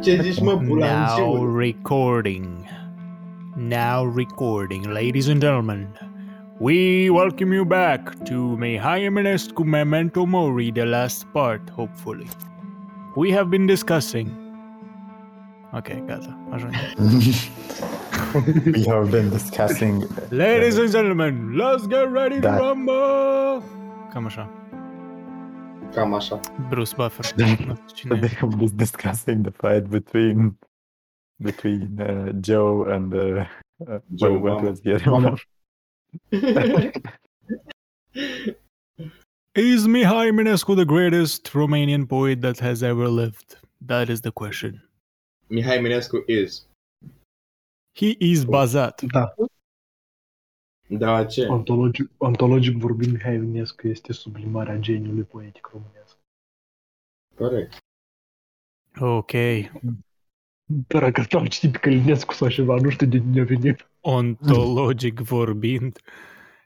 Ce zici, mă, Now recording. Now recording, ladies and gentlemen. We welcome you back to Mihai Eminescu Memento Mori, the last part, hopefully. We have been discussing. Ok, gata, we have been discussing uh, Ladies and gentlemen, let's get ready to rumble! Cam așa. Cam așa. Bruce Buffer. Da. Nu they have been discussing the fight between between uh, Joe and uh, uh, Joe what, what Mama. was the other Mama. one? Is Mihai Eminescu the greatest Romanian poet that has ever lived? That is the question. Mihai Minescu is. He is Bazat. Da, Da, ce? ontologic, ontologic vorbind, Mihai Eminescu este sublimarea geniului poetic românesc. Corect. Ok. Dar că am citit pe Călinescu sau ceva, nu știu de unde a venit. Ontologic vorbind.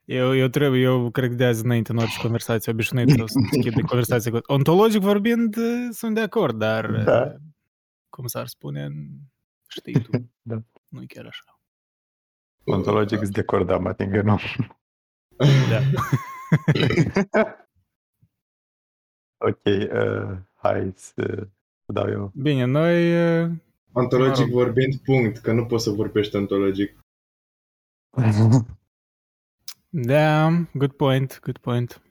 Eu, eu trebuie, eu cred că de azi înainte în orice conversație obișnuit o să schimb de conversație cu... Ontologic vorbind, eh, sunt de acord, dar Da. eh, cum s-ar spune, știi tu, Da. nu e chiar așa. Ontologic is de acord, dar mă ating nu. Da. ok, uh, hai să să dau eu. Bine, noi... eh, Ontologic Mă rog. vorbind, punct, că nu poți să vorbești ontologic. Da, good point, good point.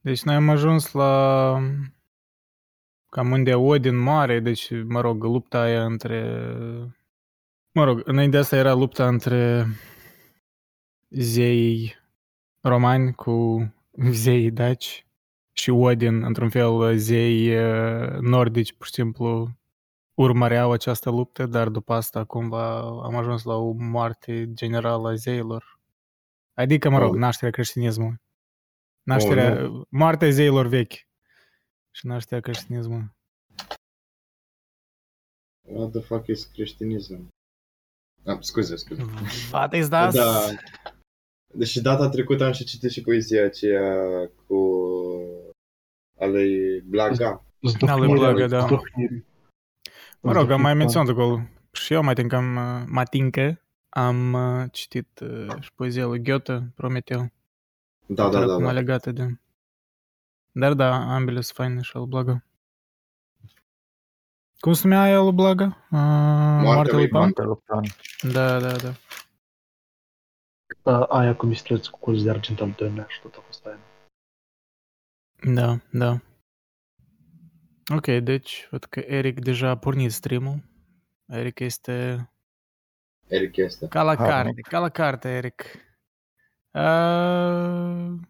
Deci noi am ajuns la cam unde e Odin mare, deci, mă rog, lupta aia între... Mă rog, înainte de asta era lupta între zeii romani cu zeii daci și Odin, într-un fel, zeii eh, nordici, pur și simplu, urmăreau această luptă, dar după asta cumva am ajuns la o moarte generală a zeilor. Adică, mă rog, Oh. nașterea creștinismului. Nașterea, Oh, moartea zeilor vechi și nașterea creștinismului. What the fuck is creștinism? Ah, scuze, scuze. Fatih das. Da. Deși data trecută am și citit și poezia aceea cu ale Blaga. Ale Blaga, da. Mă rog, am mai menționat acolo. Și eu mai tinc am, mai uh, am uh, citit uh, și poezia lui Goethe, Prometeu. Da, da, da. Cum da. legată de... Dar da, ambele sunt faine și al Blaga. Cum se numea aia lui Blaga? Uh, Moartea lui Pan? Moartea lui Pan. Da, da, da. Da, aia cu mistreț cu colț de argint al doilea și tot a fost aia. Da, da. Ok, deci, văd că Eric deja a pornit stream-ul. Eric este Eric este. ca la Harnic. carte, ca la carte, Eric. Uh,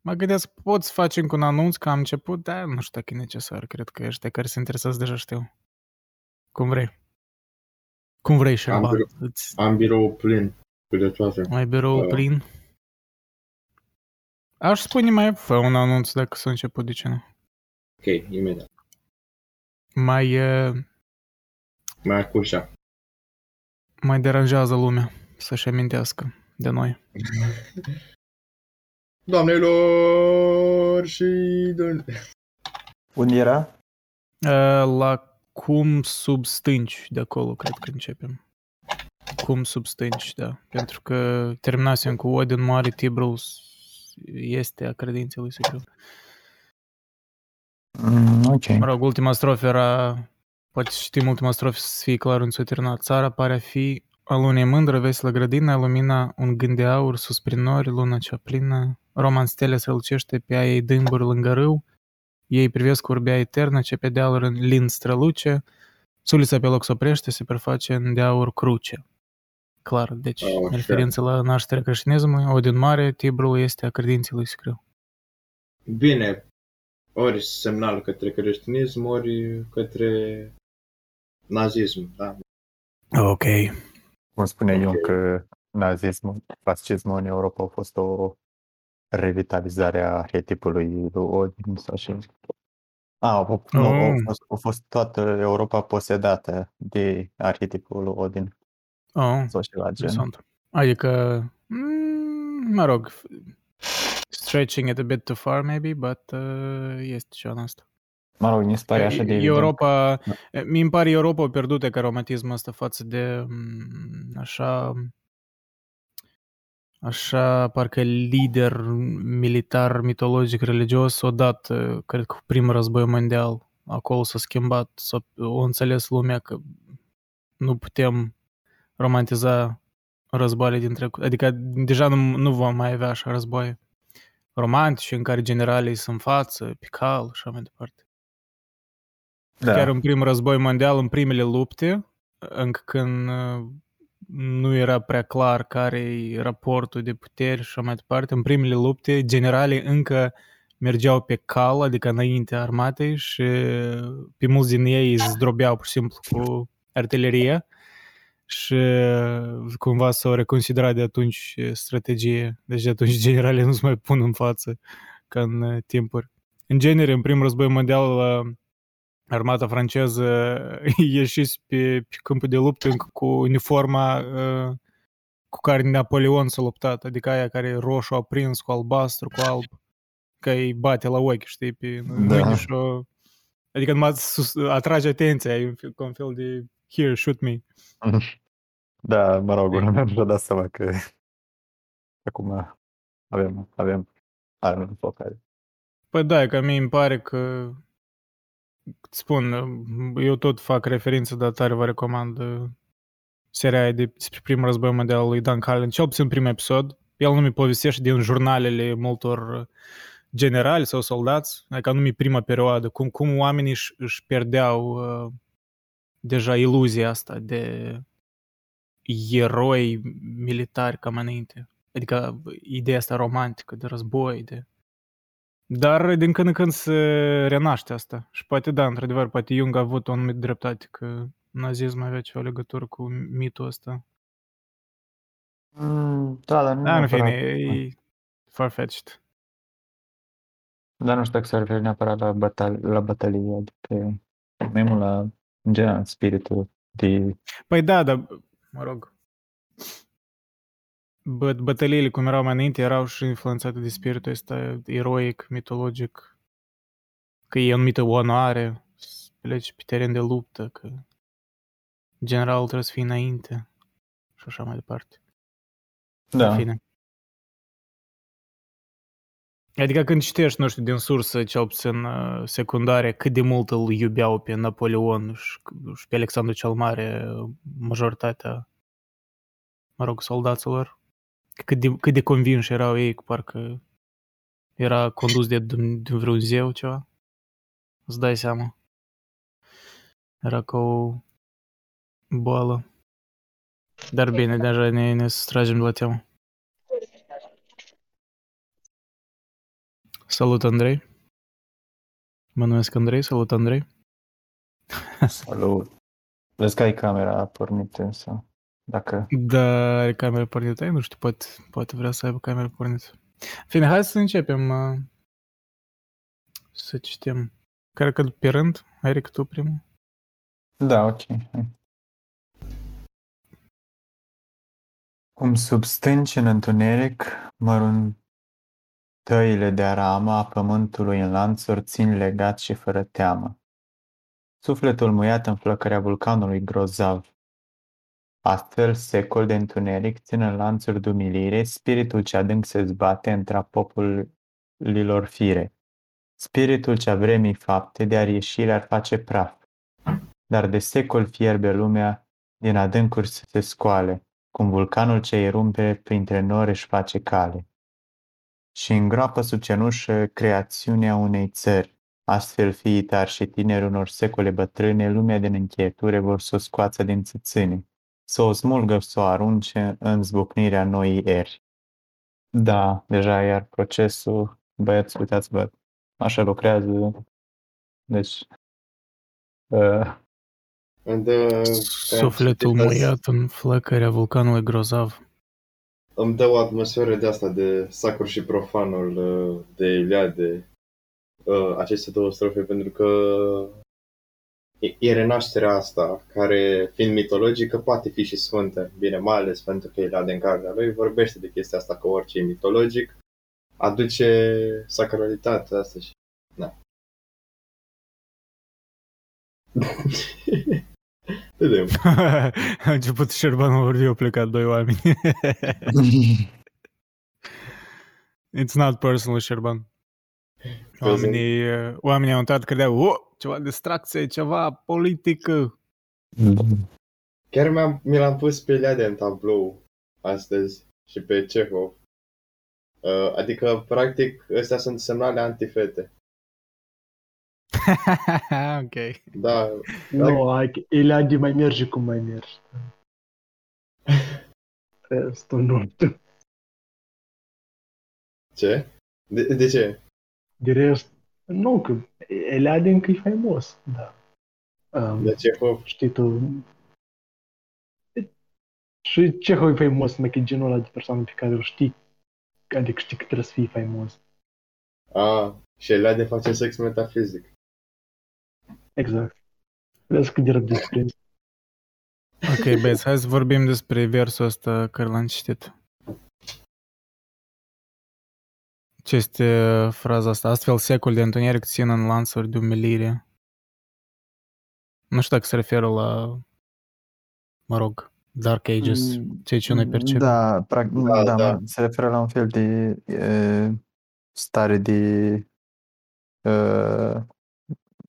mă gândesc, pot să facem cu un anunț că am început, dar nu știu dacă e necesar. Cred că ăștia care se interesează deja știu. Cum vrei. Cum vrei, Șerban. birou. Îți Am birou plin cu de toate. ai birou Da. plin. Aș spune mai fă un anunț dacă s-a început, de ce nu? Ok, imediat. Mai, uh, Mai acușa. mai deranjează lumea să-și amintească de noi. Doamnelor și domn... Unde era? Uh, La cum sub stânci, de acolo cred că începem. Cum sub stânci, da. Pentru că terminasem cu Odin Mare, Tibrul este a credinței lui Sicriu. Mm, ok. Mă rog, ultima strofă era, poate știm ultima strofă să fie clar în terminat. Țara pare a fi a lunei mândră, veselă grădină, lumina un gând de aur sus prin nori, luna cea plină, roman stele strălucește pe a ei dâmburi lângă râu, ei privesc urbea eternă ce pe dealuri în lin străluce, sulița pe loc se oprește, se preface în de aur cruce. Clar, deci Oh, așa. referință la nașterea creștinismului, Odin Mare, Tibrul este a credinței lui Sicriu. Bine, ori semnal către creștinism, ori către nazism, da. Ok. Cum spune Ok. eu că nazismul, fascismul în Europa a fost o revitalizare a arhetipului lui Odin sau și... A, a, nu, a, Oh. fost, a fost toată Europa posedată de arhetipul lui Odin Oh. sau ceva gen. Interesant. Adică, mm, mă rog, stretching it a bit too far maybe, but uh, este ceva în asta. Mă rog, mi se pare așa de evident. Europa, mi îmi pare Europa pierdută ca romantismul ăsta față de m, așa așa parcă lider militar mitologic religios odată, cred că cu primul război mondial. Acolo s-a schimbat, s-a, o înțeles lumea că nu putem romantiza războaiele din trecut. Adică deja nu, nu vom mai avea așa războaie romantice în care generalii sunt în față, pe cal și așa mai departe. Da. Chiar în primul război mondial, în primele lupte, încă când uh, nu era prea clar care e raportul de puteri și așa mai departe, în primele lupte, generalii încă mergeau pe cal, adică înainte armatei și pe mulți din ei își zdrobeau pur și simplu cu artilerie și cumva s-au reconsiderat de atunci strategie. Deci de atunci generalii nu se mai pun în față ca în uh, timpuri. În genere, în primul război mondial, uh, armata franceză ieșise pe, pe câmpul de luptă încă cu uniforma uh, cu care Napoleon s-a luptat, adică aia care e roșu aprins cu albastru, cu alb, că îi bate la ochi, știi, pe mâini și o... Adică numai sus, atrage atenția, e un fel- ca un fel de here, shoot me. Da, mă rog, urmă mi-a dat seama că acum avem, avem arme în focare. Păi da, că mie îmi pare că îți spun, eu tot fac referință, dar tare vă recomand uh, seria aia de, despre primul război mondial al lui Dan Carlin, cel puțin primul episod. El nu mi povestește din jurnalele multor uh, generali sau soldați, adică nu mi prima perioadă, cum, cum oamenii își, își pierdeau uh, deja iluzia asta de eroi militari cam înainte. Adică ideea asta romantică de război, de... Dar din când în când se renaște asta. Și poate da, într-adevăr, poate Jung a avut o anumită dreptate că nazismul avea ceva legătură cu mitul ăsta. Mm, da, dar nu Da, în fine, neapărat. e farfetched. Dar nu știu dacă se referă neapărat la, batal- la bătălie, adică mai mult la, în general, spiritul de... Păi da, dar, mă rog, bă, bătăliile cum erau mai înainte erau și influențate de spiritul ăsta eroic, mitologic, că e anumită onoare, să pleci pe teren de luptă, că generalul trebuie să fie înainte și așa mai departe. Da, În fine. Adică când citești, nu știu, din sursă, cel puțin uh, secundare, cât de mult îl iubeau pe Napoleon și, și pe Alexandru cel Mare, uh, majoritatea, mă rog, soldaților, cât de, cât de convinși erau ei, că parcă era condus de, Dum- de vreun zeu ceva. Îți dai seama. Era ca o boală. Dar bine, deja ne, ne stragem de la temă. Salut, Andrei. Mă numesc Andrei, salut, Andrei. salut. Vezi că ai camera pornită însă. Dacă... Da, are camera pornită. Ai, nu știu, poate, poate vrea să aibă camera pornită. Fine, hai să începem uh, să citim. Care că pe rând? Ai tu primul? Da, ok. hai. Cum sub stânci în întuneric, măruntăile de aramă a pământului în lanțuri țin legat și fără teamă. Sufletul muiat în flăcărea vulcanului grozav. Astfel, secol de întuneric țin în lanțuri de umilire spiritul ce adânc se zbate între populilor fire. Spiritul ce vremii fapte de ar ieși ar face praf. Dar de secol fierbe lumea din adâncuri să se scoale, cum vulcanul ce erumpe printre nori își face cale. Și îngroapă sub cenușă creațiunea unei țări, astfel fiii tari și tineri unor secole bătrâne, lumea din încheieture vor să o scoată din țățâne, să o smulgă, să o arunce în zbucnirea noii eri. Da, deja iar procesul, băieți, uitați-vă, așa lucrează, deci uh, Îmi dă, Sufletul am citit azi, muiat în flăcărea vulcanului grozav. Îmi dă o atmosferă de asta de Sacur și Profanul uh, de Iliade, uh, aceste două strofe, pentru că e- e renașterea asta, care, fiind mitologică, poate fi și sfântă. Bine, mai ales pentru că Iliade în cartea lui vorbește de chestia asta, că orice e mitologic aduce sacralitatea asta și Vedem. A început Șerbanul vorbi, au plecat doi oameni. It's not personal, Șerban. Oamenii, uh, oamenii au intrat, credeau, oh, ceva distracție, ceva politică. Chiar mi-am, mi l-am pus pe Leade în tablou astăzi și pe Cehov. Uh, adică, practic, astea sunt semnale antifete. ok. Da, Nu, hai că Eliade mai merge cum mai merge. Restul nu știu. ce? De, de ce? De rest, nu, că Eliade încă e faimos, da. Um, De Cehov? știi tu... Și ce e faimos, mă, că e genul ăla de persoană pe care o știi, adică știi că trebuie să fii faimos. A, și Leade face sex metafizic. Exact. Vezi cât de răbdă prins. Ok, băieți, hai să vorbim despre versul ăsta care l-am citit. Ce este uh, fraza asta? Astfel secol de întuneric țin în lansuri de umilire. Nu știu dacă se referă la, mă rog, Dark Ages, Mm, ceea ce noi percepem. Da, practic, Da, da, da. da. se referă la un fel de e, stare de e,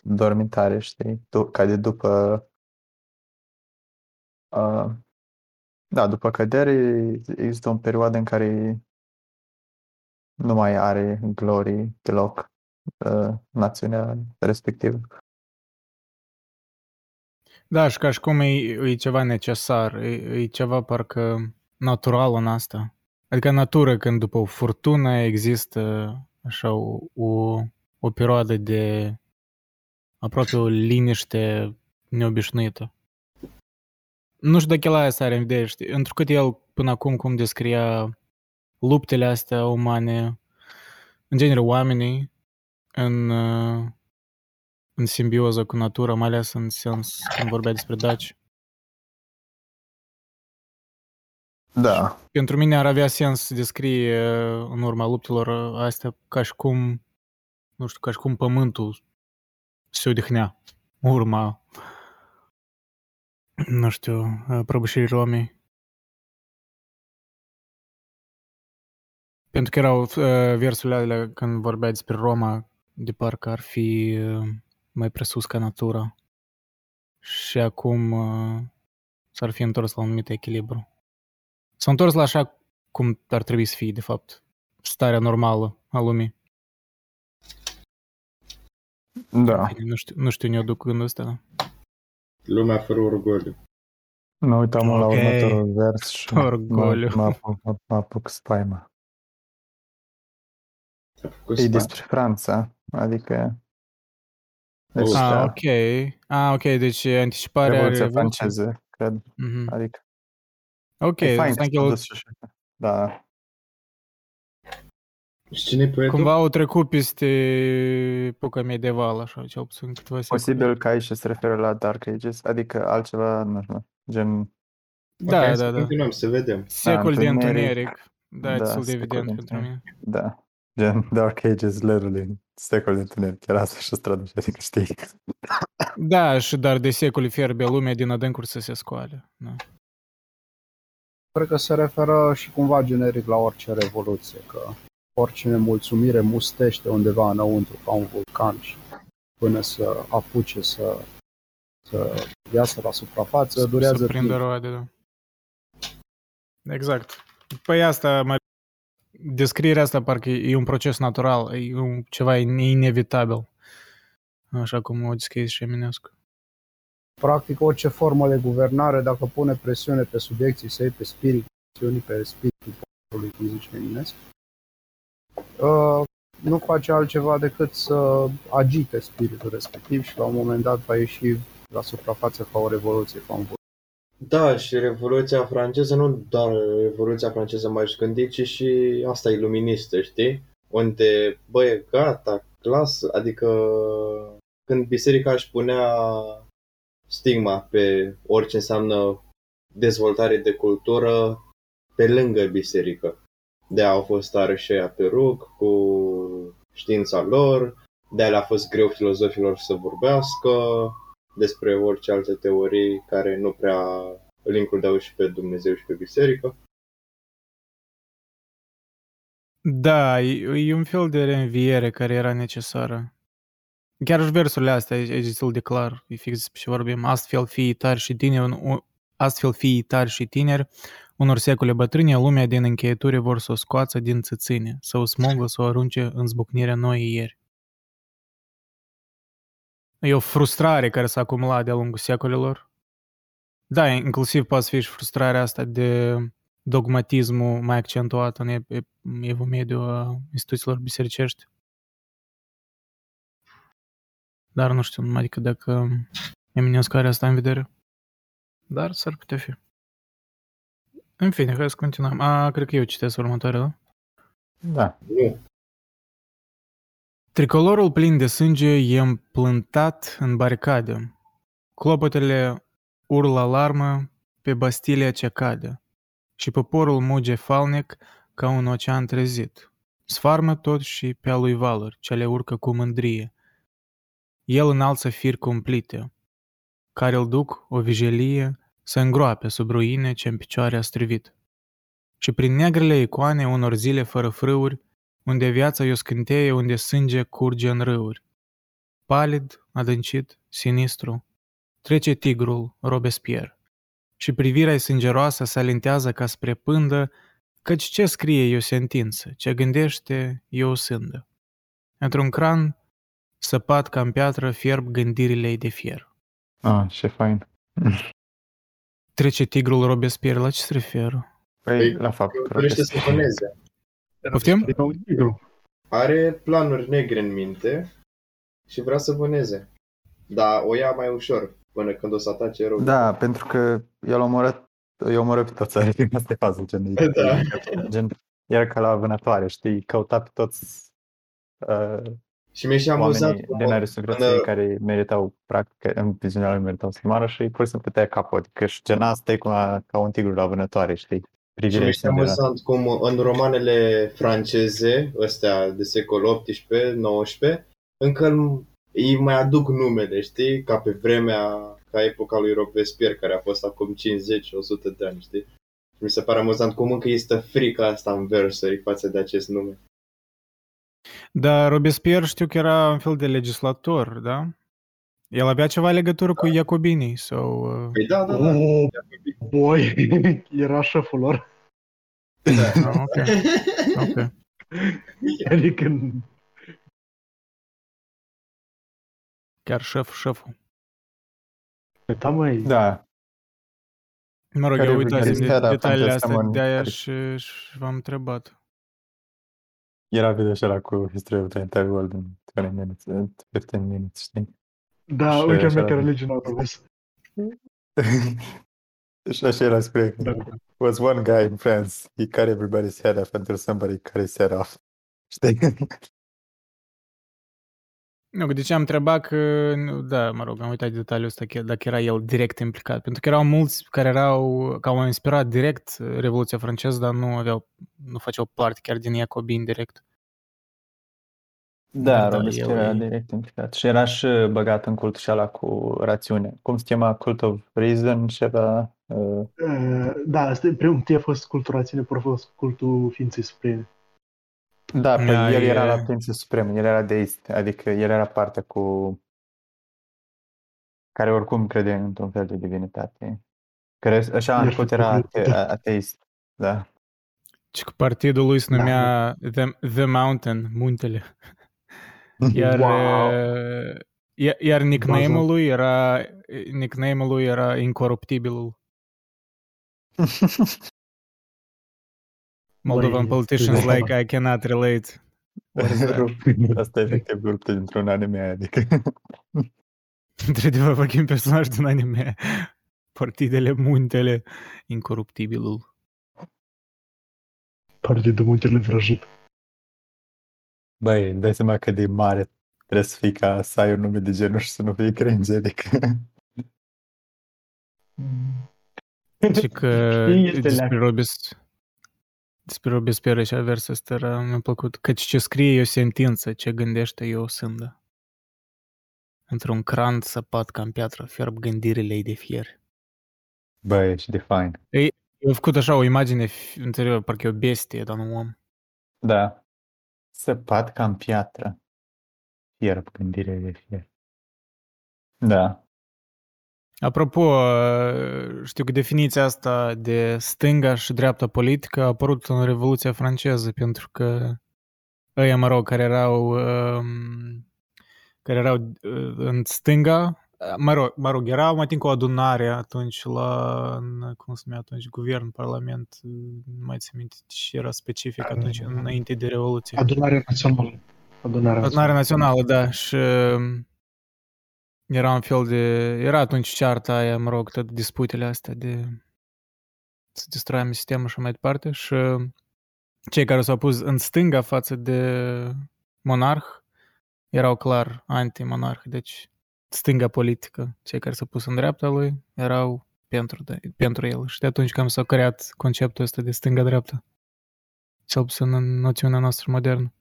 dormitare, știi? Du- ca de după a, da, după cădere există o perioadă în care nu mai are glory deloc e, națiunea respectivă. Da, și ca și cum e, e ceva necesar, e, e ceva parcă natural în asta. Adică în natură, când după o furtună există așa o, o, o perioadă de aproape o liniște neobișnuită. Nu știu dacă la aia are în vedere, știi? Întrucât el până acum cum descria luptele astea umane, în genere oamenii, în, uh, în simbioză cu natura, mai ales în sens când vorbea despre daci. Da, Pentru mine ar avea sens să descrie uh, în urma luptelor uh, astea ca și cum, nu știu, ca și cum pământul se odihnea în urma, nu știu, uh, prăbușirii Romei. Pentru că erau uh, versurile alea când vorbea despre Roma, de parcă ar fi uh, mai presus ca natura. Și acum uh, s-ar fi întors la un anumit echilibru. S-a întors la așa cum ar trebui să fie, de fapt, starea normală a lumii. da. Bine, Nu știu, nu știu unde o duc gândul ăsta. da. Lumea fără orgoliu. Mă uitam la Ok. următorul vers și mă, Orgoliu. mă, apuc, mă, mă apuc spaima. A făcut E spa. despre Franța, adică deci, Oh. Ah, da, ok. Ah, ok, deci e anticiparea Revoluția Revoluției. franceză, cred. Mhm. Adică Ok, e fain înseamnă că că s-a el dus și așa. Da, Și cine e poetul? cumva au trecut peste epoca medievală, așa, cel puțin câteva secole. posibil că aici se referă la Dark Ages, adică altceva, nu știu, gen... Da, Ok, da, să da. Continuăm să vedem. Secol de întuneric. întuneric. Da, e Da, destul de secol evident de pentru întuneric. mine. Da, gen Dark Ages, literally, secol de întuneric, chiar asta și traduce, adică știi. Da, și dar de secole fierbe lumea din adâncuri să se scoale. Da. Cred că se referă și cumva generic la orice revoluție, că orice nemulțumire mustește undeva înăuntru ca un vulcan și până să apuce să, să iasă la suprafață, durează să prindă timp. roade, da. Exact. Păi asta, mai... descrierea asta parcă e un proces natural, e un, ceva inevitabil. Așa cum o descrie și Eminescu. Practic orice formă de guvernare, dacă pune presiune pe subiecții săi, pe spirit, presiuni pe spiritul poporului, cum zice Eminescu, uh, nu face altceva decât să agite spiritul respectiv și la un moment dat va ieși la suprafață ca o revoluție, ca un vulcan. Da, și Revoluția franceză, nu doar Revoluția franceză mai gândi, ci și asta iluministă, știi? Unde, bă, e gata, clasă, adică când biserica își punea stigma pe orice înseamnă dezvoltare de cultură pe lângă biserică. de au fost tare și aia pe rug cu știința lor, de a a fost greu filozofilor să vorbească, despre orice alte teorii care nu prea îl includeau și pe Dumnezeu și pe biserică. Da, e, e un fel de reînviere care era necesară. Chiar și versurile astea e, e destul de clar, e fix despre ce vorbim. Astfel fii tari și tineri, un- astfel fii tari și tineri, unor secole bătrâne, lumea din încheietură vor să o scoată din țățâne, să o smogă, să o arunce în zbucnirea noii ieri. E o frustrare care s-a acumulat de-a lungul secolelor. Da, inclusiv poate fi și frustrarea asta de dogmatismul mai accentuat în ep- ep- evul mediu a instituțiilor bisericești. Dar nu știu, numai adică dacă Eminescu are asta în vedere. Dar s-ar putea fi. În fine, hai să continuăm. A, cred că eu citesc următoarea, da? Da. Nu. Tricolorul plin de sânge e împlântat în baricade. Clopotele urlă alarmă pe Bastilia ce cade și poporul muge falnic ca un ocean trezit. Sfarmă tot și pe a lui Valor, ce le urcă cu mândrie. El înalță fir cumplite, care îl duc o vijelie să îngroape sub ruine ce în picioare a strivit. Și prin negrele icoane unor zile fără frâuri, unde viața e o scânteie, unde sânge curge în râuri. Palid, adâncit, sinistru, trece tigrul Robespierre și privirea sângeroasă se alintează ca spre pândă, căci ce scrie e o sentință, ce gândește e o sândă. Într-un cran, săpat ca în piatră, fierb gândirile ei de fier. Ah, ce fain. Trece tigrul Robespierre, la ce se referă? Păi, Păi, la faptul că Dorește să vâneze. Poftim? Era un tigru. Are planuri negre în minte și vrea să vâneze. Dar o ia mai ușor până când o să atace rău. Da, pentru că el omorât, îi omorât pe toți, adică asta e fază, gen, Da. gen, era ca la vânătoare, știi, căuta pe toți uh, Și mi-e și amuzant oamenii cum din aristocrație până- care meritau, practic, în viziunea lui meritau să moară și pur și simplu tăia capul, adică și gen asta e cum a, ca un tigru la vânătoare, știi, Și privirea mi-e și sângerea. amuzant cum în romanele franceze, ăstea de secol XVIII-XIX, încă îl- îi mai aduc numele, știi? Ca pe vremea, ca epoca lui Robespierre, care a fost acum 50-100 de ani, știi? Și mi se pare amuzant cum încă este frica asta în versuri față de acest nume. Dar Robespierre știu că era un fel de legislator, da? El avea ceva legătură cu iacobinii sau... uh, Păi da, da, da. Oh, boy, era șeful lor. Ah, ok, ok. Adică Chiar șef, șeful. Da, măi. Da, Mă rog, Care eu uitasem de era detaliile Fantastic astea, Man, de-aia care- și, și v-am întrebat. era video și ăla cu History of the Entire World in 20 minutes, in 15 minutes, știi? Da, Și uite, așa- mea care religion au vezi. Și așa era scrie că Da. was one guy in France, he cut everybody's head off until somebody cut his head off. Știi? Nu, că de ce am întrebat că, nu, da, mă rog, am uitat de detaliul ăsta, că- dacă era el direct implicat. Pentru că erau mulți care erau, că au inspirat direct Revoluția franceză, dar nu aveau, nu făceau parte chiar din Iacobin direct. Da, Da, Robespierre el era e- direct implicat. Și era și băgat în cultul și ăla cu rațiune. Cum se chema Cult of Reason și era... Uh, Uh, Da, asta e primul întâi a fost cultul rațiune, apoi a fost cultul ființei supreme. da, păi Da, el e- era la Prințul Suprem, el era deist, adică el era partea cu... care oricum crede într-un fel de divinitate. Care așa El în cult și era cu- ate- ateist, da. Și că partidul lui se Da. numea The, The Mountain, Muntele. Iar, Wow. uh, iar, iar nickname-ul lui era, nickname-ul lui era Incorruptibilul. Moldovan Băi, politicians da. like I cannot relate. What is that? Rup- Asta e efectiv grupul dintr-un anime, adică... Într-adevăr, vorbim personaj din anime. Partidele Muntele, Incoruptibilul. Partidul Muntele Vrăjit. Băi, îmi dai seama că de mare trebuie să fii ca să ai un nume de genul și să nu fii cringe, adică... Și că Știi, este despre leac. Robes despre Robespierre și versul ăsta era, mi-a plăcut. Căci ce scrie e o sentință, ce gândește e o sândă. Într-un cran săpat ca în piatră, fierb gândirile ei de fier. Bă, ești de fain. Eu am făcut așa o imagine f- interior, parcă e o bestie, dar nu un om. Da. Săpat ca în piatră. Fierb gândire de fier. Da. Apropo, uh, știu că definiția asta de stânga și dreapta politică a apărut în Revoluția franceză, pentru că ăia, mă rog, care erau, um, care erau uh, în stânga, mă rog, mă rog, erau mai timp cu o adunare atunci la, în, cum se numea atunci, guvern, parlament, nu mai țin minte ce era specific atunci, înainte de Revoluție. Adunarea națională. Adunarea Adunarea națională, da, și um, era un fel de... Era atunci cearta aia, mă rog, toate disputele astea de să distruiem sistemul și mai departe și cei care s-au pus în stânga față de monarh erau clar anti-monarh, deci stânga politică. Cei care s-au pus în dreapta lui erau pentru, de, pentru el și de atunci cam s-a creat conceptul ăsta de stânga-dreapta. Cel puțin în noțiunea noastră modernă.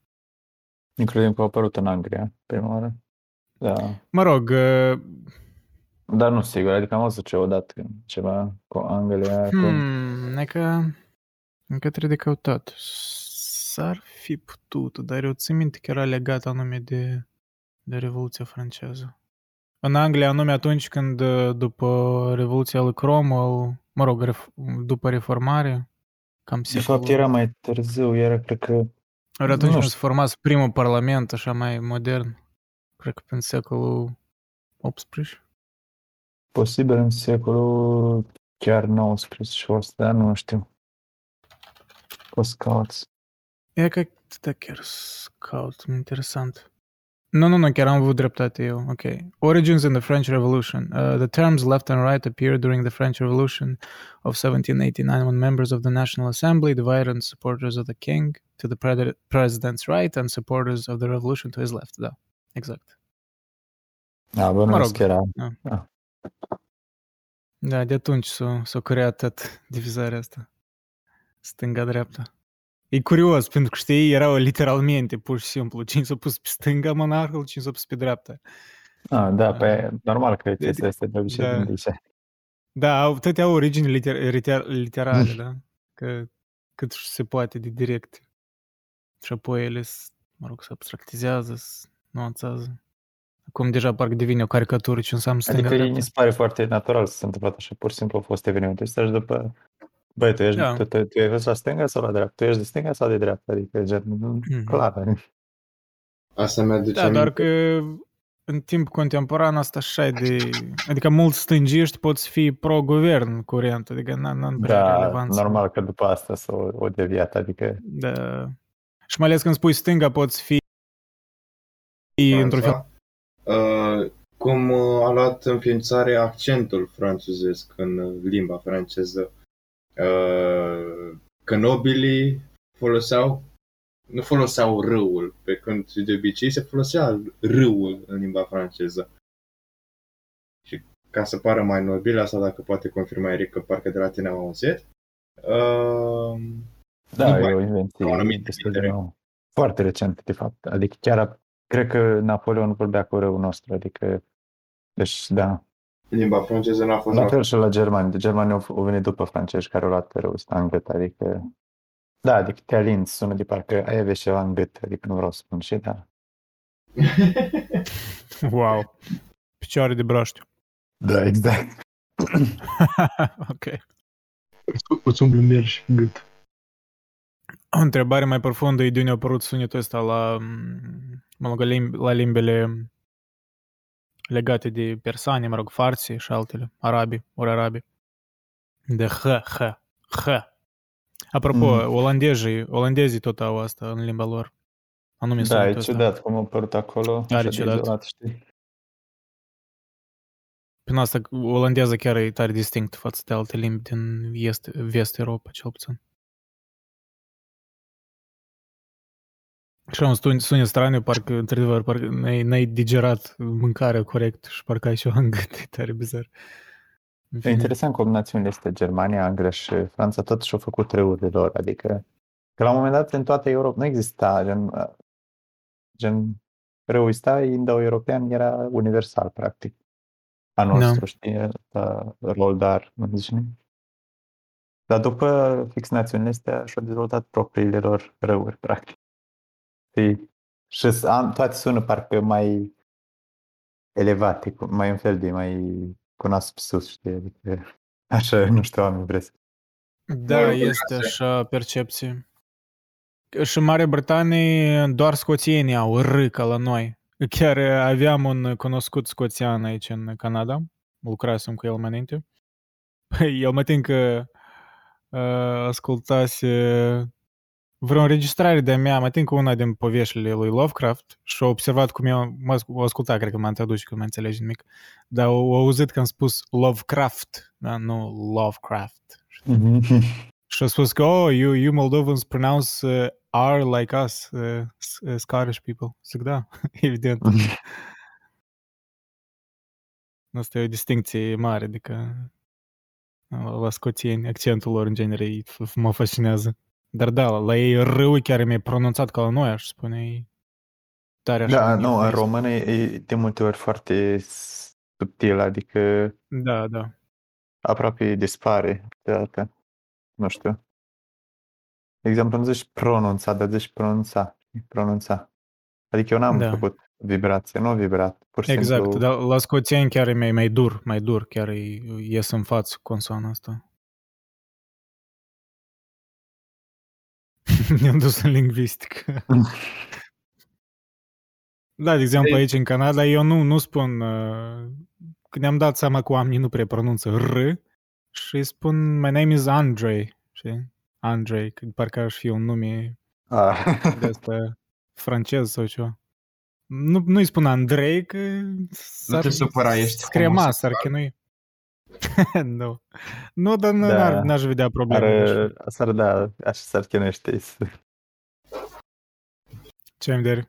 Inclusiv că a apărut în Anglia, prima oară. Da. Mă rog, uh, Dar nu sigur, adică am văzut ce odată ceva cu Anglia. Cu... Hmm, e că, e că trebuie de căutat. S-ar fi putut, dar eu țin minte că era legat anume de, de Revoluția franceză. În Anglia, anume atunci când, uh, după Revoluția lui Cromwell, mă rog, ref, după reformare, cam De fapt, era mai târziu, era, cred că, Ori atunci nu când știu. s-a format primul parlament, așa mai modern, cred că prin secolul 18. posibil în secolul chiar 19 fost, dar nu știu. Poți cauți. E că da, chiar scout, interesant. Nu, nu, nu, chiar am avut dreptate eu. Ok. Origins in the French Revolution. Uh, the terms left and right appeared during the French Revolution of 1789 when members of the National Assembly divided into supporters of the king to the pre- president's right and supporters of the revolution to his left. Da, exact. Da, bă, nu Mă mă rog. era. Da, de atunci s-a, s-a creat tot divizarea asta. Stânga-dreapta. E curios, pentru că știi, erau literalmente, pur și simplu, cine s-a pus pe stânga monarhul, cine s-a pus pe dreapta. Ah, da, pe normal că De- chestia asta de obicei da. din Dice. Da, au, toate au origini liter, liter, literale, da? Că cât se poate de direct. Și apoi ele, s- mă rog, se abstractizează, se nuanțează. Acum deja parcă devine o caricatură ce înseamnă Adică stânga-dreapta. mi se pare foarte natural să se întâmple așa, pur și simplu au fost evenimente ăstea și după Băi, tu ești, Da. tu, tu, tu ești la stânga sau la dreapta? Tu ești de stânga sau de dreapta? Adică, gen, Mhm. clar. Asta mi-aduce Da, doar aminte. că în timp contemporan asta așa e de... Adică mulți stângiști pot fi pro-guvern curent, adică n- n-am prea Da, relevanță. normal că după asta s-o o deviat, adică Da. Și mai ales când spui stânga poți fi într-un fel... Uh, cum uh, a luat înființare accentul franțuzesc în uh, limba franceză. Uh, că nobilii foloseau nu foloseau râul, pe când de obicei se folosea râul în limba franceză. Și ca să pară mai nobil, asta dacă poate confirma Eric, că parcă de la tine am auzit, uh, da, Nu e o au invenție anumite destul de litere. nouă. Foarte recent, de fapt. Adică chiar, cred că Napoleon vorbea cu răul nostru, adică, deci, da. limba franceză n-a fost La fel și la germani. De germani au, au venit după francezi care au luat rău ăsta în gât, adică, da, adică te alinți, sună de parcă ai avea ceva în gât, adică nu vreau să spun și da. Wow. Picioare de braștiu. Da, exact. ok. Îți- Îți umblu mergi în gât. O întrebare mai profundă e de unde a apărut sunetul ăsta la, mm, mă rog, la limb- la limbele legate de persane, mă rog, farsi și altele, arabi, ori arabi. De h, h, h. Apropo, Mhm. olandezii, olandezii tot au asta în limba lor. Anume Da, sunetul e ăsta. ciudat cum a apărut acolo. Are așa de ciudat. izolat, știi? Prin asta olandeza chiar e tare distinct față de alte limbi din est, vest Europa, cel puțin. Și un sun- sunet straniu, parcă, într-adevăr, parcă n-ai, n-ai digerat mâncarea corect și parcă ai și în gât, e tare bizar. În E fine. interesant cum națiunile este Germania, Anglia și Franța totuși au făcut râurile lor, adică că la un moment dat în toată Europa nu exista gen, uh, gen răul ăsta indo-european era universal, practic. A Da. nostru, știi, ăsta, Roldar, nu zici nimic. Dar după fix națiunile astea și-au dezvoltat propriile lor răuri, practic. Știi? Și s- am, toate sună parcă mai elevate, cu- mai un fel de mai cu nasul pe sus, știi? Adică, așa, nu știu, am impresia. Da, Mă rog, este asta- așa percepție. Și în Marea Britanie doar scoțienii au R ca la noi. Chiar uh, aveam un cunoscut scoțian aici în Canada, lucrasem cu el mai înainte. Păi, el mă tin că uh, ascultase vreo înregistrare de-a mea, mă tin că una din poveștile lui Lovecraft și a observat cum eu, mă, o asculta, cred că m-a traduce, că nu mai înțelege nimic, dar a auzit că am spus Lovecraft, da? nu Lovecraft. Și a spus că, oh, you, you Moldovans pronounce uh, R like us, uh, S- uh, Scottish people. Zic, da, evident. Asta e o distinție mare, adică la, la scoțieni, accentul lor în genere e- f- mă fascinează. Dar da, la ei râul chiar e mai pronunțat ca la noi, aș spune. E tare așa. Da, nu, în nihilist. română e de multe ori foarte subtil, adică Da, da. aproape dispare câteodată. Nu știu. De exemplu, nu zici pronunța, dar zici pronunța. Pronunța. Adică eu n-am Da. făcut vibrație, nu vibrat. Pur și Exact, simplu, dar la scoțieni chiar e mai, mai dur, mai dur, chiar e, ies în față consoana asta. Ne-am dus în lingvistic. da, de exemplu, Ei- aici în Canada, eu nu, nu spun... Uh, când ne-am dat seama că oamenii nu prea pronunță R și spun My name is Andre, știi? Andre, că parcă aș fi un nume a, de asta francez sau ceva. Nu, nu-i spun Andrei, că s-ar te supăra, ești screma, s-ar homosexual. chinui. nu. Nu, dar nu, Da. n-ar, n-aș vedea probleme. ar, așa. s-ar da, așa s-ar chinuiește. Ce am de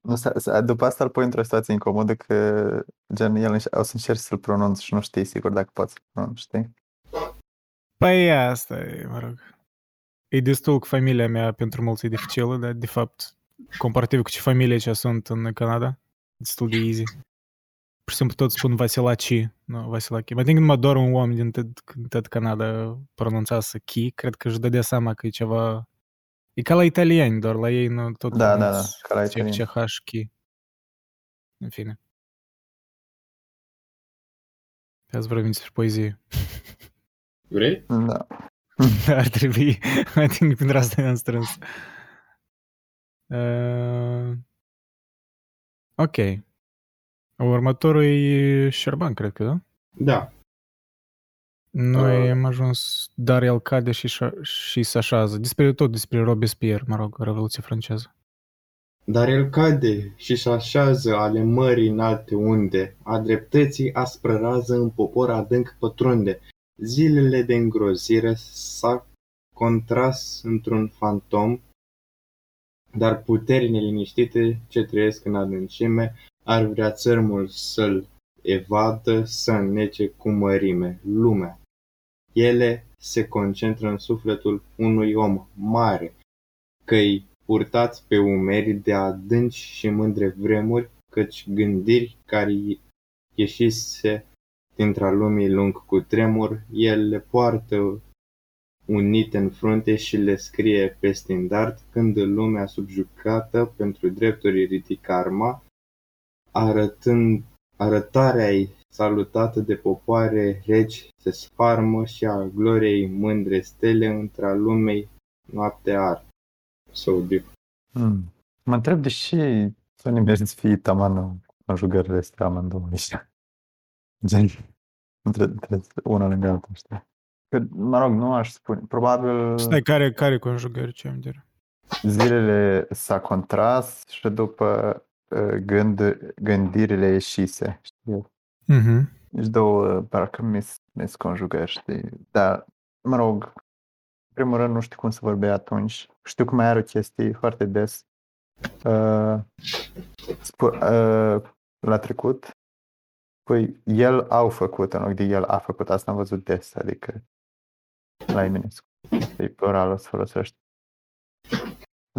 Nu, s- s- după asta îl pui într-o situație incomodă că gen el înș- o să încerci să-l pronunți și nu știi sigur dacă poți să-l pronunți, știi? Păi asta e, mă rog. E destul că familia mea pentru mulți e dificilă, dar de fapt, comparativ cu ce familie ce sunt în Canada, destul de easy. Pur și simplu tot spun Vasilaci, nu Vasilachi. Mă think numai doar un om din tot, tot Canada pronunța să chi, cred că își dădea seama că e ceva... E ca la italieni, doar la ei nu tot Da, da, da, pronunți ca la italieni. CH, chi. În fine. Azi vorbim despre poezie. Vrei? Da. Ar trebui. I think pentru asta ne-am strâns. Uh, ok. Următorul e Șerban, cred că, da? Da. Noi Uh. am ajuns, dar el cade și, șa- și se așează. Despre tot despre Robespierre, mă rog, Revoluție franceză. Dar el cade și se așează ale mării în alte unde, a dreptății aspră rază în popor adânc pătrunde. Zilele de îngrozire s-a contras într-un fantom, dar puteri neliniștite ce trăiesc în adâncime ar vrea țărmul să-l evadă, să înnece cu mărime lumea. Ele se concentră în sufletul unui om mare, căi purtați pe umeri de adânci și mândre vremuri, căci gândiri care ieșise dintre lumii lung cu tremur, el le poartă unite în frunte și le scrie pe standard, când lumea subjugată pentru drepturi ridică arma, arătând arătarea ei salutată de popoare regi se sfarmă și a gloriei mândre stele între lumei noapte ar. So deep. Hmm. Mă întreb de ce să ne mergi să fii tamană conjugările astea amândouă ăștia. Gen, între, între una lângă alta, știi? Că, mă rog, nu aș spune, probabil Stai, care, care conjugări, ce am de zilele s-a contras și după uh, gând, gândirile ieșise, știi? Mhm. Deci două, parcă mis, misconjugări, știi? Dar, mă rog, în primul rând nu știu cum să vorbea atunci. Știu că mai are o chestie foarte des. Uh, sp- uh, la trecut, păi el au făcut în loc de el a făcut. Asta am văzut des, adică la Eminescu. E pluralul se folosește.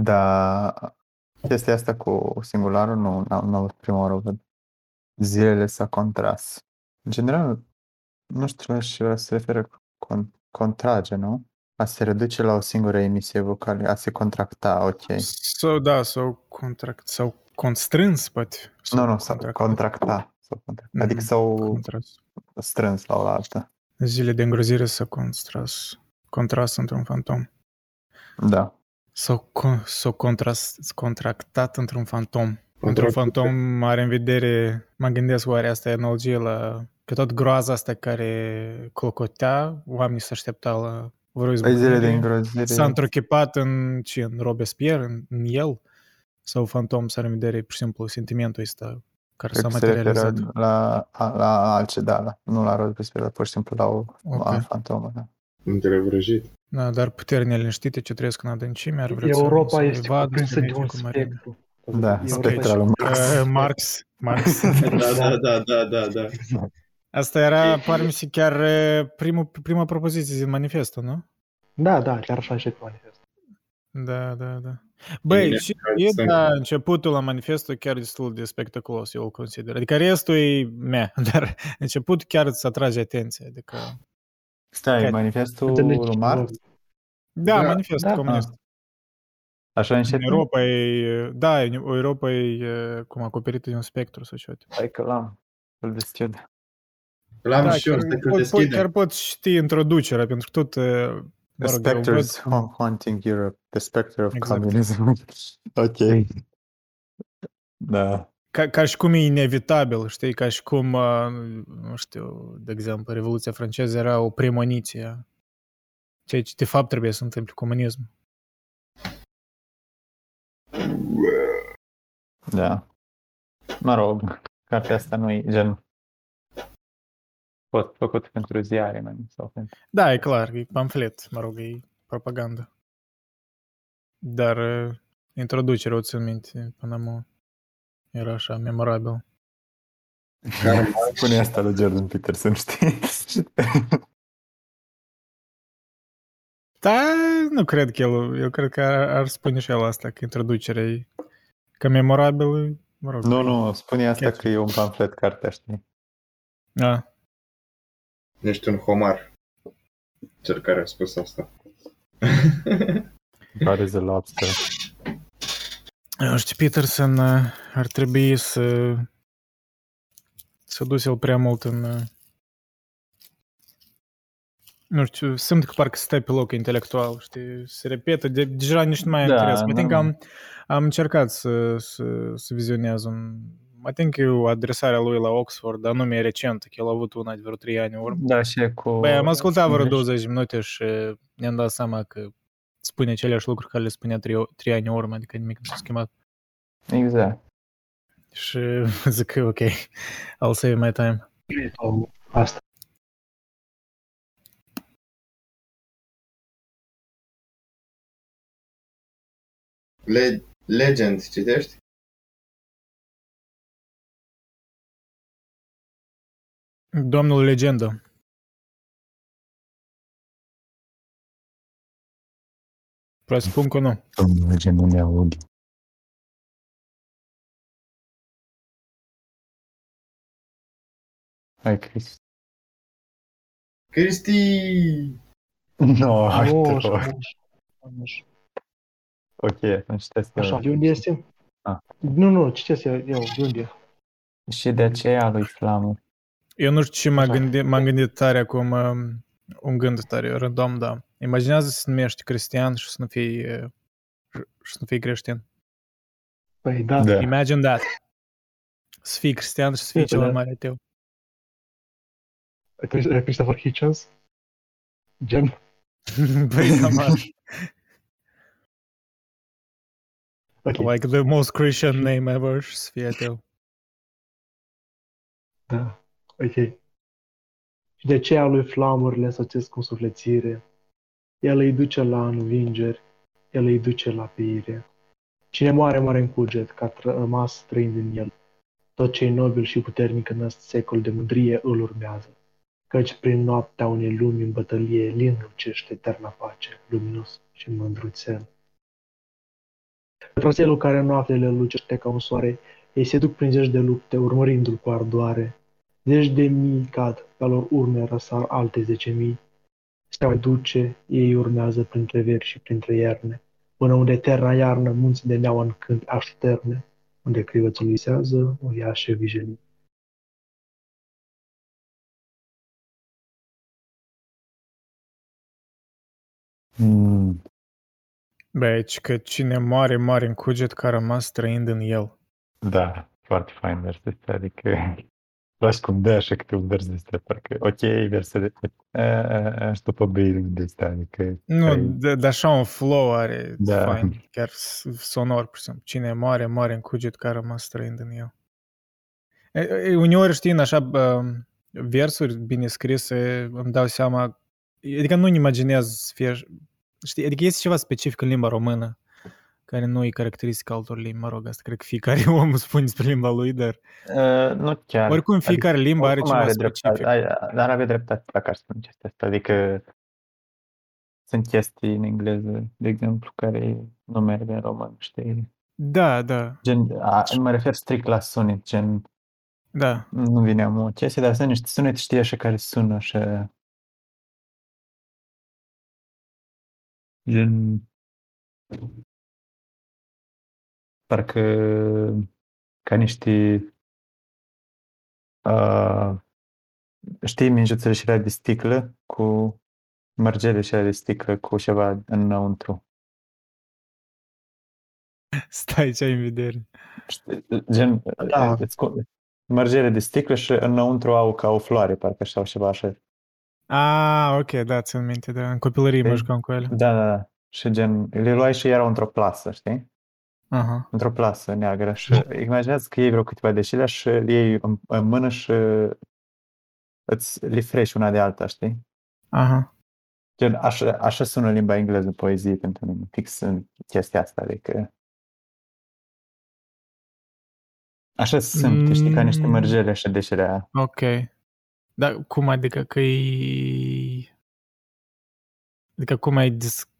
Dar Chestia asta cu singularul, nu, n-am, n-am prima oară o văd. Zilele s-a contras. În general, nu știu la ce se referă con, contrage, nu? A se reduce la o singură emisie vocală, a se contracta, ok. Sau da, sau contract, sau constrâns, poate. Nu, nu, sau contracta. Sau contracta. Adică Mhm, s-au Contras. strâns la o altă. Zile de îngrozire s-a contras, contras într-un fantom. Da. S-au, con, s-au contras, contractat într-un fantom. Într-un Contractat. fantom are în vedere, mă gândesc oare asta e analogie la că tot groaza asta care clocotea, oamenii se așteptau la vreo Păi zile de izbucnire, îngrozire. s-a întruchipat în, ce, în Robespierre, în, în el, sau fantom să are în vedere, pur și simplu, sentimentul ăsta care Cred s-a că se referă materializat. la, la altceva, la, nu la Robespierre, dar pur și simplu la o Ok. la fantomă. Da. Între vrăjit. Da, dar puteri neliniștite ce trăiesc în adâncime ar vrea Europa să, este să vadă, cuprinsă să de un cu marine. spectru. Da, Europa spectralul este- Marx. Uh, Marx, Marx. Da, da, da, da, da, da. Asta era, par mi se chiar uh, primul, prima propoziție din manifestul, nu? Da, da, chiar așa și manifest. Da, da, da. Băi, Bine, și hai e, să- da, începutul la manifestul chiar destul de spectaculos, eu îl consider. Adică restul e meh, dar începutul chiar îți atrage atenția. Adică, Stai, Care- manifestul Înțelegi? lui Marx? da, Da, manifestul da. comunist. Așa În încet? Europa e, da, în Europa e e, cum acoperită de un spectru sau ceva. Hai că l-am. Îl deschid. L-am da, și eu, chiar, stai că pot, pot, deschidem. chiar pot ști introducerea, pentru că tot, uh, mă The rog, eu specters văd, haunting Europe. The spectre of Exact. communism. ok. Da. Ca, ca și cum e inevitabil, știi, ca și cum, uh, nu știu, de exemplu, Revoluția franceză era o premoniție, ceea ce de fapt trebuie să întâmple comunism. Da. Mă rog, cartea asta nu e gen fost făcut pentru ziare mai mult sau pentru... Da, e clar, e pamflet, mă rog, e propagandă. Dar uh, introducerea, o țin minte, până mă era așa, memorabil. Spune asta lui Jordan Peterson, știi? Da, nu cred că el, eu cred că ar, ar spune și el asta, că introducerea e că memorabil, e, mă rog. nu, nu, spune asta Chiar. că e un pamflet cartea, știi? Da. Ești un homar. Cel care a spus asta. God is a lobster. Nu știu, Peterson uh, ar trebui să să duce el prea mult în uh, nu știu, simt că parcă stai pe loc intelectual, știi, se repetă, de, deja nici nu mai am Da, interes. Mă think că nu. am, am încercat să, să, să vizionez un... Mă think că e o adresare a lui la Oxford, dar nu mi-e recent, că el a avut una de vreo 3 ani în urmă. Da, și e cu... Băi, am ascultat vreo Deci, 20 de minute și ne-am dat seama că spune aceleași lucruri care le spunea 3, 3 ani în urmă, adică nimic nu s-a schimbat. Exact. Și zic că ok, I'll save my time. Sau Asta. Le- Legend, citești? Domnul Legendă. Presupun că nu. Domnul Lege nu ne aud. Hai, Chris. Cristi! No, hai Nu, te așa, rog. nu, așa, așa. Ok, atunci trebuie Așa, să... de unde este? Ah. Nu, nu, citesc eu, eu, de unde e? Și de aceea lui Flamur. Eu nu știu ce m-a Așa. gândit, m-am gândit tare acum, um, un gând tare, random, da. Imaginează să numești creștin și să nu fii, uh, și să nu fii creștin. Păi da, Da. Imagine that. Să fii creștin și să fii Uite, cel mai da. mare ateu. Chris- Christopher Hitchens. Gen, Băi, cam așa. ok, Like the most Christian name ever și să fie ateu. da, ok. Și de aceea lui flamurile însoțesc cu sufletire. El îi duce la învingeri, el îi duce la pire. Cine moare, moare în cuget, că a tră- rămas trăind din el. Tot ce e nobil și puternic în acest secol de mândrie îl urmează. Căci prin noaptea unei lumi în bătălie, lin lucește eterna pace, luminos și mândruțel. Frățelul care noaptele lucește ca un soare, ei se duc prin zeci de lupte, urmărindu-l cu ardoare. Zeci de mii cad, pe lor urme răsar alte zece mii. Steaua duce, ei urmează printre veri și printre ierne, până unde eterna iarnă munți de neaua în câmpi așterne, unde crivățul visează, uriașe vijelii. Mm, Bă, aici că cine moare, moare în cuget că a rămas trăind în el. da, foarte fain versul ăsta, adică lași cum dă așa câte un vers de ăsta, parcă, ok, versele, aș după băile de ăsta, adică... Nu, ai- de, de așa un flow are Da. fain, chiar s- sonor, pur și simplu. Cine moare, moare în cuget că a rămas trăind în el. E, e, uneori, știi, în așa bă, versuri bine scrise, îmi dau seama, adică nu-mi imaginez să fie, știi, adică este ceva specific în limba română, care nu e caracteristic altor limbi, mă rog, asta cred că fiecare om spune despre limba lui, dar Uh, nu chiar. oricum fiecare limbă are oricum ceva are specific. dreptate, ai- dar avea dreptate dacă aș spune chestia asta, adică sunt chestii în engleză, de exemplu, care nu merg în român, știi? Da, da, Gen, a, mă refer strict la sunet, gen, da. nu vine am o chestie, dar sunt niște sunete, știi, așa, care sună așa, gen, parcă ca niște, uh, știi, minjuțele și alea de sticlă cu mărgele și alea de sticlă cu ceva înăuntru. Stai, ce ai în vedere? Știi, Gen, Da. îți cu- mărgele de sticlă și înăuntru au ca o floare, parcă sau ceva așa. Ah, ok, da, țin minte, da. În copilărie mă Știi? jucam cu ele. Da, da, da. Și gen, le luai și erau într-o plasă, știi? Aha. Într-o plasă neagră și imaginează că iei vreo câteva de șile și le iei în, în mână și îți le frești una de alta, știi? Aha. Gen, așa, așa sună limba engleză poezie pentru mine, fix în chestia asta, adică... Așa sunt, știi, ca niște Mm. mărgele așa de șerea. Ok. Dar cum adică că e... Adică cum ai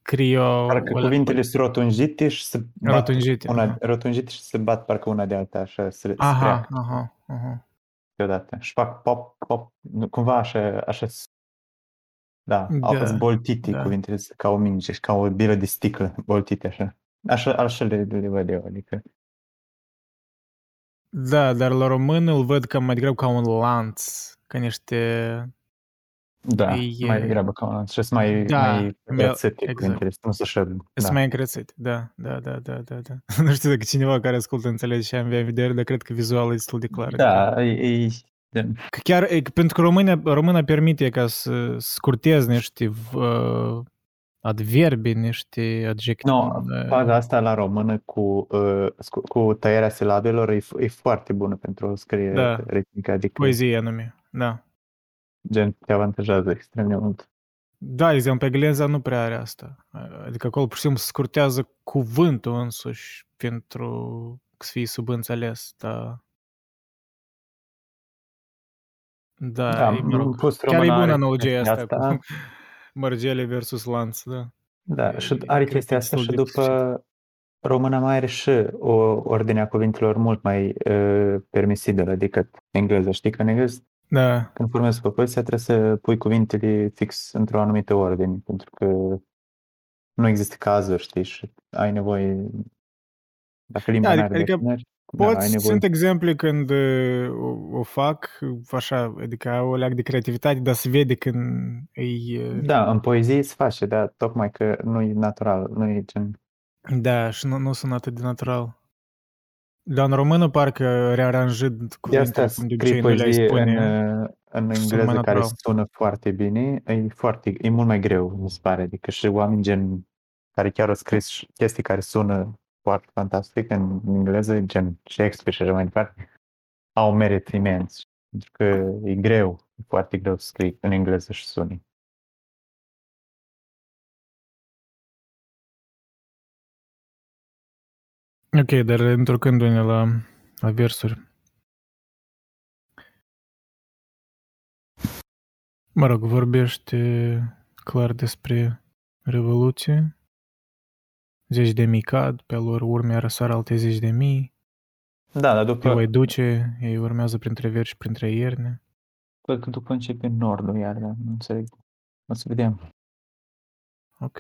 descrie-o... Parcă o- cuvintele sunt rotunjite și se bat Rotunjite, una, aha. rotunjite și se bat parcă una de alta, așa, se Aha, streacă aha, aha. deodată. Și fac pop, pop, nu, cumva așa, așa s- da, au Da, sunt boltite da. cuvintele, sunt ca o minge și ca o bilă de sticlă, boltite așa. Așa, așa le, le văd eu, adică. Da, dar la român îl văd cam mai degrabă ca un lanț, ca niște... Da, E- mai degrabă ca un lanț și sunt mai, Da, mai mi-a- rățite exact. cuvintele, nu sunt așa, Sunt da. mai încrețit, da, da, da, da, da, da. nu știu dacă cineva care ascultă înțelege și am în vedere, dar cred că vizual e destul de clar. Da, e, e, gen, Că chiar, e, că pentru că româna, româna permite ca să scurtezi niște uh, adverbi, niște adjective. No, da. faza asta la română cu, uh, cu, cu tăierea silabelor e, f- e foarte bună pentru o scriere Da. ritmică, adică Poezie anume, da. Gen te avantajează extrem de mult. Da, de exemplu, pe Glenza nu prea are asta. Adică acolo pur și simplu scurtează cuvântul însuși pentru să fie subînțeles, da. Da, Da, e, mă am rog, pus chiar e româna bună are analogia chestia asta, asta. cu mărgele versus lanț, da. Da, E- și cred are că chestia e asta destul și de după româna mai are și o ordine a cuvintelor mult mai uh, permisibilă decât engleză. Știi că în engleză Da, când formezi propoziția trebuie să pui cuvintele fix într-o anumită ordine, pentru că nu există cazuri, știi, și ai nevoie dacă limba Da, nu adică- are adică definări, da, Poți, ai nevoie. sunt exemple când uh, o, o fac, așa, adică au o leac de creativitate, dar se vede când e... uh, Da, în poezie se face, dar tocmai că nu e natural, nu e gen... Da, și nu, nu sunt atât de natural. Dar în română parcă rearanjând De cuvintele, asta cum de scrii obicei nu le-ai poezie în, spune. uh, în sună engleză mai care natural. sună foarte bine, e, foarte, e mult mai greu, mi se pare. Adică și oameni gen care chiar au scris și chestii care sună foarte fantastic în engleză, gen Shakespeare și așa mai departe, au merit imens. Pentru că e greu, e foarte greu să scrii în engleză și suni. Ok, dar întorcându-ne la, la versuri. Mă rog, vorbește clar despre Revoluție. zeci de mii cad, pe lor urme răsar alte zeci de mii, Da, dar te după, voi duce, ei urmează printre verși și printre ierne. cred că după începe nordul iar, dar nu înțeleg. O să vedem. Ok.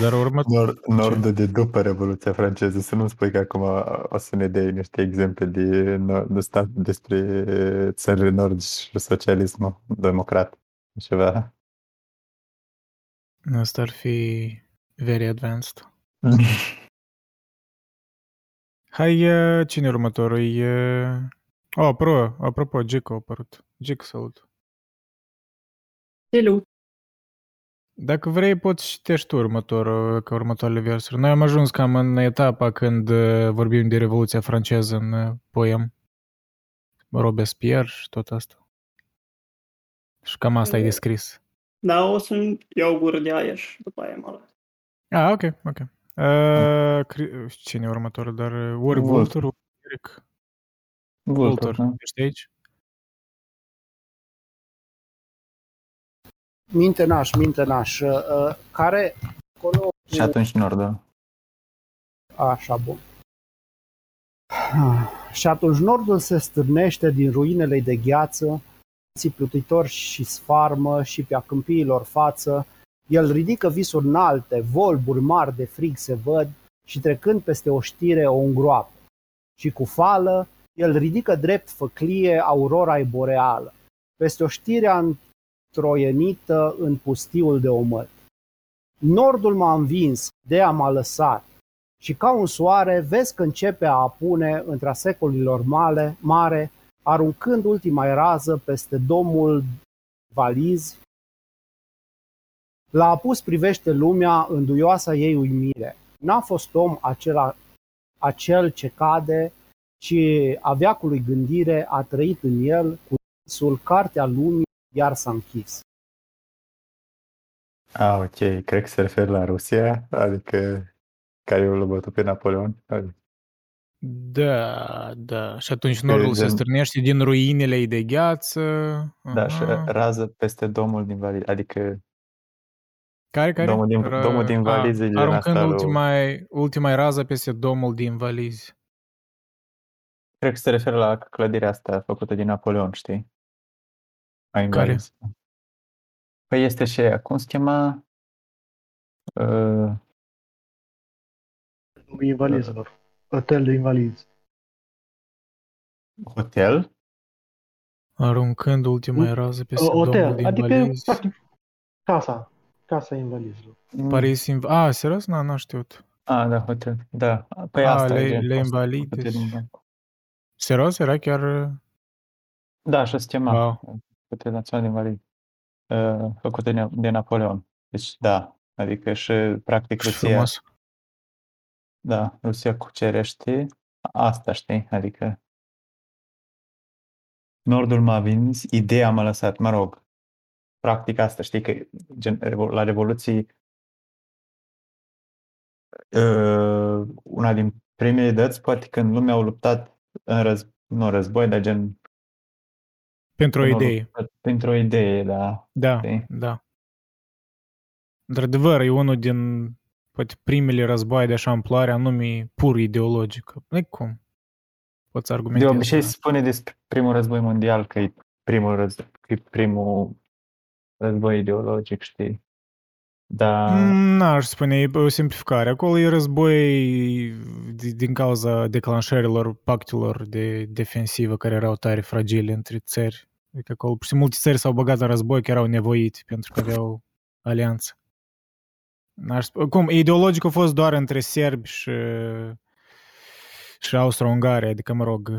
Dar urmă... Nord, nordul de după Revoluția franceză, să nu spui că acum o să ne dai niște exemple de, nord- de stat despre țările nordice și socialismul democrat. Ceva. Asta ar fi very advanced. Hai, uh, cine e următorul? E... Oh, apropo, apropo, Gic a apărut. Gic, salut. Salut! Dacă vrei, poți citești tu următorul, ca următoarele versuri. Noi am ajuns cam în etapa când uh, vorbim de Revoluția franceză în uh, poem. Robespierre și tot asta. Și cam asta e descris. Da, o să-mi iau gură de aer și după aia mă las. Ah, ok, ok. Uh, cri- cine e următorul? Dar uh, ori Vultur. Vultur, ori Eric. Vultur, da? Ești aici? Mintenaș, mintenaș, uh, care acolo... Și atunci nordul. Așa, bun. Și atunci nordul se stârnește din ruinele de gheață, țiplutitor și sfarmă și pe-a câmpiilor față. El ridică visuri înalte, volburi mari de frig se văd și trecând peste o știre o îngroapă. Și cu fală, el ridică drept făclie aurora boreală. Peste o știre întroienită în pustiul de omăt. Nordul m-a învins, de m-a lăsat, și ca un soare vezi că începe a apune între secolilor male, mare, aruncând ultima rază peste domul valiz. La apus privește lumea în duioasa ei uimire. N-a fost om acela, acel ce cade, ci a veacului gândire a trăit în el cu sul cartea lumii, iar s-a închis. Ah, ok. Cred că se referă la Rusia, adică care i-a bătut pe Napoleon. Adică, Da, da. Și atunci nordul se gen- strânește din ruinele ei de gheață. Da, și Aha. rază peste domul din Vali, adică Care, care? domul din- Ră- domul din a, valize, gen Aruncând asta lui- ultima, ultima rază peste domul din valizi. cred că se referă la clădirea asta făcută din Napoleon, știi? A invaliz. Păi este și aia, cum se chema? Uh, Invalizilor. Hotel de invalizi. hotel? Aruncând ultima rază peste domul Hotel, din adică valizi. practic casa. Casa invalizilor. Paris in... A, serios? Nu, n-am știut. Ah, da, hotel. Da. Păi Ah, asta le- e gen, le asta, invalides. făcută din- Serios? Era chiar... Da, așa se chema. Wow. Hotel Național din Vali. Uh, făcută de, de Napoleon. Deci, da. Adică și, practic, Și Rusia, frumos. da, Rusia cucerește asta, știi? Adică Nordul m-a vins, ideea m-a lăsat, mă rog. Practic asta, știi că gen, revo- la Revoluții uh, una din primele dăți, poate când lumea au luptat în răz, nu război, dar gen Pentru o când au idee. luptat Pentru o idee, da. Da, Știi? da. Într-adevăr, e unul din poate primele războaie de așa șamploare, anume pur ideologic. Nu cum? Poți De argumentezi. obicei da. se spune despre primul război mondial că e primul, răz, că e primul război ideologic, știi? Dar Mm, N-aș spune, e o simplificare. Acolo e război di- din cauza declanșărilor pactelor de defensivă care erau tare fragile între țări. Adică acolo și multe țări s-au băgat în război că erau nevoite pentru că aveau alianță. N-aș sp- Cum, ideologic a fost doar între serbi și, și austro-ungari, adică, mă rog,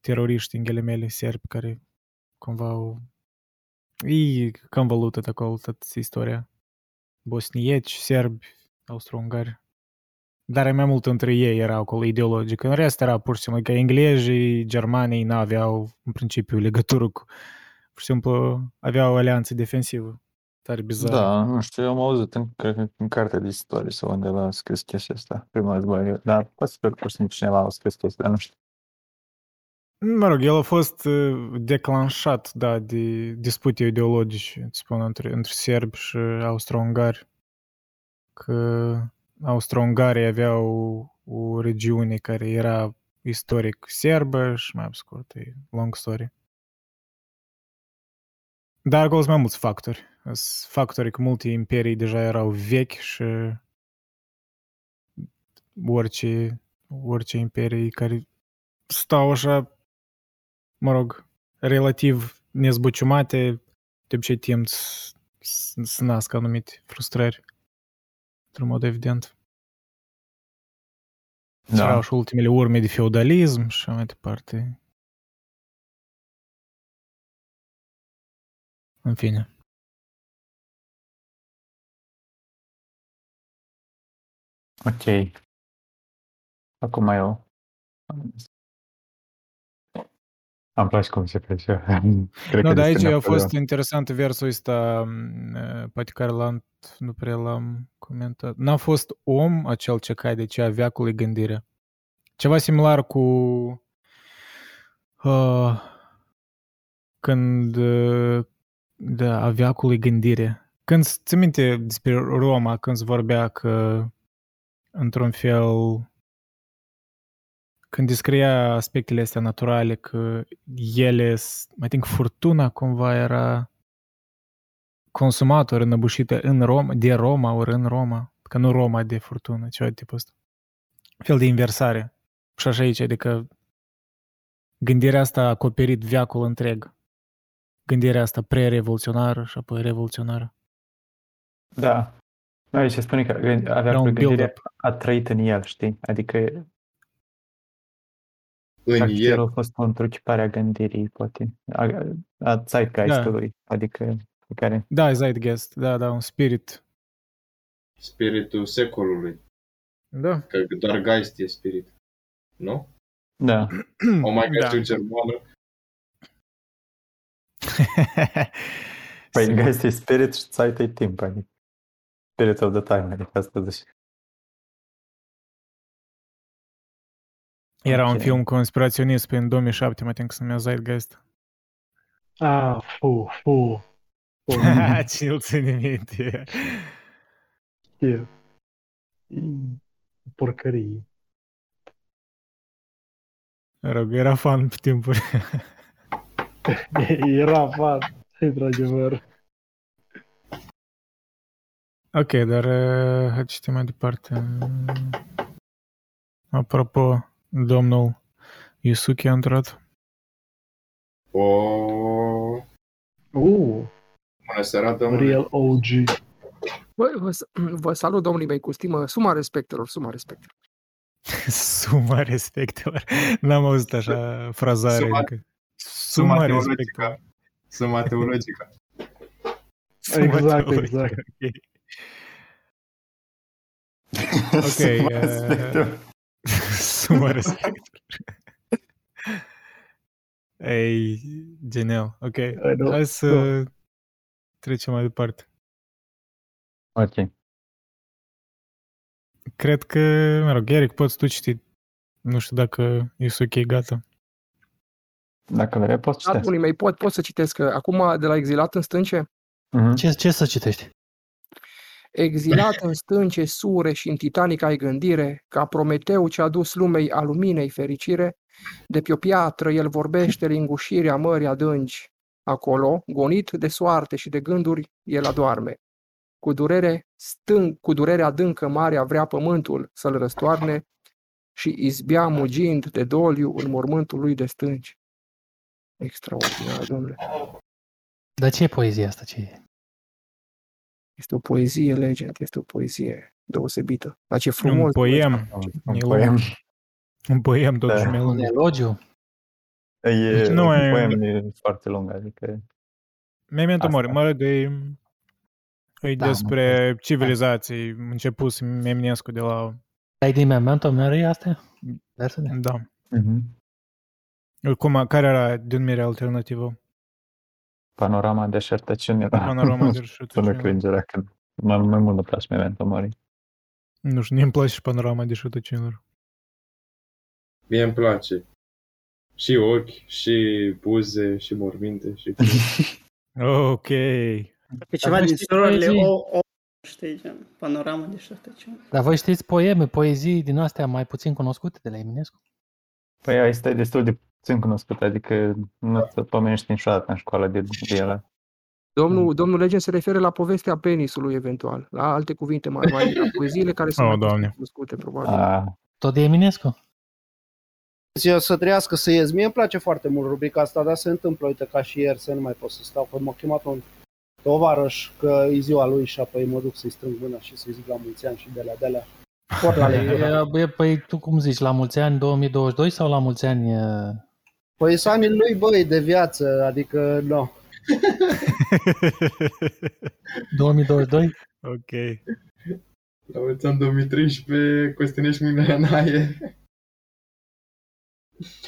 teroriști în ghilimele serbi care cumva au... E cam valută acolo tot istoria. Bosnieci, serbi, austro-ungari. Dar mai mult între ei era acolo ideologic. În rest era pur și simplu că englezii, germanii n-aveau în principiu legătură cu... Pur și simplu aveau o alianță defensivă. Tare bizar. da, nu știu, eu am auzit în, cred că în cartea de istorie sau undeva a scris chestia asta, primul război, dar poate să fi pur și simplu cineva a scris chestia, dar nu știu. Mă rog, el a fost uh, declanșat, da, de dispute ideologice, îți spun, între, între serbi și austro-ungari. Că austro-ungarii aveau o regiune care era istoric serbă și mai pe scurt, e long story. Dar acolo sunt mai mulți factori. Sunt factori că multe imperii deja erau vechi și orice, orice imperii care stau așa, mă rog, relativ nezbuciumate, de obicei tind să- să să nască anumite frustrări. Într-un mod evident. Da. Erau și ultimele urme de feudalism și așa mai departe. În fine. Ok. Acum eu. Am place cum se face. Cred Nu, că dar aici despre a Napoleon. fost interesant versul ăsta, m, eh, poate care l-am, nu prea l-am comentat. N-a fost om acel ce cade, ci a veacului gândire. Ceva similar cu uh, când uh, da, a veacului gândire. Când ți minte despre Roma, când se vorbea că într-un fel când descria aspectele astea naturale, că ele, s- mai think furtuna cumva era consumată ori înăbușită în Roma, de Roma ori în Roma, că nu Roma de furtună, ceva de tipul ăsta. Fel de inversare. Și așa aici, adică gândirea asta a acoperit viacul întreg. Gândirea asta pre-revoluționară și apoi revoluționară. Da. Aici se spune că gând- avea Era un gândire build-up. a trăit în el, știi? Adică În practic el el, a fost o întrucipare a gândirii, poate, a, a zeitgeistului, adică pe care Da, Zeitgeist, da, da, un spirit. spiritul secolului. Da. Că doar Geist e spirit. Nu? Da, O mai Da. da. germană. păi Sigur. Geist e spirit și Zeit e timp, adică Spirit of the time, adică asta zici. Era un Ok. film conspiraționist prin 2007, mă think, se numea Zeitgeist. Ah, fu, fu. fu. Ce îl ține minte. E- e- Porcărie. Mă rog, era fan pe timpuri. Era fan, într-adevăr. ok, dar uh, hai citim mai departe. Apropo, domnul Yusuke a intrat. O... Uh, Bună seara, domnule. real OG. Bă, vă, vă salut, domnului mei, cu stimă, suma respectelor, suma respectelor. Suma respectelor. N-am auzit așa frazare Suma- încă. Suma Suma teologică. respectelor. Suma teologică. Suma Exact, teologică, exact. ok. Ok, uh, Suma respectelor. Ei, genial. Ok, I know. hai să trecem mai departe. Ok. Cred că, mă rog, Eric, poți tu citi. Nu știu dacă e ok, gata. Dacă vrei, poți Da, citeți. domnului mei, pot, pot să citesc. că Acum, de la exilat în stânce, Mhm. Ce, ce să citești? Exilat în stânce, sure și în titanic ai gândire, ca Prometeu ce a dus lumei a luminei fericire, de pe o piatră el vorbește lingușirea mării adânci. Acolo, gonit de soarte și de gânduri, el adorme. Cu durere, stâng, cu durere adâncă marea vrea pământul să-l răstoarne și izbea mugind de doliu în mormântul lui de stânci. Extraordinar, domnule. Dar ce e poezia asta? Ce e? Este o poezie, legend, este o poezie deosebită. Dar ce Un frumos. poem. Un E poem. Un poem totuși Da. mai Un lung. elogiu? E, Nu un e- poem e foarte lung, adică Memento Asta. mori, mă rog, e, e Da, despre civilizații, început Memnescu de la... Ai din Memento Mori astea? Versele? Da. mhm. Cum, care era denumirea alternativă? Panorama deșertăciunii. da. Panorama de Sună rășătăciune. cringerea când mai, mai mult îmi place Memento Mori. Nu știu, nu-mi place și panorama de rășătăciunilor. Mie îmi place. Și ochi, și buze, și morminte, și... Ok. Pe ceva voi din știți surorile poezii? o, o, știi, gen, panoramă de așa ceva. Dar voi știți poeme, poezii din astea mai puțin cunoscute de la Eminescu? Păi asta e destul de puțin cunoscut, adică nu te pomenești niciodată în școală de, de el. Domnul, domnul Legend se referă la povestea penisului, eventual, la alte cuvinte mai, mai la poeziile care sunt Oh, mai puțin Doamne. cunoscute, probabil. A, Tot de Eminescu? Eu să trăiască să ies. Mie îmi place foarte mult rubrica asta, dar se întâmplă, uite, ca și ieri, să nu mai pot să stau, că m-a chemat un tovarăș, că e ziua lui și apoi mă duc să-i strâng mâna și să-i zic la mulți ani și de la de la. Sport la lectură. E, e, Păi tu cum zici, la mulți ani 2022 sau la mulți ani... e, Păi sunt anii lui, băi, de viață, adică, nu. 2022? ok. La mulți ani 2013, Costinești mâine în aie.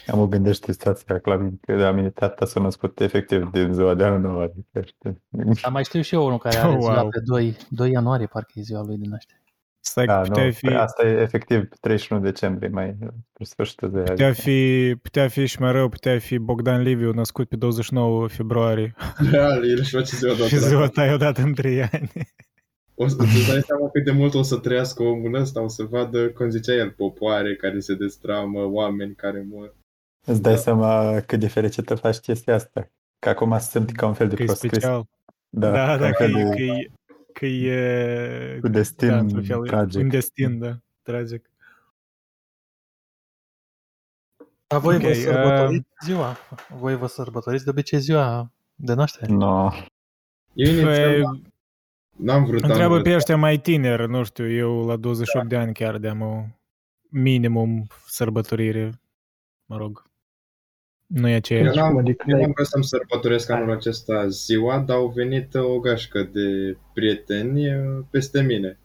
am o gândește situația la mine, că la mine tata s-a născut efectiv din ziua de anul nou, adică știi. Dar mai știu și eu unul care are Oh, ziua wow. pe 2, 2 ianuarie, parcă e ziua lui de naștere. Stai că Da, nu, putea fi, păi asta e efectiv 31 decembrie, mai spre sfârșitul de putea adică. fi, putea fi și mereu, putea fi Bogdan Liviu, născut pe 29 februarie. Real, el își face ziua de Și ziua ta e odată în 3 ani. O să îți dai seama cât de mult o să trăiască omul ăsta, o să vadă, cum zicea el, popoare care se destramă, oameni care mor. Îți dai seama cât de fericită faci chestia asta. Că acum se simte ca un fel de Că e proscris. special. Da, Da, ca da, un că fel e, de- că e, că e cu destin da, într-un fel, tragic. Un destin, da, tragic. Dar voi Ok, vă uh, sărbătoriți ziua? Voi vă sărbătoriți de obicei ziua de naștere? No. Eu inițial Păi, n-am vrut, am întreabă vrut. pe ăștia mai tineri, nu știu, eu la 28 de ani chiar de-am o minimum sărbătorire, mă rog. Nu e Eu aceeași. n-am, Adică eu n-ai- n-am vrut să-mi sărbătoresc anul acesta ziua, dar au venit uh, o gașcă de prieteni uh, peste mine.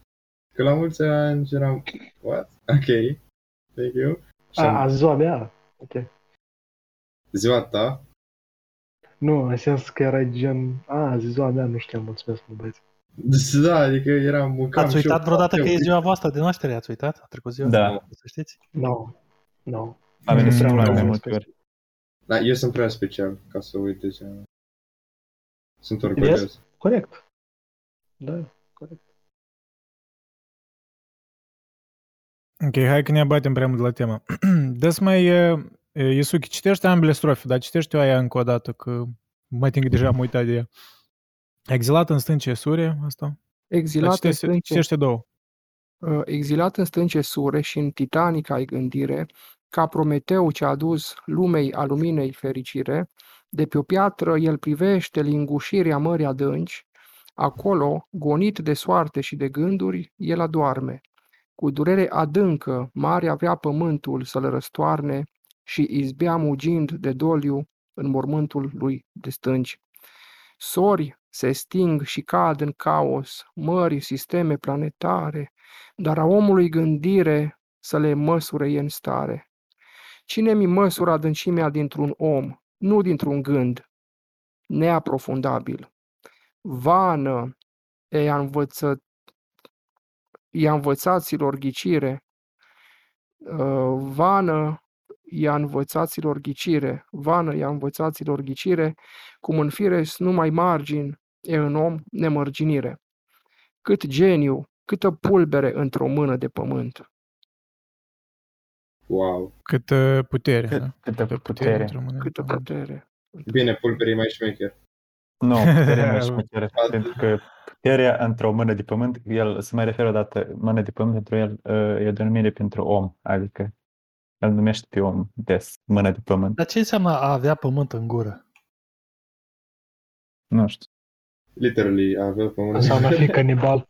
Că la mulți ani eram, what? Ok, thank you. Și A, am, a ziua mea? Ok. ziua ta, Nu, în sens că era gen... A, ziua mea, nu știam, mulțumesc, mă băieți. da, adică eram, mâncam Ați și uitat eu, vreodată că e eu, ziua voastră de naștere? Ați uitat? A trecut ziua? Da. Să știți? Nu, nu. La mine Mm, se nu întâmplă am de zis. multe ori. Da, eu sunt prea special ca să uit deja. Sunt Yes? orgolios. Corect. Da, corect. Ok, hai că ne abatem prea mult de la temă. Dă-ți mai, uh, Isuchi, citește ambele strofe, dar citește-o aia încă o dată, că mai timp deja am uitat de ea. Exilat în stânce sure, asta? Dar Exilat în citește, stânce, citește două. uh, exilat în stânce sure și în titanica ai gândire, ca Prometeu ce a adus lumei a luminei fericire, de pe o piatră el privește lingușirea mării adânci, acolo, gonit de soarte și de gânduri, el adoarme. Cu durere adâncă, marea vrea pământul să-l răstoarne și izbea mugind de doliu în mormântul lui de stânci. Sori se sting și cad în caos, mări, sisteme planetare, dar a omului gândire să le măsure e în stare. Cine mi măsură adâncimea dintr-un om, nu dintr-un gând, neaprofundabil? Vană e a învăță, i-a învățaților ghicire, uh, vană i-a învățaților ghicire, vană i-a învățaților ghicire, cum în fires numai margini e în om nemărginire. Cât geniu, câtă pulbere într-o mână de pământ. Wow. Câtă putere. Cât, da? câtă Câtă putere. într-o mână. Câtă putere. Bine, pulperii mai șmecher. Nu, puterea mai șmecheră. pentru că puterea într-o mână de pământ, el se mai referă odată, mână de pământ pentru el uh, e o denumire pentru om, adică el numește pe om des, mână de pământ. Dar ce înseamnă a avea pământ în gură? Nu știu. Literally, avea pământ. Înseamnă a fi canibal.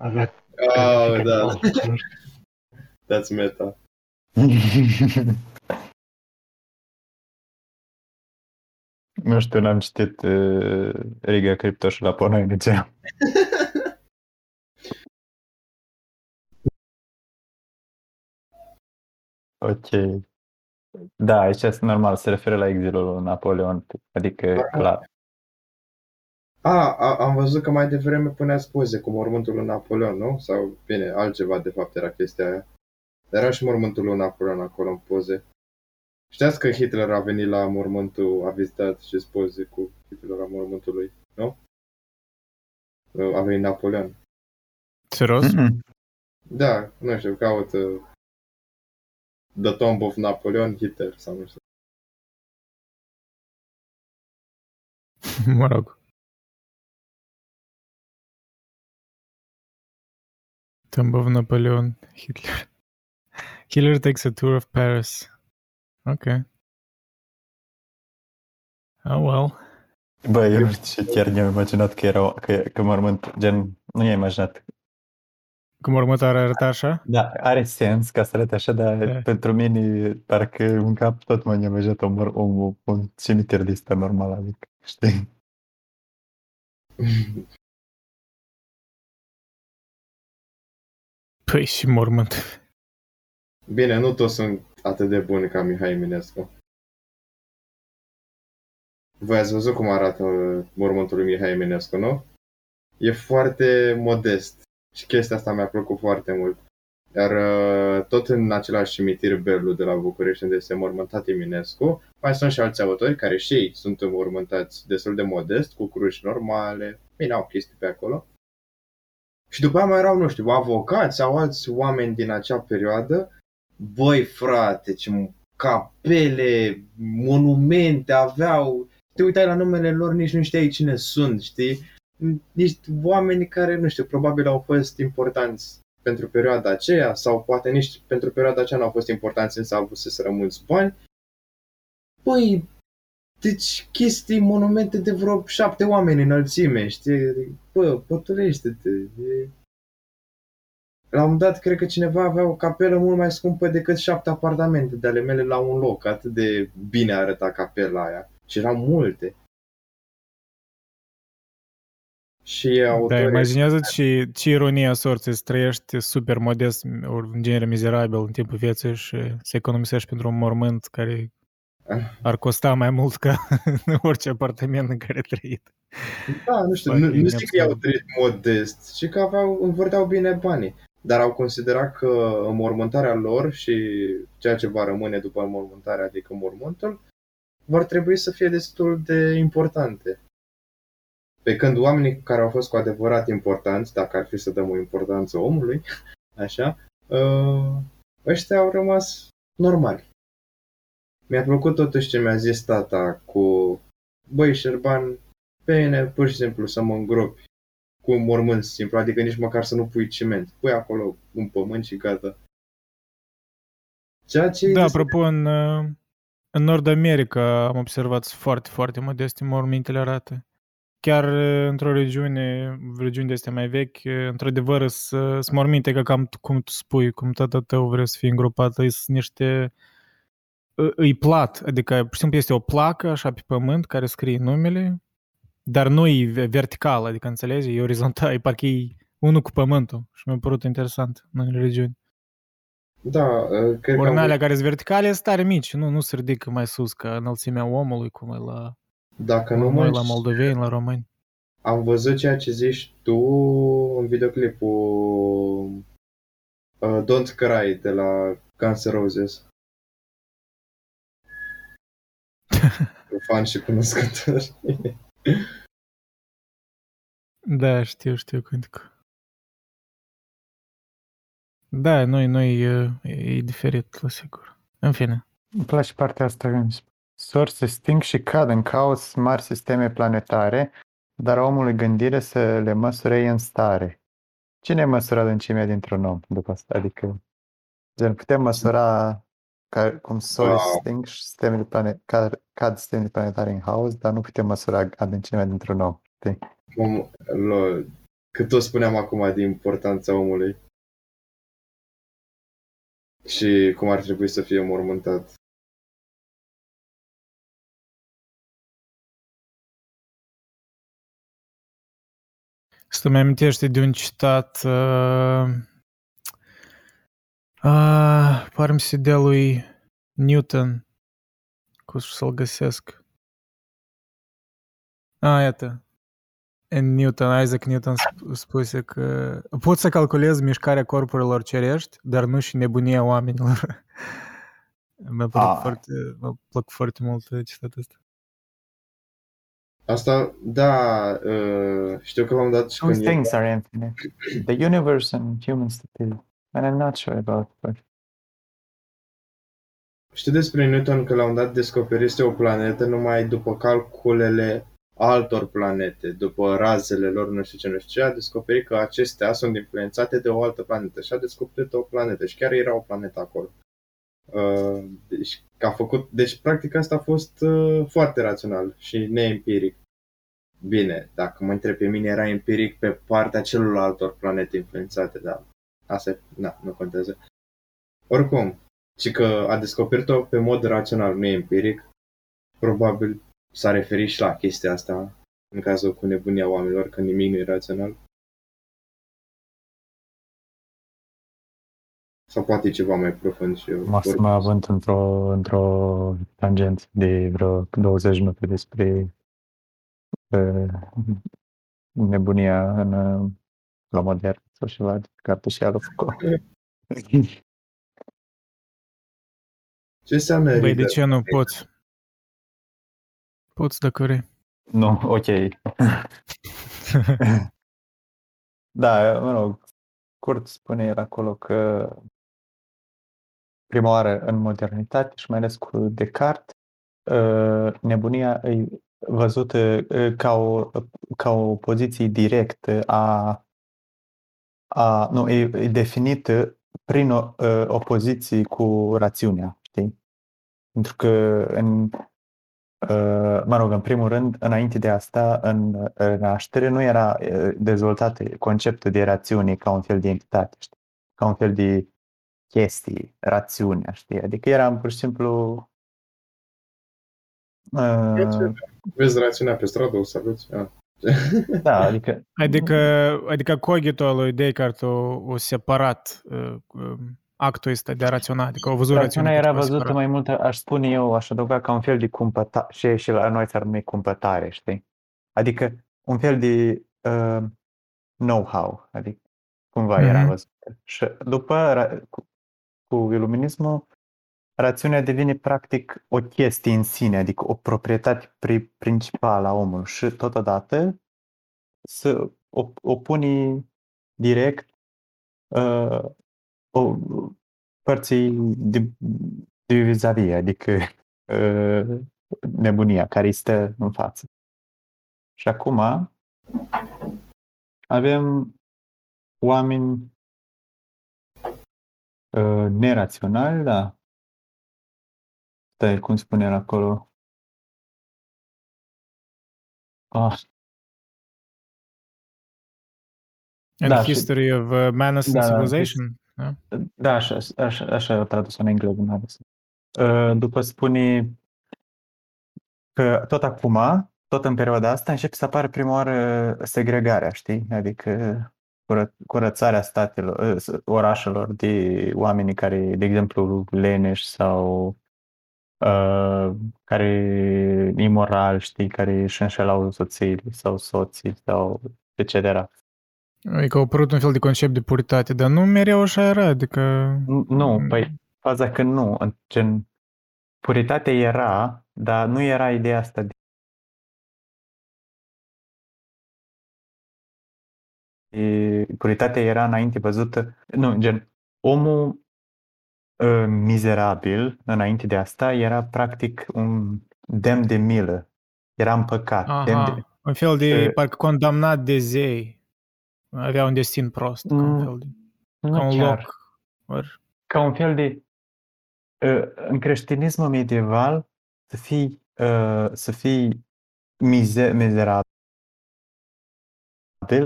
Avea Oh, da, canibal. Nu știu. that's meta. Nu știu, n-am citit uh, Riga Crypto și la Ponoi nici eu. Ok. Da, aici este normal, se referă la exilul lui Napoleon, adică clar. A, a, am văzut că mai devreme puneați poze cu mormântul lui Napoleon, nu? Sau, bine, altceva de fapt era chestia aia. Era și mormântul lui Napoleon acolo în poze. Știați că Hitler a venit la mormântul, a vizitat și spoze cu Hitler la mormântul lui, nu? A venit Napoleon. Serios? Mm-mm. Da, nu știu, caută The Tomb of Napoleon Hitler sau nu știu. Mă rog. Tomb of Napoleon, Hitler. Hitler takes a tour of Paris. Ok. Oh well. Bă, eu nu știu ce chiar ne-am imaginat că era, că, că mormânt, gen, nu i-am imaginat. Cum următoarea arăta așa? Da, are sens ca să arate așa, dar Da. pentru mine parcă în cap tot m-am imaginat un, mor- un, un cimitir de ăsta normal, adică, știi? Păi și mormânt. Bine, nu toți sunt atât de buni ca Mihai Eminescu. Voi ați văzut cum arată uh, mormântul lui Mihai Eminescu, nu? E foarte modest și chestia asta mi-a plăcut foarte mult. Iar uh, tot în același cimitir Berlu de la București, unde este mormântat Eminescu, mai sunt și alți autori care și ei sunt mormântați destul de modest, cu cruci normale, bine, au chestii pe acolo. Și după aia mai erau, nu știu, avocați sau alți oameni din acea perioadă. Băi, frate, ce capele, monumente aveau. Te uitai la numele lor, nici nu știai cine sunt, știi? Niște oameni care, nu știu, probabil au fost importanți pentru perioada aceea sau poate nici pentru perioada aceea nu au fost importanți, însă au avut să mulți bani. Băi, deci chestii, monumente de vreo șapte oameni înălțime, știi? Bă, păturește-te. E... La un moment dat, cred că cineva avea o capelă mult mai scumpă decât șapte apartamente de ale mele la un loc. Atât de bine arăta capela aia. Și erau multe. Și Da, autorii... imaginează ce, ce ironie a sorții să trăiești super modest, ori în genere mizerabil în timpul vieții și să economisești pentru un mormânt care ar costa mai mult ca orice apartament în care ai trăit. Da, nu știu, Fucking nu, nu zic că i-au absurd. trăit modest, ci că aveau, învârteau bine banii. Dar au considerat că înmormântarea lor și ceea ce va rămâne după înmormântarea, adică mormântul, vor trebui să fie destul de importante. Pe când oamenii care au fost cu adevărat importanți, dacă ar fi să dăm o importanță omului, așa, uh, ăștia au rămas normali. Mi-a plăcut totuși ce mi-a zis tata cu, băi, Șerban, pe mine pur și simplu să mă îngropi cu un mormânt simplu, adică nici măcar să nu pui ciment. Pui acolo un pământ și gata. Ceea ce e Da, destul- apropo, în, uh, în Nord America am observat sunt foarte, foarte modeste mormintele arată. Chiar uh, într-o regiune, regiuni de astea mai vechi, uh, într-adevăr sunt sunt morminte ca cam tu- cum tu spui, cum tata tău vrea să fie îngropat, sunt niște î- îi plat, adică pur și simplu este o placă așa pe pământ care scrie numele, dar nu e ve- vertical, adică înțelegi, e orizontal, e parcă e unul cu pământul și mi-a părut interesant în unele regiuni. Da, uh, cred că Ori am, în alea care sunt verticale sunt tare mici, nu, nu se ridică mai sus ca înălțimea omului, cum e la, dacă nu la mă noi, la moldoveni, la români. am văzut ceea ce zici tu în videoclipul uh, Don't Cry de la Guns N' Roses. Fan și cunoscător. Da, știu, știu cântecul. Da, noi, noi e, e diferit, la sigur. În fine. Îmi place partea asta când sor se sting și cad în caos mari sisteme planetare, dar omului gândire să le măsure în stare. Cine măsură adâncimea dintr-un om după asta? Adică, gen, putem măsura ca, cum sorii Wow. se sting și sistemele plane, cad, cad sistemele planetare în haos, dar nu putem măsura adâncimea dintr-un om. Știi? Om, lol. Cât tot spuneam acum de importanța omului. Și cum ar trebui să fie mormântat. Să mi amintește de un citat uh, uh, pare se de lui Newton cum să-l găsesc a, iată în Newton, Isaac Newton sp- spuse că pot să calculez mișcarea corpurilor cerești, dar nu și nebunia oamenilor. Mi-a plăcut Ah. foarte, mi-a plăcut foarte mult uh, citatul ăsta. Asta, da, uh, știu că l-am dat și Those când things era, are infinite. The universe and human stupidity. And I'm not sure about but știu despre Newton că l-am dat descoperiste o planetă numai după calculele altor planete, după razele lor, nu știu ce, nu știu ce, a descoperit că acestea sunt influențate de o altă planetă și a descoperit o planetă și chiar era o planetă acolo. Uh, deci, că a făcut, deci practic asta a fost uh, foarte rațional și neempiric. Bine, dacă mă întreb pe mine, era empiric pe partea celorlaltor planete influențate, dar asta e, na, nu contează. Oricum, și că a descoperit-o pe mod rațional, nu empiric, probabil s-a referit și la chestia asta, în cazul cu nebunia oamenilor, că nimic nu e rațional. Sau poate ceva mai profund și eu. mă să mă având într-o, într-o tangență de vreo 20 minute despre uh, nebunia în uh, la modern sau ceva de carte și alu Foucault. Ce înseamnă Băi, de reader? ce nu poți? Poți dacă vrei. nu, ok. da, mă rog, scurt spune el acolo că prima oară în modernitate și mai ales cu Descartes, uh, nebunia e văzută uh, ca o, ca o poziție directă a, a nu, e, e definită prin o, uh, opoziție cu rațiunea, știi? Pentru că în, uh, mă rog, în primul rând, înainte de asta, în uh, naștere nu era uh, dezvoltat conceptul de rațiune ca un fel de entitate, știi? Ca un fel de chestii, rațiunea, știi? Adică era pur și simplu uh, Vezi rațiunea pe stradă, o saluți? Ah. Da, adică Adică, adică cogito al lui Descartes o, o separat uh, uh, actul ăsta de a raționa, adică o văzut rațiunea rațiunea era ca ceva văzută separat. mai mult, aș spune eu, aș adăuga ca un fel de cumpătare, și, și la noi s-ar numi cumpătare, știi? Adică un fel de uh, know-how, adică cumva era Mhm. văzut. Și după, ra- cu, cu iluminismul, rațiunea devine practic o chestie în sine, adică o proprietate pri, principală a omului și totodată să o, o pune direct uh, o, părții de, de vis-a-vis, adică uh, nebunia care îi stă în față. Și acum avem oameni uh, neraționali, da. Stai, cum spune el acolo? Ah, In Da, și- History of uh, Madness and Da, da, Civilization. Da? Da, așa, așa, așa a tradus în engleză. n-a adus. Uh, După spune că tot acum, tot în perioada asta, începe să apară prima oară segregarea, știi? Adică cură, curățarea statelor, uh, s- orașelor de oamenii care, de exemplu, leneși sau uh, care imoral, știi, care își înșelau soțiile sau soții sau etc. Adică au apărut un fel de concept de puritate, dar nu mereu așa era, adică... Nu, Nu, păi faza că nu, în gen puritatea era, dar nu era ideea asta de de- puritatea era înainte văzută, nu, gen, omul uh, mizerabil înainte de asta era practic un demn de milă, era împăcat, demn de, Aha, un fel de, Eh, parcă condamnat de zei. Avea un destin prost, ca un Mm, fel de... nu Ca un chiar. loc. Or, ca un fel de uh, în creștinismul medieval să fii uh, să fii mize, mizerabil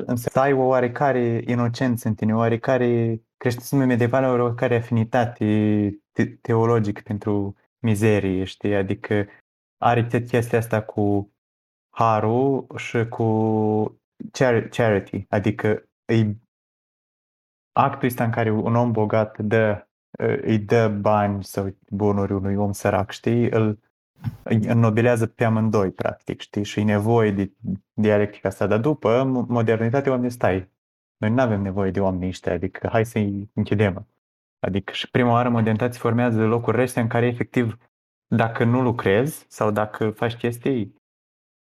însă să ai o oarecare inocență în tine, oarecare creștinismul medieval are o oarecare afinitate te- teologic pentru mizerie, știi? Adică are tot chestia asta cu harul și cu char- charity, adică e actul ăsta în care un om bogat dă, îi dă bani sau bunuri unui om sărac, știi, îl îi înnobilează pe amândoi, practic, știi, și e nevoie de dialectica asta. Dar după, în modernitatea, oamenii stai. Noi nu avem nevoie de oamenii ăștia, adică hai să-i închidem. Adică și prima oară modernitatea formează locuri reste în care efectiv dacă nu lucrezi sau dacă faci chestii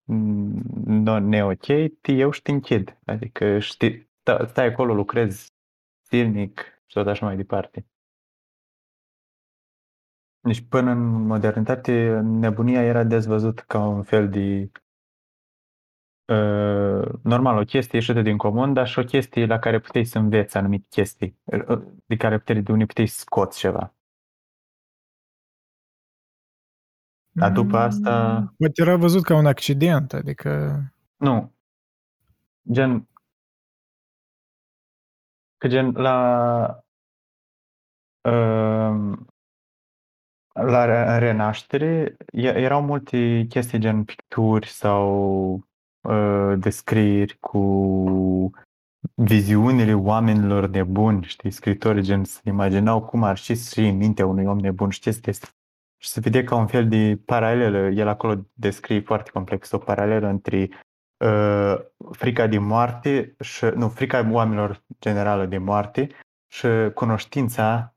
mm, neok, eu și te închid. Adică știi, sta- stai acolo, lucrezi zilnic și tot așa mai departe. Deci până în modernitate, nebunia era dezvăzută ca un fel de uh, normal, o chestie ieșită din comun, dar și o chestie la care puteai să înveți anumite chestii, uh, de care puteai, de unde puteai să scoți ceva. Dar după asta, Poate era văzut ca un accident, adică... nu. Gen, că gen la uh, la re- renaștere e- erau multe chestii gen picturi sau uh, descrieri cu viziunile oamenilor nebuni, știi, scritori gen să imaginau cum ar și și în mintea unui om nebun și chestii astea. Și se vede ca un fel de paralelă, el acolo descrie foarte complex o paralelă între uh, frica de moarte și, nu, frica oamenilor generală de moarte și cunoștința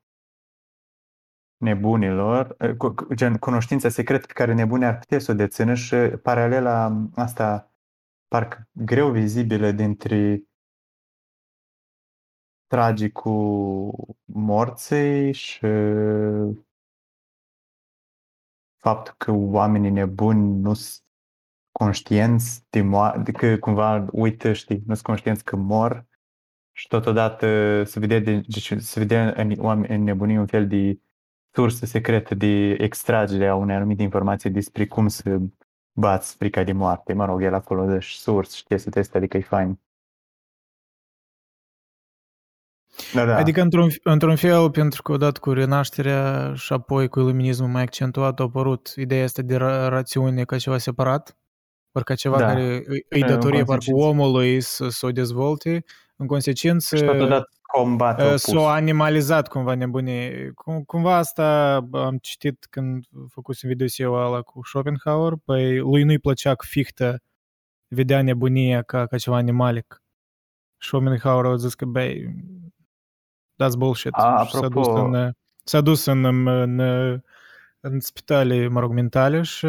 nebunilor, uh, cu- cu- gen cunoștința secretă pe care nebunii ar putea să o dețină și paralela asta parcă greu vizibilă dintre tragicul morții și faptul că oamenii nebuni nu sunt conștienți de moa- că cumva uită, știi, nu sunt conștienți că mor și totodată se vede, de, deci se vede în, oameni, în nebunii un fel de sursă secretă de extragere a unei anumite informații despre cum să bați frica de moarte. Mă rog, el acolo dă și surs și chestii astea, adică e fain. Da, da. Adică, într-un, într-un fel, pentru că odată cu renașterea și apoi cu iluminismul mai accentuat, a apărut ideea asta de ra- rațiune ca ceva separat, ori ca ceva Da. care îi- îi În datorie parcă consecință. omului să, să o dezvolte, în consecință și totodată combate uh, opus. s-a animalizat cumva nebunie. Cum, cumva asta am citit când făcusem video ăla cu Schopenhauer, păi lui nu-i plăcea că Fichte vedea nebunia ca, ca ceva animalic. Schopenhauer a zis că, băi, that's bullshit. A, Și s-a dus apropo- în, s-a dus în, în, în, în spitale, mă rog, mentale și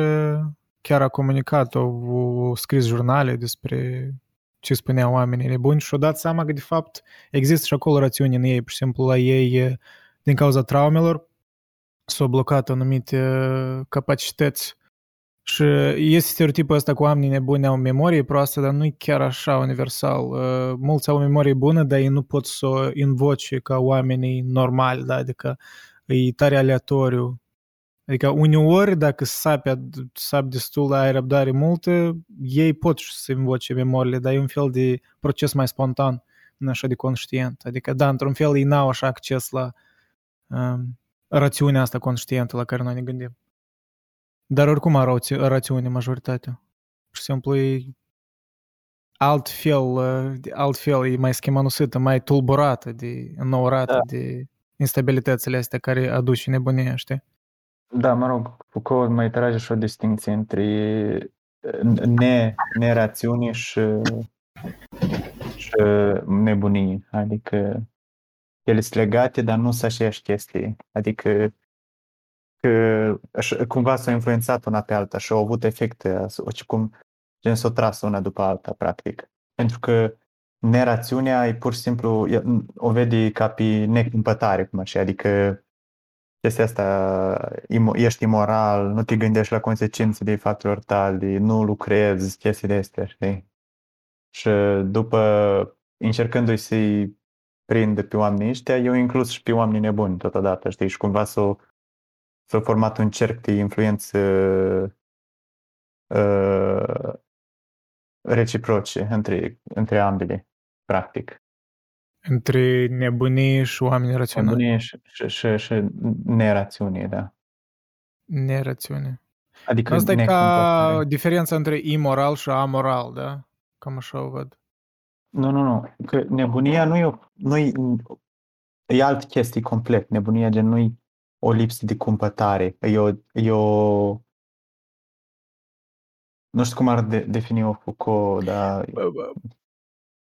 chiar a comunicat, au, au scris jurnale despre ce spuneau oamenii nebuni și au dat seama că, de fapt, există și acolo rațiuni în ei. Pur și simplu, la ei, din cauza traumelor, s-au blocat anumite capacități și este stereotipul ăsta cu oamenii nebuni au memorie proastă, dar nu e chiar așa universal. Uh, Mulți au o memorie bună, dar ei nu pot să o invoce ca oamenii normali, da? adică e tare aleatoriu. Adică uneori, dacă sapi, ad- sapi destul, ai răbdare multă, ei pot să invoce memoriile, dar e un fel de proces mai spontan, nu așa de conștient. Adică, da, într-un fel ei n-au așa acces la um, rațiunea asta conștientă la care noi ne gândim. Dar oricum au rați- rațiune majoritatea. Pur și simplu e altfel, uh, de- altfel e mai schemanusită, mai tulburată, de înnourată Da. de instabilitățile astea care aduce nebunia, știi? Da, mă rog, Foucault mai trage și o distinție între ne, nerațiune și, și nebunie. Adică ele sunt legate, dar nu sunt aceeași chestie. Adică că așa- cumva s-au influențat una pe alta și au avut efecte, as- cum gen s-au tras una după alta, practic. Pentru că nerațiunea e pur și simplu, e- o vede ca pe necumpătare, cum așa, adică chestia asta, imo- ești imoral, nu te gândești la consecințele faptelor tale, nu lucrezi, chestii de astea, știi? Și după, încercându-i să-i prindă pe oamenii ăștia, eu inclus și pe oamenii nebuni totodată, știi? Și cumva s-a, s-a format un cerc de influență uh, reciproce între, între ambele, practic. Între nebunie și oameni raționali. Nebunie și, și, și, și nerațiune, da. Nerațiune. Adică Asta e ca necumpătare. diferența între imoral și amoral, da? Cam așa o văd. Nu, nu, nu. Că nebunia nu e, o, nu e, e alt chestie complet. Nebunia gen nu e o lipsă de cumpătare. E o, e o nu știu cum ar de, defini o Foucault, dar Bă, bă,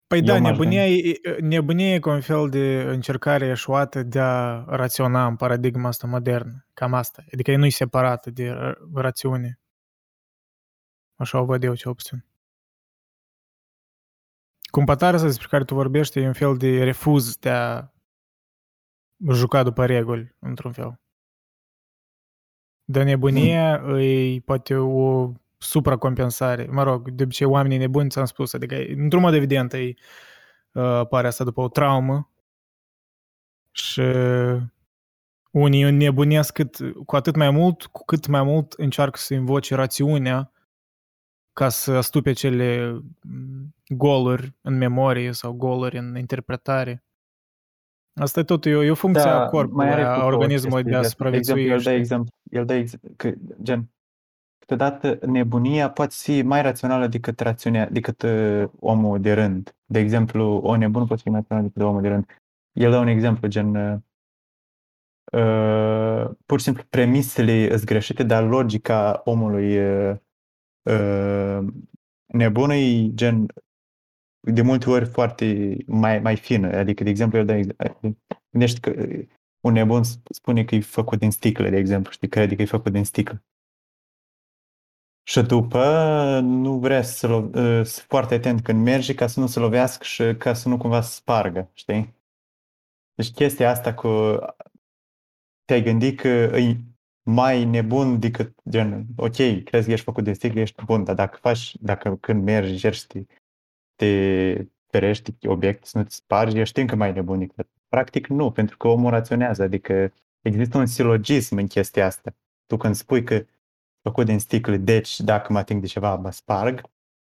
Păi Eu da, m-aș nebunia e, nebunia e ca un fel de încercare eșuată de a raționa în paradigma asta modernă. Cam asta. Adică e nu-i separată de ra- rațiune. Așa o văd eu cel puțin. Cumpătarea asta despre care tu vorbești e un fel de refuz de a juca după reguli, într-un fel. De nebunie e poate o supracompensare. Mă rog, de obicei oamenii nebuni ți-am spus, adică într-un mod evident e, uh, apare asta după o traumă și unii înnebunesc cât, cu atât mai mult, cu cât mai mult încearcă să invoce rațiunea ca să astupe cele mm, goluri în memorie sau goluri în interpretare. Asta e tot, e o, e o funcție a corpului, Da, mai are a Foucault o organismului de a chestie de asta. De supraviețui. exemplu, el dă știi? exemplu, el dă exemplu că, gen, câteodată nebunia poate fi mai rațională decât, rațiunea, decât uh, omul de rând. De exemplu, o nebună poate fi mai rațională decât omul de rând. El dă un exemplu, gen, uh, uh, pur și simplu premisele sunt greșite, dar logica omului uh, uh, nebun e gen de multe ori foarte mai, mai fină. Adică, de exemplu, el dă, ex- gândește că uh, un nebun sp- spune că e făcut din sticlă, de exemplu, știi, crede că e făcut din sticlă. Și după nu vrea să, lo- uh, să fie foarte atent când merge ca să nu se lovească și ca să nu cumva să spargă, știi? Deci chestia asta cu te-ai gândit că e mai nebun decât gen, ok, crezi că ești făcut din sticlă, ești bun, dar dacă faci, dacă când mergi, încerci să te, te ferești obiect, să nu-ți spargi, ești încă mai nebun decât. Practic nu, pentru că omul raționează, adică există un silogism în chestia asta. Tu când spui că făcut din sticlă, deci dacă mă ating de ceva, mă sparg,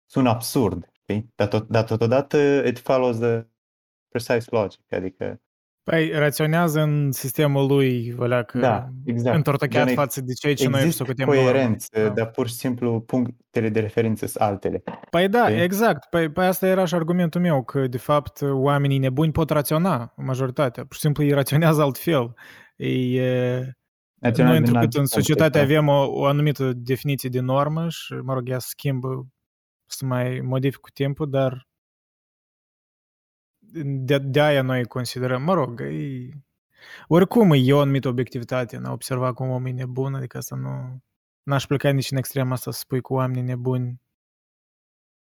sună absurd, știi? Dar, tot, dar totodată it follows the precise logic, adică Păi, raționează în sistemul lui, vălea că Da, exact. întortocheat Gen, față de ceea ce noi există socotim normă. coerență, Da. dar pur și simplu punctele de referință sunt altele. Păi da, Știi? exact. Păi, păi asta era și argumentul meu, că de fapt oamenii nebuni pot raționa, majoritatea. Pur și simplu ei raționează altfel. Ei, e, Național noi din întrucât alt în societate context, avem o, o anumită definiție de normă și, mă rog, ea se schimbă, să mai modific cu timpul, dar de, de aia noi considerăm, mă rog, e, oricum e o anumită obiectivitate în a observa cum omul e nebun, adică asta nu... N-aș pleca nici în extrema asta să spui cu oamenii nebuni.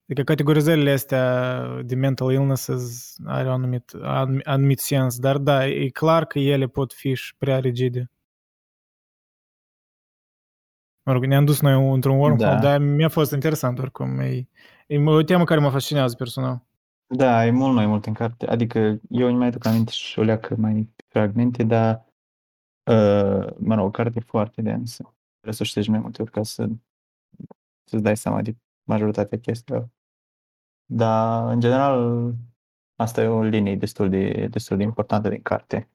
Adică categorizările astea de mental illnesses are un anumit, anumit, anumit sens, dar da, e clar că ele pot fi și prea rigide. Mă rog, ne-am dus noi într-un wormhole, Da. dar mi-a fost interesant oricum. E, e o temă care mă fascinează personal. Da, e mult mai mult în carte. Adică eu îmi mai aduc aminte și o leacă mai fragmente, dar uh, mă rog, o carte foarte densă. Trebuie să o ștești mai multe ori ca să, să-ți dai seama de majoritatea chestiilor. Dar, în general, asta e o linie destul de, destul de importantă din carte.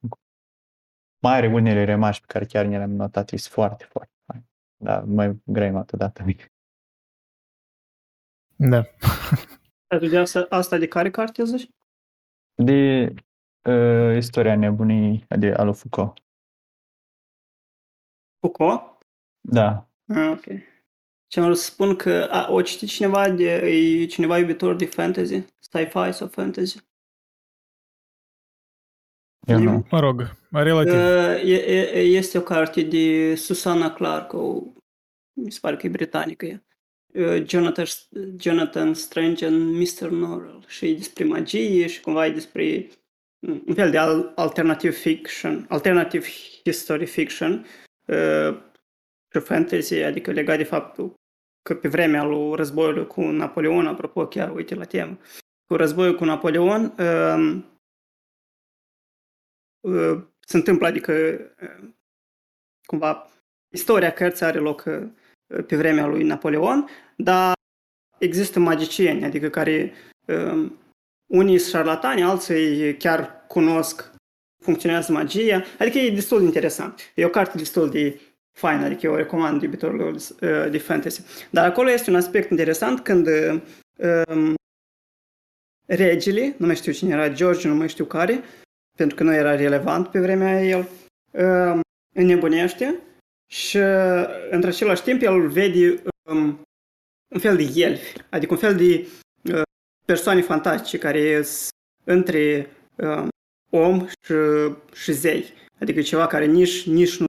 Mai are unele remarci pe care chiar ne le-am notat, e foarte, foarte fain. Dar mai grăim atât mic. Da. Atunci de asta, asta de care carte zici? De uh, istoria nebunii de Alu Foucault. Foucault? Da, Ah, ok. Ce am vrut să spun că a, o citit cineva de, e cineva iubitor de fantasy, sci-fi sau fantasy. Eu E- nu. Mă rog, relativ. Uh, e, e, este o carte de Susana Clark, o, mi se pare că e britanică ea. Uh, Jonathan, Jonathan Strange and Mr. Norrell și e despre magie și cumva e despre mm, un fel de al, alternative fiction, alternative history fiction uh, și fantasy, adică legat de faptul că pe vremea lui războiului cu Napoleon, apropo chiar uite la temă, cu războiul cu Napoleon, uh, uh, se întâmplă, adică uh, cumva istoria cărții are loc uh, pe vremea lui Napoleon, dar există magicieni, adică care uh, unii sunt șarlatani, alții chiar cunosc funcționează magia, adică e destul de interesant. E o carte destul de faină, adică eu o recomand iubitorilor uh, de fantasy. Dar acolo este un aspect interesant când uh, um, regele, nu mai știu cine era, George, nu mai știu care, pentru că nu era relevant pe vremea el, uh, înnebunește și uh, într același timp el vede um, un fel de elfi, adică un fel de uh, persoane fantastice care sunt între uh, om și, și zei. Adică ceva care nici, nici nu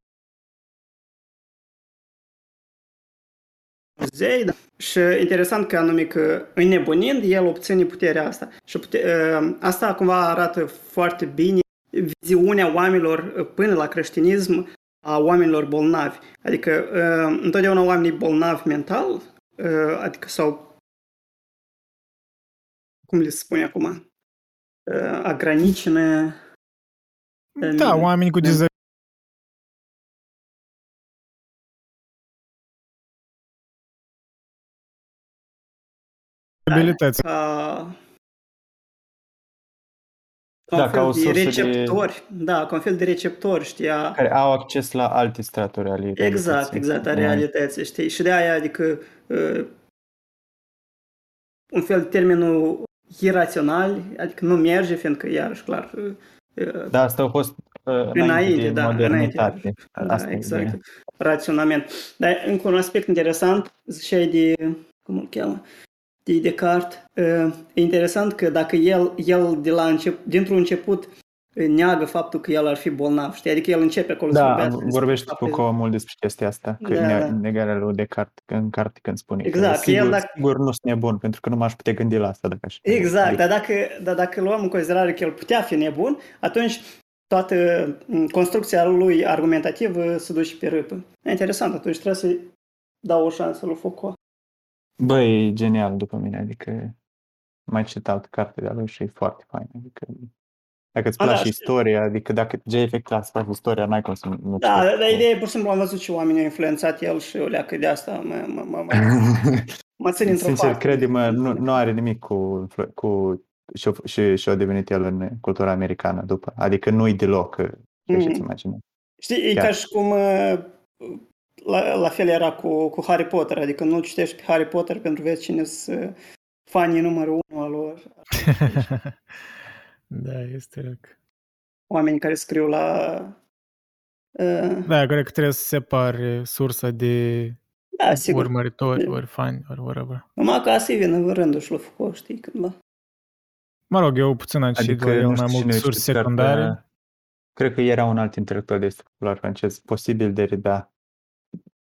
zei, da? Și interesant că anume că înnebunind, el obține puterea asta. Și pute, uh, asta cumva arată foarte bine viziunea oamenilor până la creștinism a oamenilor bolnavi. Adică uh, întotdeauna oamenii bolnavi mental, uh, adică sau cum le spune acum, uh, agranicină Da, oameni cu dizabilități. Abilități. ca, ca Da, un ca o fel de sursă de- receptori, da, ca un fel de receptori, știa, Care au acces la alte straturi ale exact, realității. exact, a Oameni. realității, știi, și de aia, adică, uh, un fel de termenul irațional, adică nu merge, fiindcă, iarăși, clar, uh, Da, asta a fost uh, înainte, Înainte, de da, modernitate. Da, Asta e exact. ideea. Raționament. Dar încă un aspect interesant, ziceai de, cum îl cheamă, de Descartes. Uh, E interesant că dacă el, el de la încep, dintr-un început uh, neagă faptul că el ar fi bolnav, știi? Adică el începe acolo să Da, vorbească despre vorbește faptul- Foucault mult despre chestia asta, că Da, ne- da. negarea lui Descartes în carte când spune Exact, că că el sigur, dacă- sigur nu sunt nebun, pentru că nu m-aș putea gândi la asta dacă aș Exact, Adică, dar dacă, dar dacă luăm în considerare că el putea fi nebun, atunci toată m, construcția lui argumentativă se duce pe râpă. E interesant, atunci trebuie să-i dau o șansă lui Foucault. Bă, e genial după mine, adică mai citat carte de-a lui și e foarte fain, adică dacă îți A, da, place știu. istoria, adică dacă GFX class faci istoria, n-ai cum să nu Da, citești dar Foucault. ideea e, pur și simplu, am văzut și oamenii au influențat el și o leacă de asta mă, mă, mă, mă, mă țin într-o Sincer, parte. crede-mă, nu, nu are nimic cu, influ- cu și, și, și a devenit el în cultura americană după. Adică nu-i deloc, uh, ce Mhm. mm-hmm. imagine. Știi, e Chiar. ca și cum uh, la, la fel era cu, cu Harry Potter, adică nu citești pe Harry Potter pentru vezi cine sunt fanii numărul unu al lor, Da, este răc. oamenii care scriu la... Uh, Da, cred că trebuie să separi sursa de da, sigur. urmăritori, Da. ori fani, ori whatever. Numai că asta e vine rândul și lui Foucault, știi, cândva. Mă rog, eu puțin am citit Adică la el nu mai știu mult cine a surse citit secundare. cartea- Cred că era un alt intelectual de popular francez, posibil Derrida,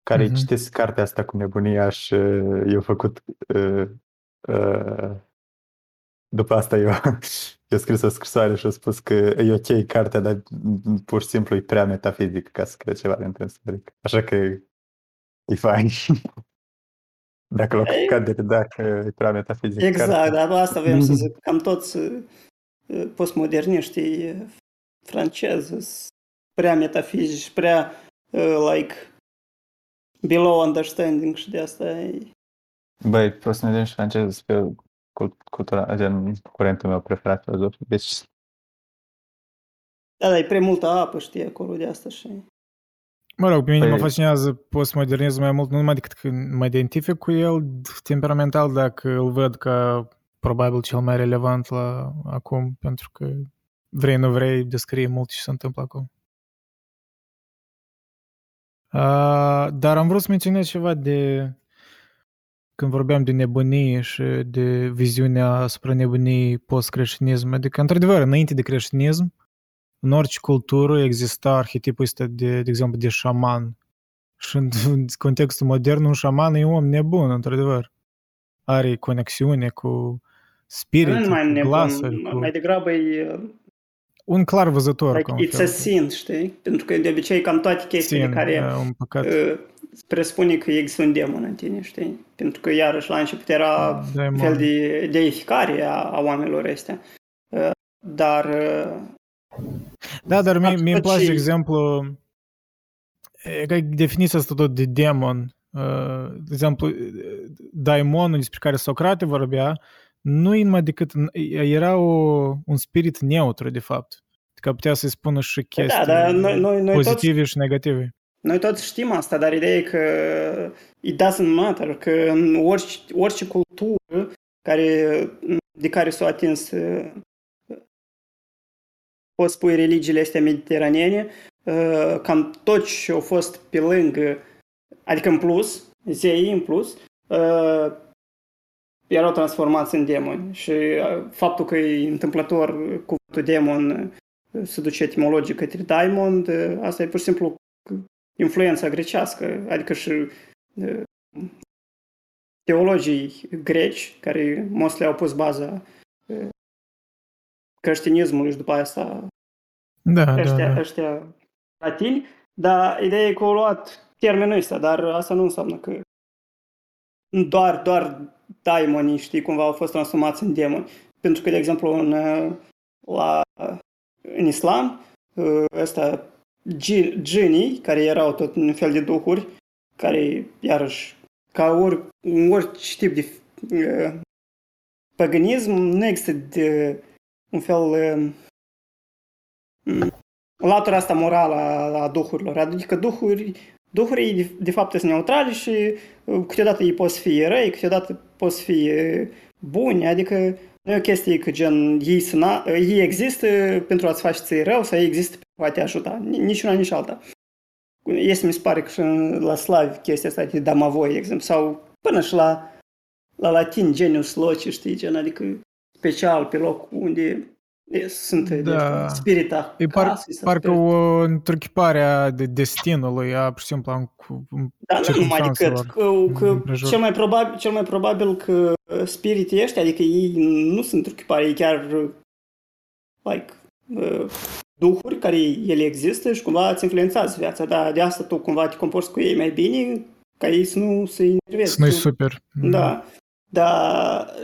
care Mhm. mm-hmm. citesc cartea asta cu nebunia și uh, i-a făcut uh, uh, după asta eu i-a scris o scrisoare și a spus că e ok cartea, dar mm, pur și simplu e prea metafizic ca să cred ceva de întrânsăric. Așa că e fain. Dacă l-a Ei. căcat Derrida că e prea metafizic Exact, cartea. dar asta vrem să zic, cam toți uh, postmoderniștii uh, francezi sunt prea metafizici, prea, uh, like, below understanding și de asta e... Băi, postmoderniști francezi pe cult- cultura, gen curentul meu preferat filozofic, deci Da, dar e prea multă apă, știi, acolo de asta și... Mă rog, pe mine mă Păi- fascinează postmodernismul mai mult, nu numai decât că mă identific cu el temperamental, dacă îl văd ca probabil cel mai relevant la acum, pentru că vrei, nu vrei, descrie mult ce se întâmplă acum. Uh, dar am vrut să menționez ceva de când vorbeam de nebunie și de viziunea asupra nebuniei post-creștinism. Adică, într-adevăr, înainte de creștinism, în orice cultură exista arhetipul ăsta de, de exemplu, de șaman. Și în în contextul modern, un șaman e un om nebun, într-adevăr. Are conexiune cu spirit, nu mai cu nebun, glasuri, cu... mai degrabă e... uh, Un clar văzător. Like, ca un it's fel. a sin, știi? Pentru că de obicei cam toate chestiile Sin, care da, un păcat. uh, presupune că există un demon în tine, știi? Pentru că iarăși la început era Da, un mă. fel de deificare a, a oamenilor ăstea. Uh, dar uh, Da, dar mie, mie îmi place, de și- exemplu, e ca definiția asta tot de demon. Uh, De exemplu, daimonul despre care Socrate vorbea, nu e numai decât, era o, un spirit neutru, de fapt. Adică putea să-i spună și chestii da, dar noi, noi, noi, toți, pozitive și negative. noi toți știm asta, dar ideea e că it doesn't matter, că în orice, orice cultură care, de care s-au atins uh, poți spui religiile astea mediteranene, uh, cam tot ce au fost pe lângă, adică în plus, zei în plus, uh, erau transformați în demoni și uh, faptul că e întâmplător cuvântul demon uh, se duce etimologic către diamond, uh, asta e pur și simplu influența grecească, adică și uh, teologii greci care mostly au pus baza uh, creștinismului și după asta Da, da, ăștia, da. ăștia latini, dar ideea e că au luat termenul ăsta, dar asta nu înseamnă că doar, doar daimonii, știi, cumva au fost transformați în demoni. Pentru că, de exemplu, în, uh, la, în islam, uh, ăsta, gi- genii, care erau tot un fel de duhuri, care, iarăși, ca ori, în orice tip de uh, paganism, nu există de, un fel uh, latura asta morală a, a duhurilor. Adică duhuri, duhurii de, de fapt sunt neutrali și uh, câteodată ei pot fi răi, câteodată pot fi uh, buni, adică nu e o chestie că gen ei, suna, ei există pentru a-ți face ție rău sau ei există pentru a te ajuta. Ni- Nici una, nici alta. Este, mi se pare că și în- la slavi chestia asta de damavoi, de exemplu, sau până și la, la latin genius loci, știi, gen, adică special pe loc unde e, sunt Da. da. spirita E par, casei sau parcă spirit- o întruchipare a de destinului, a, pur și simplu, a cu- Dar nu numai decât circumstanțelor că, că împrejur. cel, mai probabil, cel mai probabil că uh, spiritii ăștia, adică ei nu sunt truchipare, ei chiar uh, like, uh, duhuri care ele există și cumva îți influențează viața, dar de asta tu cumva te comporți cu ei mai bine ca ei să nu se enerveze. Nu-i Tu- super. Da. Da,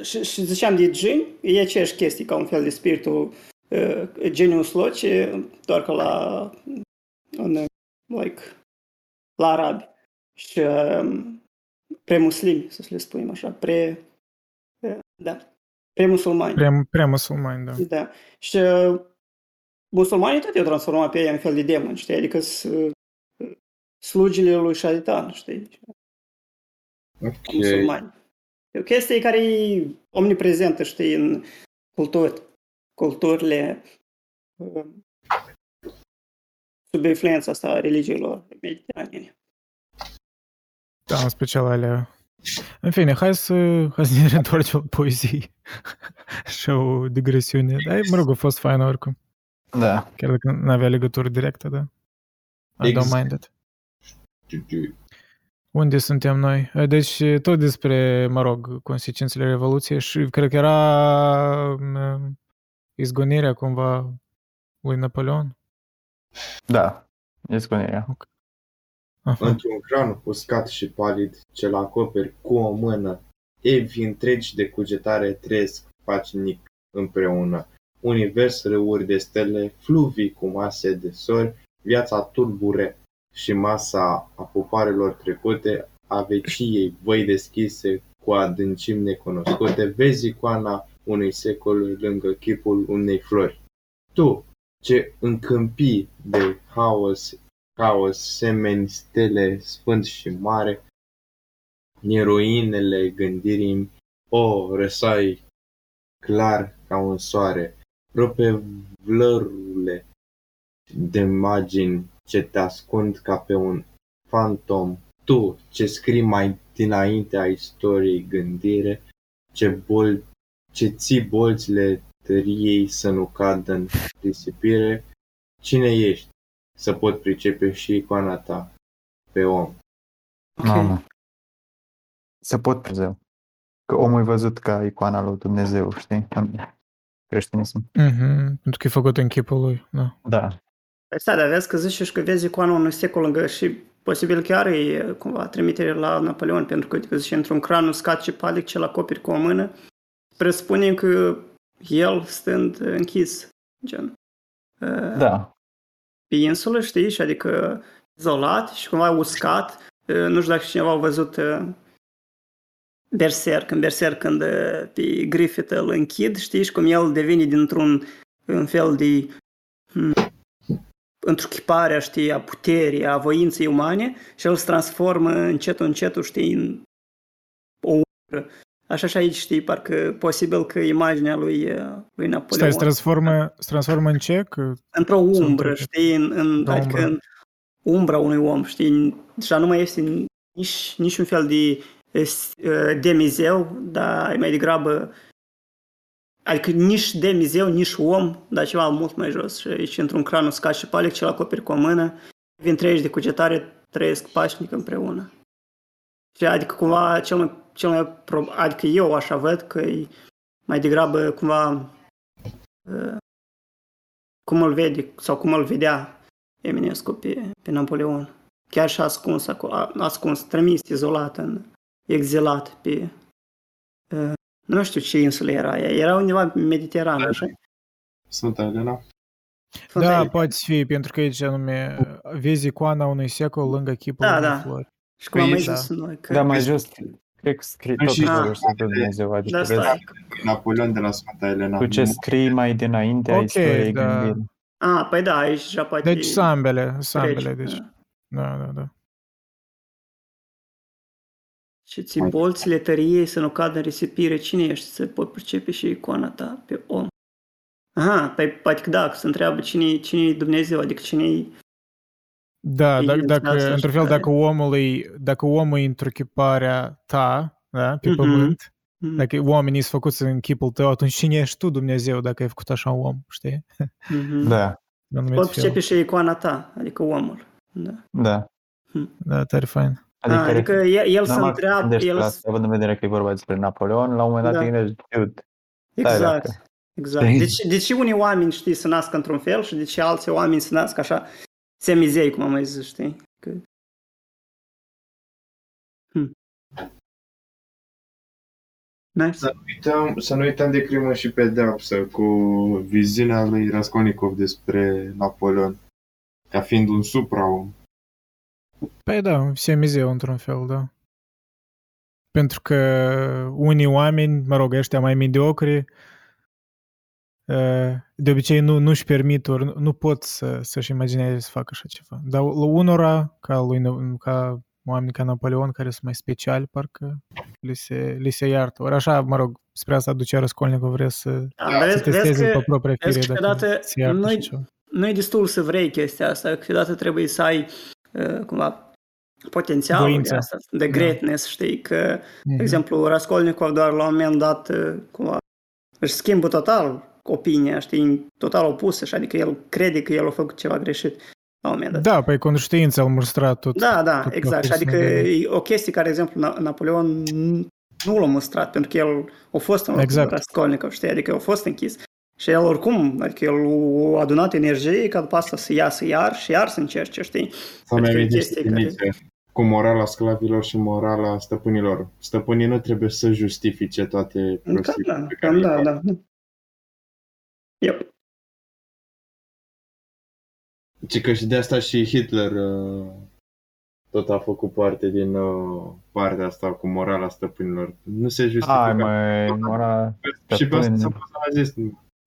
și, și ziceam de geni, e aceeași chestie ca un fel de spiritul uh, genius loci, doar că la în, like, la arabi și uh, pre-muslimi, să le spunem așa, pre, uh, da, pre-musulmani. Prea, prea musulmani, da. Da. Și uh, musulmanii tot i-au transformat pe ei în fel de demoni, știi? Adică sunt uh, slugile lui Shaitan, știi? Ok. musulmani. E o chestie care e omniprezentă, știi, în culturi, culturile uh, sub influența asta a religiilor mediteranene. Da, în special alea. În fine, hai să, hai să ne reîntoarcem la poezii. și o digresiune. Dar, mă rog, a fost fain oricum. Da. Chiar dacă nu avea legătură directă, da. I don't Exact. mind it. Unde suntem noi? Deci, tot despre, mă rog, consecințele Revoluției și cred că era m, izgonirea cumva lui Napoleon. Da. Izgonirea. Aha. Într-un cran uscat și palid, ce-l acoperi cu o mână, evi întregi de cugetare trăiesc pașnic împreună. Univers râuri de stele, fluvii cu mase de sori, viața turbure și masa a popoarelor trecute, a veciei voi deschise cu adâncimi necunoscute, vezi icoana unui secol lângă chipul unei flori. Tu, ce încâmpii de haos haos, semeni, stele, sfânt și mare, eroinele gândirii, o, răsai clar ca un soare, rope vlărule de imagini ce te ascund ca pe un fantom, tu ce scrii mai dinainte a istoriei gândire, ce, bol, ce ții bolțile tăriei să nu cadă în risipire, cine ești? să pot pricepe și icoana ta pe om. Mamă. Se pot Dumnezeu. Că omul e văzut ca icoana lui Dumnezeu, știi? În creștinism. Mhm, Pentru că e făcut în chipul lui, da. Da. Păi stai, dar vezi că zici și că vezi icoana unui secol lângă și posibil chiar e cumva trimitere la Napoleon, pentru că adică zice într-un cran uscat și palic ce-l acoperi cu o mână, presupune că el stând închis, gen. uh, Da. pe insulă, știi, și adică izolat și cumva uscat. Uh, Nu știu dacă cineva a văzut uh, Berserk, în Berserk când uh, pe Griffith îl închid, știi, și cum el devine dintr-un un fel de hmm, întruchiparea, știi, a puterii, a voinței umane și el se transformă încetul, încetul, știi, în o umbră. Așa și aici, știi, parcă posibil că imaginea lui, uh, lui Napoleon Stai, se transformă, se transformă în ce? Că... într-o umbră, într-o- știi, în, în, într-o adică umbră. în umbra unui om, știi, deja nu mai este nici, nici un fel de uh, demizeu, dar e mai degrabă Adică nici demizeu, nici om, dar ceva mult mai jos. Și aici, într-un cran uscat și palic, ce-l acoperi cu o mână, vin trăiești de cugetare, trăiesc pașnic împreună. Și adică cumva cel mai, cel mai pro, adică eu așa văd că e mai degrabă cumva uh, cum îl vede sau cum îl vedea Eminescu pe, pe Napoleon. Chiar și ascuns, ascuns, trimis, izolat, în, exilat pe... Uh, nu știu ce insulă era aia, era undeva în Mediterană, așa? Sfânta Elena. Sfânta Da, Elena. poate fi, pentru că aici anume vezi icoana unui secol lângă chipul Da, unei da. flori. Și cum am mai Da. zis noi, că... Da, mai jos, cred că scrii tot Și- jurul să Dumnezeu, adică Da, vezi, stai. Napoleon de la Sfânta Elena. tu ce scrii mai dinainte a Ok, istoriei da. gândirii. A, păi da, aici deja poate... Deci sunt ambele, sunt trece, ambele, deci. da. Da, da, da. Și ți bolțile tăriei să nu cadă în risipire. Cine ești să pot percepe și icona ta pe om? Aha, păi poate că da, că se întreabă cine, cine e Dumnezeu, adică cine e... Da, E dacă, instanța dacă și într-un fel, care- dacă omul e, dacă omul e întruchiparea ta, da, pe Mhm. pământ, Mhm, dacă oamenii sunt făcuți în chipul tău, atunci cine ești tu, Dumnezeu, dacă ai făcut așa un om, știi? mhm. Da, În anumit Pot fel. percepe și icona ta, adică omul. Da. da. Da, tare fain. Adică, A, adică el, el se normal că te întreabă, gândești el... la asta, având în vedere că e vorba despre Napoleon, la un moment dat Da. te gândești, dude, Exact. dacă- Exact. Știi? Deci, de ce unii oameni, știi, se nasc într-un fel și de ce alții oameni se nasc așa semizei, cum am mai zis, știi? Că... Hmm. Nice. Să nu, uităm, să nu uităm de crimă și pedeapsă cu viziunea lui Raskolnikov despre Napoleon ca fiind un supraom. Păi da, semizeu într-un fel, da. Pentru că unii oameni, mă rog, ăștia mai mediocri, uh, de obicei nu, nu-și permit, ori nu- nu pot să, să-și imagineze să facă așa ceva. Dar la unora, ca, lui, Ne- ca oameni ca Napoleon, care sunt mai speciali, parcă li se, li se iartă. Ori așa, mă rog, spre asta ducea Răscolnicov vrea să, Da, să vezi, vezi testeze că pe propria vezi fire că dacă câteodată se iartă noi- și ceva. nu e destul să vrei chestia asta, câteodată trebuie să ai uh, cumva potențialul de Voință. asta, de Da. greatness, știi, că, de Mhm. exemplu, Raskolnikov doar la un moment dat uh, cumva își schimbă total opinia, știi, total opusă, și adică el crede că el a făcut ceva greșit la un moment dat. Da, păi conștiința îl măstra tot. Da, da, tot exact. Și parcursul adică de- e o chestie care, de exemplu, Na- Napoleon nu l-a mustrat, pentru că el a fost în locul Exact. Raskolnikov, știi, adică a fost închis. Și el oricum, adică el a adunat energie ca după asta să iasă iar și iar să încerce, știi? Să mi Adică e amintești chestie care- Nietzsche, cu morala sclavilor și morala stăpânilor. Stăpânii nu trebuie să justifice toate Cam prostiile da, pe care cam le da, fac. da. Yep. Ci că și de asta și Hitler uh, tot a făcut parte din uh, partea asta cu morala stăpânilor. Nu se justifică. Hai mă, mora, și pe asta stăpâni. s-a pus să zis.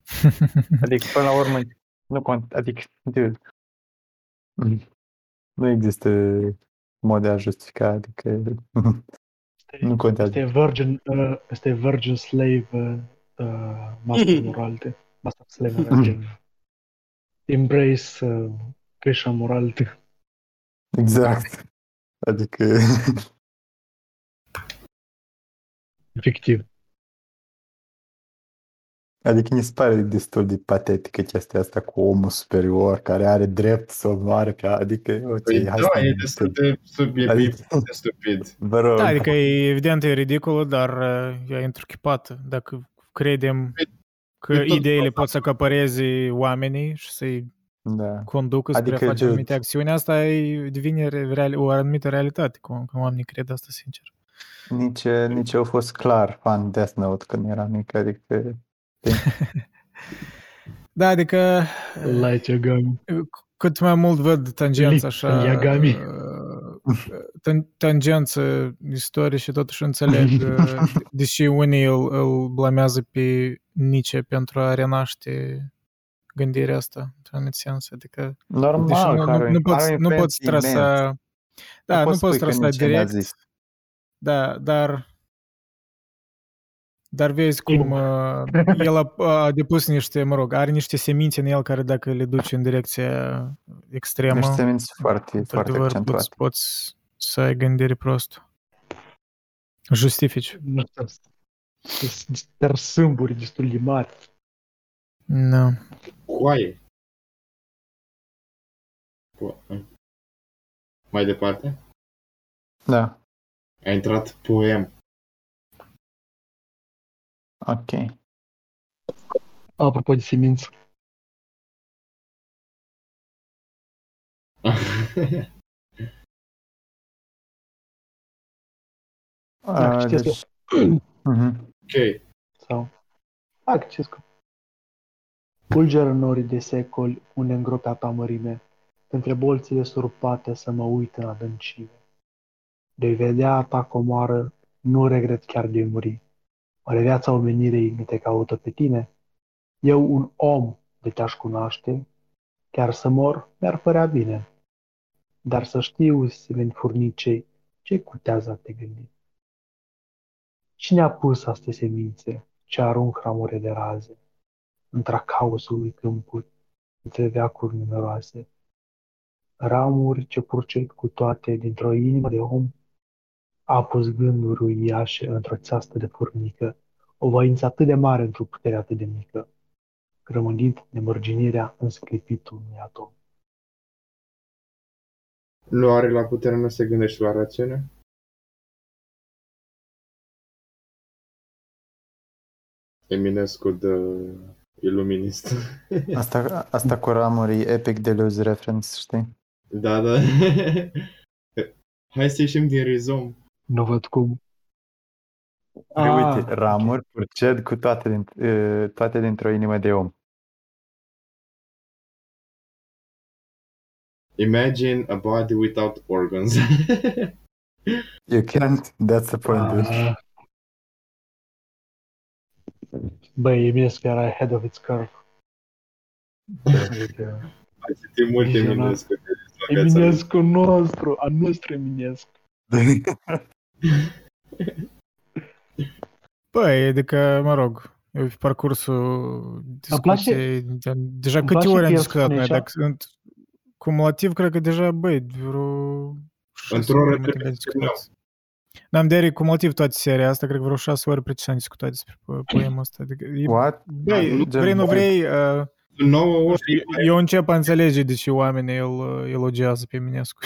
adică până la urmă, nu cont, adică, dude, nu există mod de a justifica, adică nu contează. Este virgin, uh, este virgin slave uh, uh, master morality. Master slave morality. Embrace uh, Krishna morality. Exact. Adică, Efectiv. Adică mi se pare destul de patetică chestia asta cu omul superior care are drept să omoare pe adică, ok, Păi, hai da, să e destul de subiectiv, Adică- de stupid. Vă rog. Da, adică e evident e ridicolă, dar uh, e întruchipată. Dacă credem că e tot ideile prost. pot să acăpăreze oamenii și să-i Da. conducă spre Adică, a face dude. anumite acțiuni, asta e, devine re- real, o anumită realitate, cum că oamenii cred asta sincer. Nici, nici eu fost clar fan Death Note când eram mic, adică Da, adică Light Yagami. cât mai mult văd tangența Lick așa, Yagami. uh, tan- tangență istorie și totuși înțeleg, uh, deși unii îl, îl blamează pe Nietzsche pentru a renaște gândirea asta, într-un anumit sens, adică deși normal, nu, care nu, nu, poți, are nu poți influență imensă. trasa da, nu poți poți spui că trasa Nietzsche ne-a direct, zis. da, dar dar vezi cum uh, el a, a depus niște, mă rog, are niște semințe în el care dacă le duci în direcția extremă, Niște semințe foarte, foarte într-adevăr accentuate. poți, poți să ai gândire prostă. Justifici. Nu știu, sunt sâmburi destul de mari. Da. Coaie. Po- Mai departe? Da, A intrat poem. Ok. Apropo de semință. Dacă Uh, știți deci, mhm. ok. Sau... Dacă știți că... Fulgeră norii de secoli, unde îngropat ta mărime, între bolțile surpate să mă uit în adâncime. De vedea a ta comoară, nu regret chiar de muri. Oare viața omenirei nu te caută pe tine? Eu, un om de te-aș cunoaște, chiar să mor, mi-ar părea bine. Dar să știu, semeni furnicei, ce cutează a te gândi? Cine a pus astea semințe ce arunc ramure de raze într-a caosului câmpuri, între veacuri numeroase? Ramuri ce purcet cu toate dintr-o inimă de om, a pus gânduri uriașe într-o țeastă de furnică, o voință atât de mare într-o putere atât de mică, rămânind nemărginirea în sclipitul unui atom. Nu are la putere, nu se gândește la rațiune? Eminescu de iluminist. Asta, asta cu ramuri e epic de loose reference, știi? da, da. Hai să ieșim din rizom. Nu văd cum. Ah, uite, ok. ramuri purced cu toate, din, uh, toate dintr-o inimă de om. Imagine a body without organs. You can't, that's the point. dude. Ah. Băi, Eminescu era ahead of its curve. Adică, Ai citit mult Vizionat. Eminescu. de viața lui. Eminescu nostru, a nostru Eminescu. Păi, adică, mă rog, eu pe parcursul place- discuției, de- deja îmi câte place ori că am el discutat spune noi, așa. dacă sunt cumulativ, cred că deja, băi, vreo șase Într-o oră ori mă trebuie am să discutat. N-am de cumulativ toată seria asta, cred că vreo șase ori precis am discutat despre po- poemul ăsta. Adică, e, What? băi, Gen vrei, nu bun. vrei, uh, 9 ori. eu încep a înțelege de ce oamenii îl uh, elogiază pe Eminescu.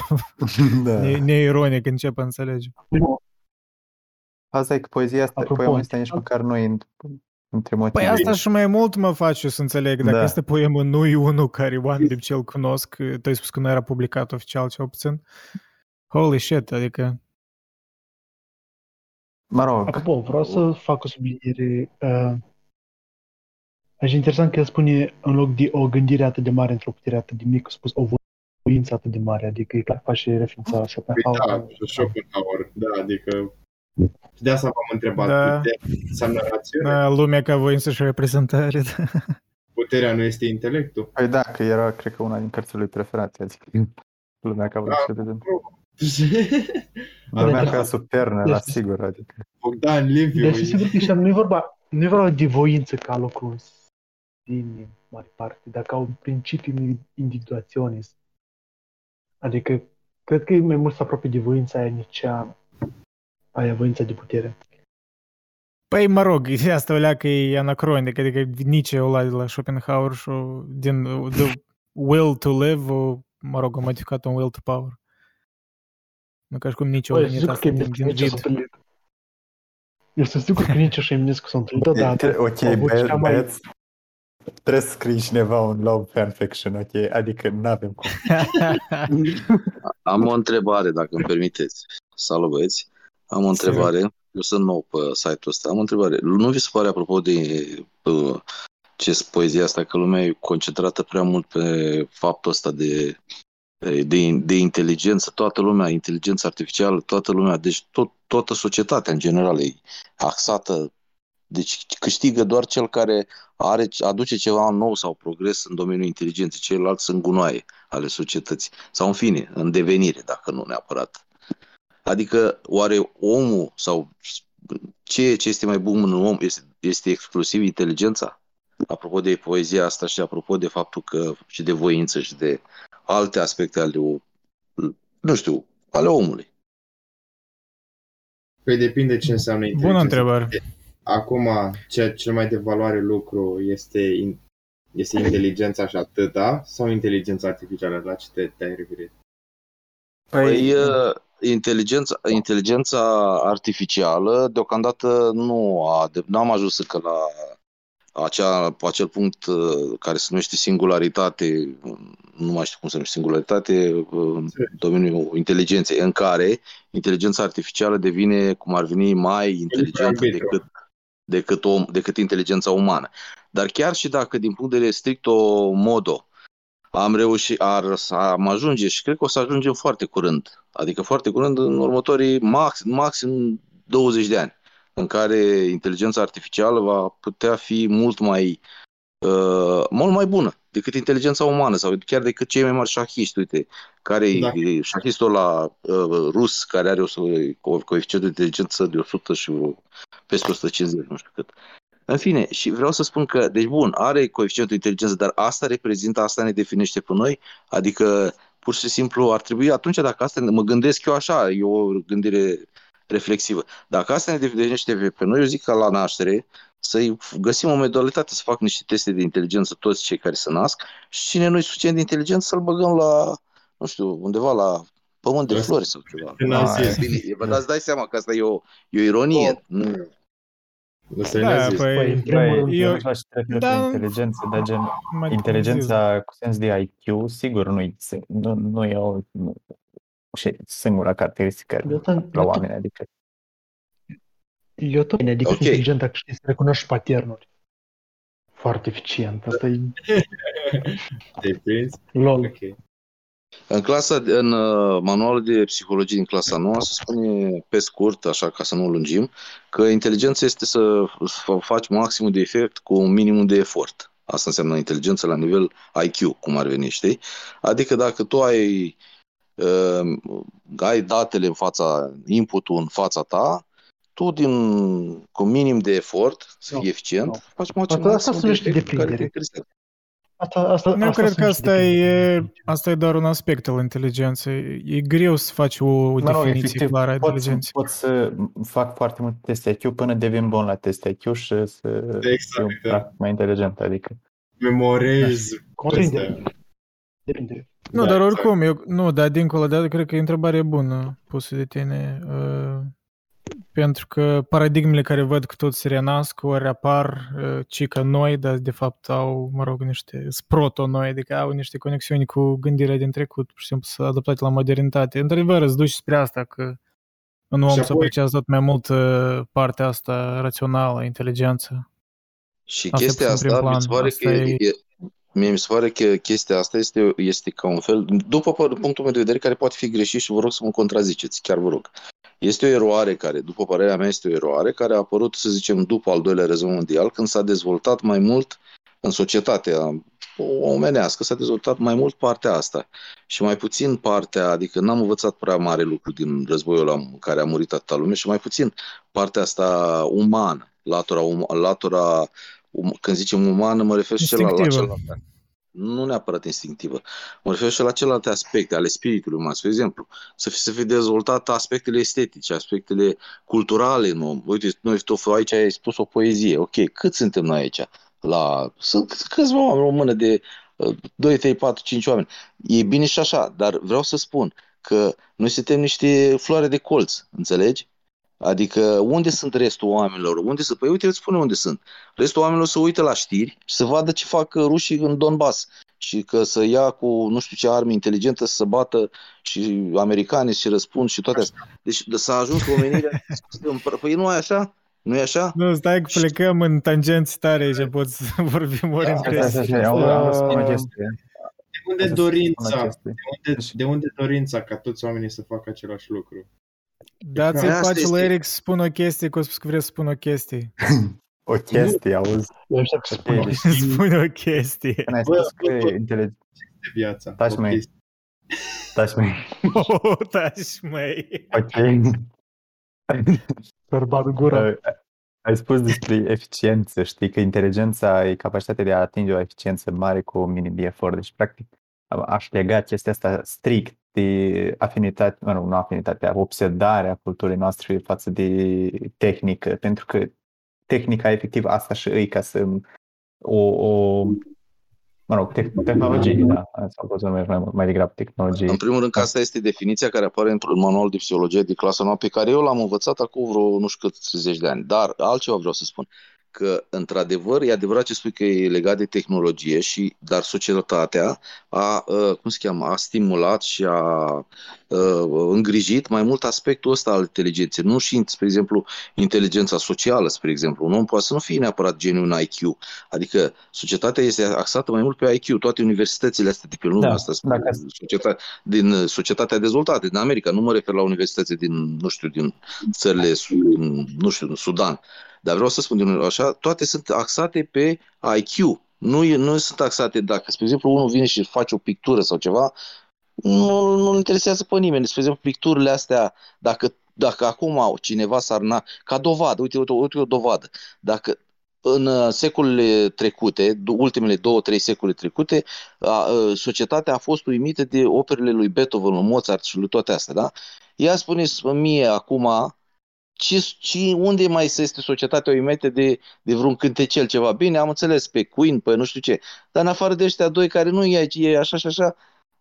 da. Ne- Neironic încep a înțelege. Asta e că poezia asta, Apropo, poemul ăsta nici măcar nu e în- între motive. Păi asta și mai mult mă face să înțeleg. Dacă Da. este poemul nu e unul care One Lip cel cunosc, tu ai spus că nu era publicat oficial cel puțin. Holy shit, adică... Mă rog, Apropo, vreau să fac o subliniere. Uh, aș interesant că el spune, în loc de o gândire atât de mare într-o putere atât de mică, a spus o voință atât de mare, adică e clar că face referința la Păi Schopenhauer. da, Schopenhauer. Da, adică... Și de asta v-am întrebat. Da. Puterea înseamnă rațiune? Da, lumea ca voință și reprezentare. Da. Puterea nu este intelectul? păi da, că era, cred că, una din cărțile lui preferate, adică lumea ca vrut Da. să vedem. Are Lumea da. ca supernă, la Este- sigur, adică. Bogdan Liviu. Deci, sigur că și nu e vorba, nu e vorba de voință ca lucru în sine, în mare parte, dar ca un principiu individuaționist. Adică, cred că e mai mult să apropie de voința aia niceană. Aia voința de putere. Păi, mă rog, asta o leacă e anacronic, adică Nietzsche o luat de la Schopenhauer și o- din uh, the will to live, o, mă rog, o modificat un will to power. Nu ca și cum nici o Băi, venit sigur asta că din, Eminescu din nici s-a vid. întâlnit. Eu sunt sigur că nici și Eminescu s-au întâlnit odată. Ok, Au avut băieți, cea mai- băieți, trebuie să scrii cineva un love fanfiction, ok? Adică nu avem cum. Am o întrebare, dacă îmi permiteți. Salut, băieți. Am o întrebare. Eu sunt nou pe site-ul ăsta. Am o întrebare. Nu vi se pare, apropo de uh, ce poezia asta, că lumea e concentrată prea mult pe faptul ăsta de, de, de inteligență, toată lumea, inteligență artificială, toată lumea, deci tot, toată societatea în general e axată deci câștigă doar cel care are, aduce ceva nou sau progres în domeniul inteligenței, ceilalți sunt gunoaie ale societății. Sau în fine, în devenire, dacă nu neapărat. Adică, oare omul sau ce, ce este mai bun în om este, este exclusiv inteligența? Apropo de poezia asta și apropo de faptul că și de voință și de alte aspecte ale, o- nu știu, ale omului. Păi depinde ce înseamnă inteligență. Bună întrebare. Acum, ce, cel mai de valoare lucru este, in, este inteligența și atâta sau inteligența artificială? La ce te, te-ai referit? Păi, uh, inteligența, inteligența artificială deocamdată nu a, de, n-am ajuns încă la acea, acel punct uh, care se numește singularitate, nu mai știu cum se numește, singularitate în domeniul inteligenței, în care inteligența artificială devine, cum ar veni, mai inteligentă decât, decât, om, decât inteligența umană. Dar chiar și dacă, din punct de vedere stricto modo, am reușit, ar, am ajunge și cred că o să ajungem foarte curând, adică foarte curând în următorii max, maxim 20 de ani în care inteligența artificială va putea fi mult mai uh, mult mai bună decât inteligența umană sau chiar decât cei mai mari șahiști, uite, care da. e șahistul la uh, rus care are o coeficient de inteligență de 100 și o, peste 150, nu știu cât. În fine, și vreau să spun că, deci bun, are coeficientul de inteligență, dar asta reprezintă, asta ne definește pe noi, adică pur și simplu ar trebui atunci, dacă asta mă gândesc eu așa, e o gândire reflexivă. Dacă asta ne definește pe noi, eu zic că la naștere să găsim o modalitate să fac niște teste de inteligență toți cei care se nasc și cine nu e suficient de inteligent să-l băgăm la, nu știu, undeva la pământ de flori sau ceva. Da, bine, vă dați dați seama că asta e o, e o ironie. Oh. Nu. Da, păi, păi, păi eu, da, inteligență, dar gen, inteligența cu sens de IQ, sigur, nu, nu, nu e o nu, singura caracteristică la oameni, adică eu tot bine, adică okay. inteligent dacă știi să recunoști paternuri. Foarte eficient. Asta e... Te prins? Lol. Okay. În clasa, în uh, manualul de psihologie din clasa nouă se spune pe scurt, așa ca să nu lungim, că inteligența este să faci maximul de efect cu un minimum de efort. Asta înseamnă inteligență la nivel IQ, cum ar veni, știi? Adică dacă tu ai, uh, ai datele în fața, inputul în fața ta, tu din, cu minim de efort, să fii eficient, no. faci maximum asta, asta de efect care Asta, asta, nu, asta cred că asta e, asta e doar un aspect al inteligenței. E greu să faci o, o no, definiție efectiv, clară a inteligenței. Pot să fac foarte multe teste IQ până devin bun la teste IQ și să exact, fiu da. mai inteligent. Adică. Memorez. Da. Depinde. Nu, da, dar exact. oricum, eu, nu, dar dincolo de cred că e o întrebare bună pusă de tine. Uh, pentru că paradigmele care văd că tot se renasc ori apar uh, ci că noi, dar de fapt au, mă rog, niște proto-noi, adică au niște conexiuni cu gândirea din trecut, pur și simplu să adaptate la modernitate. Într-adevăr, îți duci spre asta, că în om se apreciază tot mai mult uh, partea asta rațională, inteligență. Și asta chestia asta, mi se pare că e, e, mie mi se pare că chestia asta este, este ca un fel, după punctul meu de vedere, care poate fi greșit și vă rog să mă contraziceți, chiar vă rog. Este o eroare care, după părerea mea, este o eroare care a apărut, să zicem, după al doilea război mondial, când s-a dezvoltat mai mult în societatea omenească, s-a dezvoltat mai mult partea asta. Și mai puțin partea, adică n-am învățat prea mare lucru din războiul în care a murit atâta lume și mai puțin partea asta umană, latura, um, latura um, când zicem umană, mă refer și la, la celălalt nu neapărat instinctivă. Mă refer și la celelalte aspecte ale spiritului uman. Spre exemplu, să fi, să fi dezvoltat aspectele estetice, aspectele culturale în om. Uite, noi tot aici ai spus o poezie. Ok, cât suntem noi aici? La... Sunt câțiva oameni, o mână de 2, 3, 4, 5 oameni. E bine și așa, dar vreau să spun că noi suntem niște floare de colț, înțelegi? Adică unde sunt restul oamenilor? Unde să... Păi uite, îți spune unde sunt. Restul oamenilor să uite la știri și să vadă ce fac rușii în Donbass și că să ia cu nu știu ce arme inteligentă să bată și americani și răspund și toate astea. Deci s-a ajuns omenirea Păi nu e așa? Nu e așa? Nu, stai că plecăm în tangenți tare și pot să vorbim ori între De unde dorința? De unde, de unde dorința ca toți oamenii să facă același lucru? Dați-i pace lui Eric să spun o chestie, că o spus că vrea să spun o chestie. o chestie, auzi? Eu aștept să spun okay, Spune o chestie. N-ai spus că e inteligent. De viața. Taci mai. Taci mai. Oh, taci mai. Ok. Bărbat gura. Ai spus despre eficiență, știi că inteligența e capacitatea de a atinge o eficiență mare cu un minim de efort. Deci, practic, aș lega chestia asta strict de afinitate, mă rog, nu afinitatea, obsedarea culturii noastre față de tehnică, pentru că tehnica efectiv asta și îi ca să o, o mă rog, te- tehnologie, da, sau poți să numești mai, mai degrabă tehnologie. În primul rând că asta este definiția care apare într-un manual de psihologie de clasă nouă pe care eu l-am învățat acum vreo nu știu cât zeci de ani. Dar altceva vreau să spun că, într-adevăr, e adevărat ce spui că e legat de tehnologie, și, dar societatea a, uh, cum se cheamă, a stimulat și a uh, îngrijit mai mult aspectul ăsta al inteligenței. Nu și, spre exemplu, inteligența socială, spre exemplu. Un om poate să nu fie neapărat geniu în IQ. Adică societatea este axată mai mult pe IQ. Toate universitățile astea de pe lume, Da, asta, dacă- societate, din societatea dezvoltată, din America. Nu mă refer la universități din, nu știu, din țările, su- din, nu știu, din Sudan. Dar vreau să spun din nou așa, toate sunt axate pe IQ. Nu, e- nu sunt axate dacă, spre exemplu, unul vine și face o pictură sau ceva, nu, nu interesează pe nimeni. Spre exemplu, picturile astea, dacă, dacă acum cineva s-ar na... ca dovadă, uite, uite, uite o dovadă. Dacă în uh, secolele trecute, du- ultimele două, trei secole trecute, a, a, societatea a fost uimită de operele lui Beethoven, lui Mozart și lui toate astea, da? Ia spuneți mie acum, ce, ce, unde mai se este societatea uimită de, de vreun cântecel ceva? Bine, am înțeles, pe Queen, pe nu știu ce, dar în afară de ăștia doi care nu e aici, e așa și așa,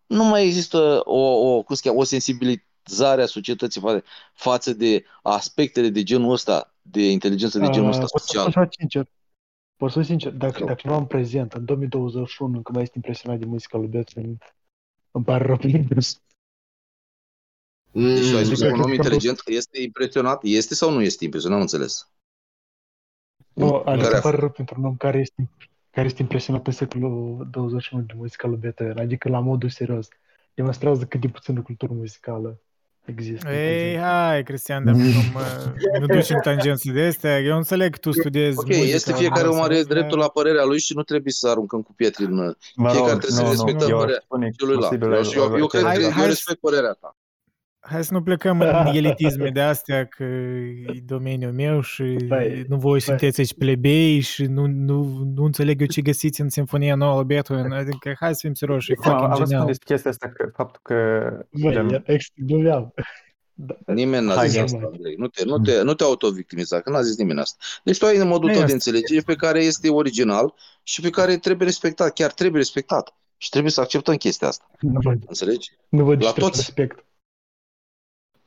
nu mai există o, o, cum se cheamă, o sensibilizare a societății fa- față de aspectele de genul ăsta, de inteligență de genul ăsta Uh, pot să social. spun așa sincer. Pot să spun sincer, dacă, rog. dacă nu am prezent, în 2021, încă mai este impresionat de muzica lui Beethoven, îmi pare rău pentru Mm, Deci tu ai spus că Adică un om cred că inteligent este impresionat? Este sau nu este impresionat? N-am înțeles. Nu, Care adică a îmi pare rău pentru un om care este, care este impresionat în secolul 21 de muzica lui Beethoven, adică la modul serios. Demonstrează cât de puțină cultură muzicală există. în Ei, prezent. hai, Cristian, dar nu mă nu duci în tangențe de astea. Eu înțeleg că tu studiezi Ok, muzică este la fiecare om are serios, dar- dreptul la părerea lui și nu trebuie să aruncăm cu pietre în... Mă Fiecare rog, trebuie să nu, nu, respectăm eu aș părerea spune celuilalt. posibil, Eu, eu, eu, cred Hai- că eu hai să- respect părerea ta. Hai să nu plecăm în elitisme de astea, că e domeniul meu și Băi, nu voi sunteți aici plebei și nu, nu, nu înțeleg eu ce găsiți în Sinfonia Nouă lui Beethoven. Adică hai să fim serioși, e Acum, am fucking vrut să spun genial. despre chestia asta, că faptul că Băi, gen, e ex- nu vreau. Da, Nimeni n-a Hai, zis ia asta, mai. Andrei. Nu te, nu te, nu te autovictimiza, că n-a zis nimeni asta. Deci tu ai în modul Nu tău de este. înțelegere pe care este original și pe care trebuie respectat. Chiar trebuie respectat. Și trebuie să acceptăm chestia asta. nu văd, Înțelegi? nu văd La ce toți. respect.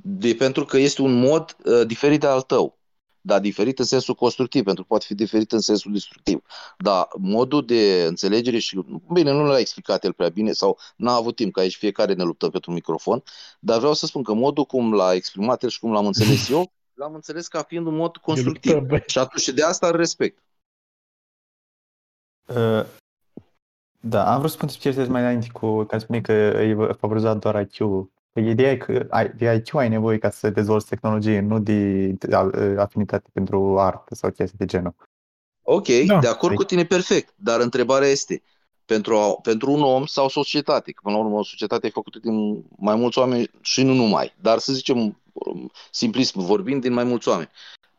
De, pentru că este un mod uh, diferit de al tău. Dar diferit în sensul constructiv, pentru că poate fi diferit în sensul destructiv. Dar modul de înțelegere și, bine, nu l-a explicat el prea bine sau n-a avut timp, că aici fiecare ne luptăm pentru un microfon, dar vreau să spun că modul cum l-a exprimat el și cum l-am înțeles eu, l-am înțeles ca fiind un mod constructiv. luptăm, băi. Și atunci și de asta îl respect. Uh, Da, am vrut să spun despre chestia mai înainte cu, ca spune că e favorizat doar IQ-ul. Păi ideea e că ai, de IQ ai nevoie ca să dezvolți tehnologie, nu de, de a- afinitate pentru artă sau chestii de genul. Ok, Da. de acord cu tine perfect, dar întrebarea este, pentru, a, pentru un om sau societate, că până la urmă o societate e făcută din mai mulți oameni și nu numai, dar să zicem um, simplism vorbind din mai mulți oameni.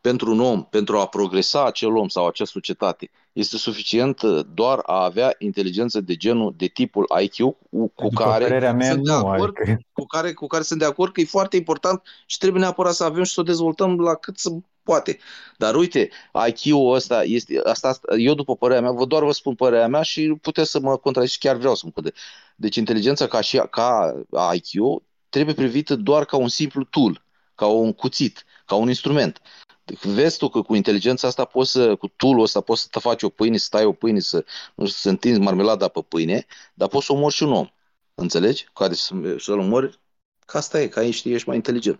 Pentru un om, pentru a progresa acel om sau acea societate, este suficient uh, doar a avea inteligență de genul, de tipul IQ cu, cu După care părerea mea, sunt de nu, acord, adică cu care, cu care sunt de acord că e foarte important și trebuie neapărat să avem și să o dezvoltăm la cât se poate. Dar uite, IQ-ul ăsta este, asta, asta, eu după părerea mea, vă doar vă spun părerea mea și puteți să mă contraziceți, chiar vreau să mă contrazic. Deci inteligența ca și ca IQ trebuie privită doar ca un simplu tool, ca un cuțit, ca un instrument. Deci Vezi tu că cu inteligența asta poți să, cu tool-ul ăsta poți să te faci o pâine, să tai o pâine, să, nu știu, să întinzi marmelada pe pâine, dar poți să omori și un om. Înțelegi? Care să, să-l omori, ca asta e, ca ești, ești mai inteligent.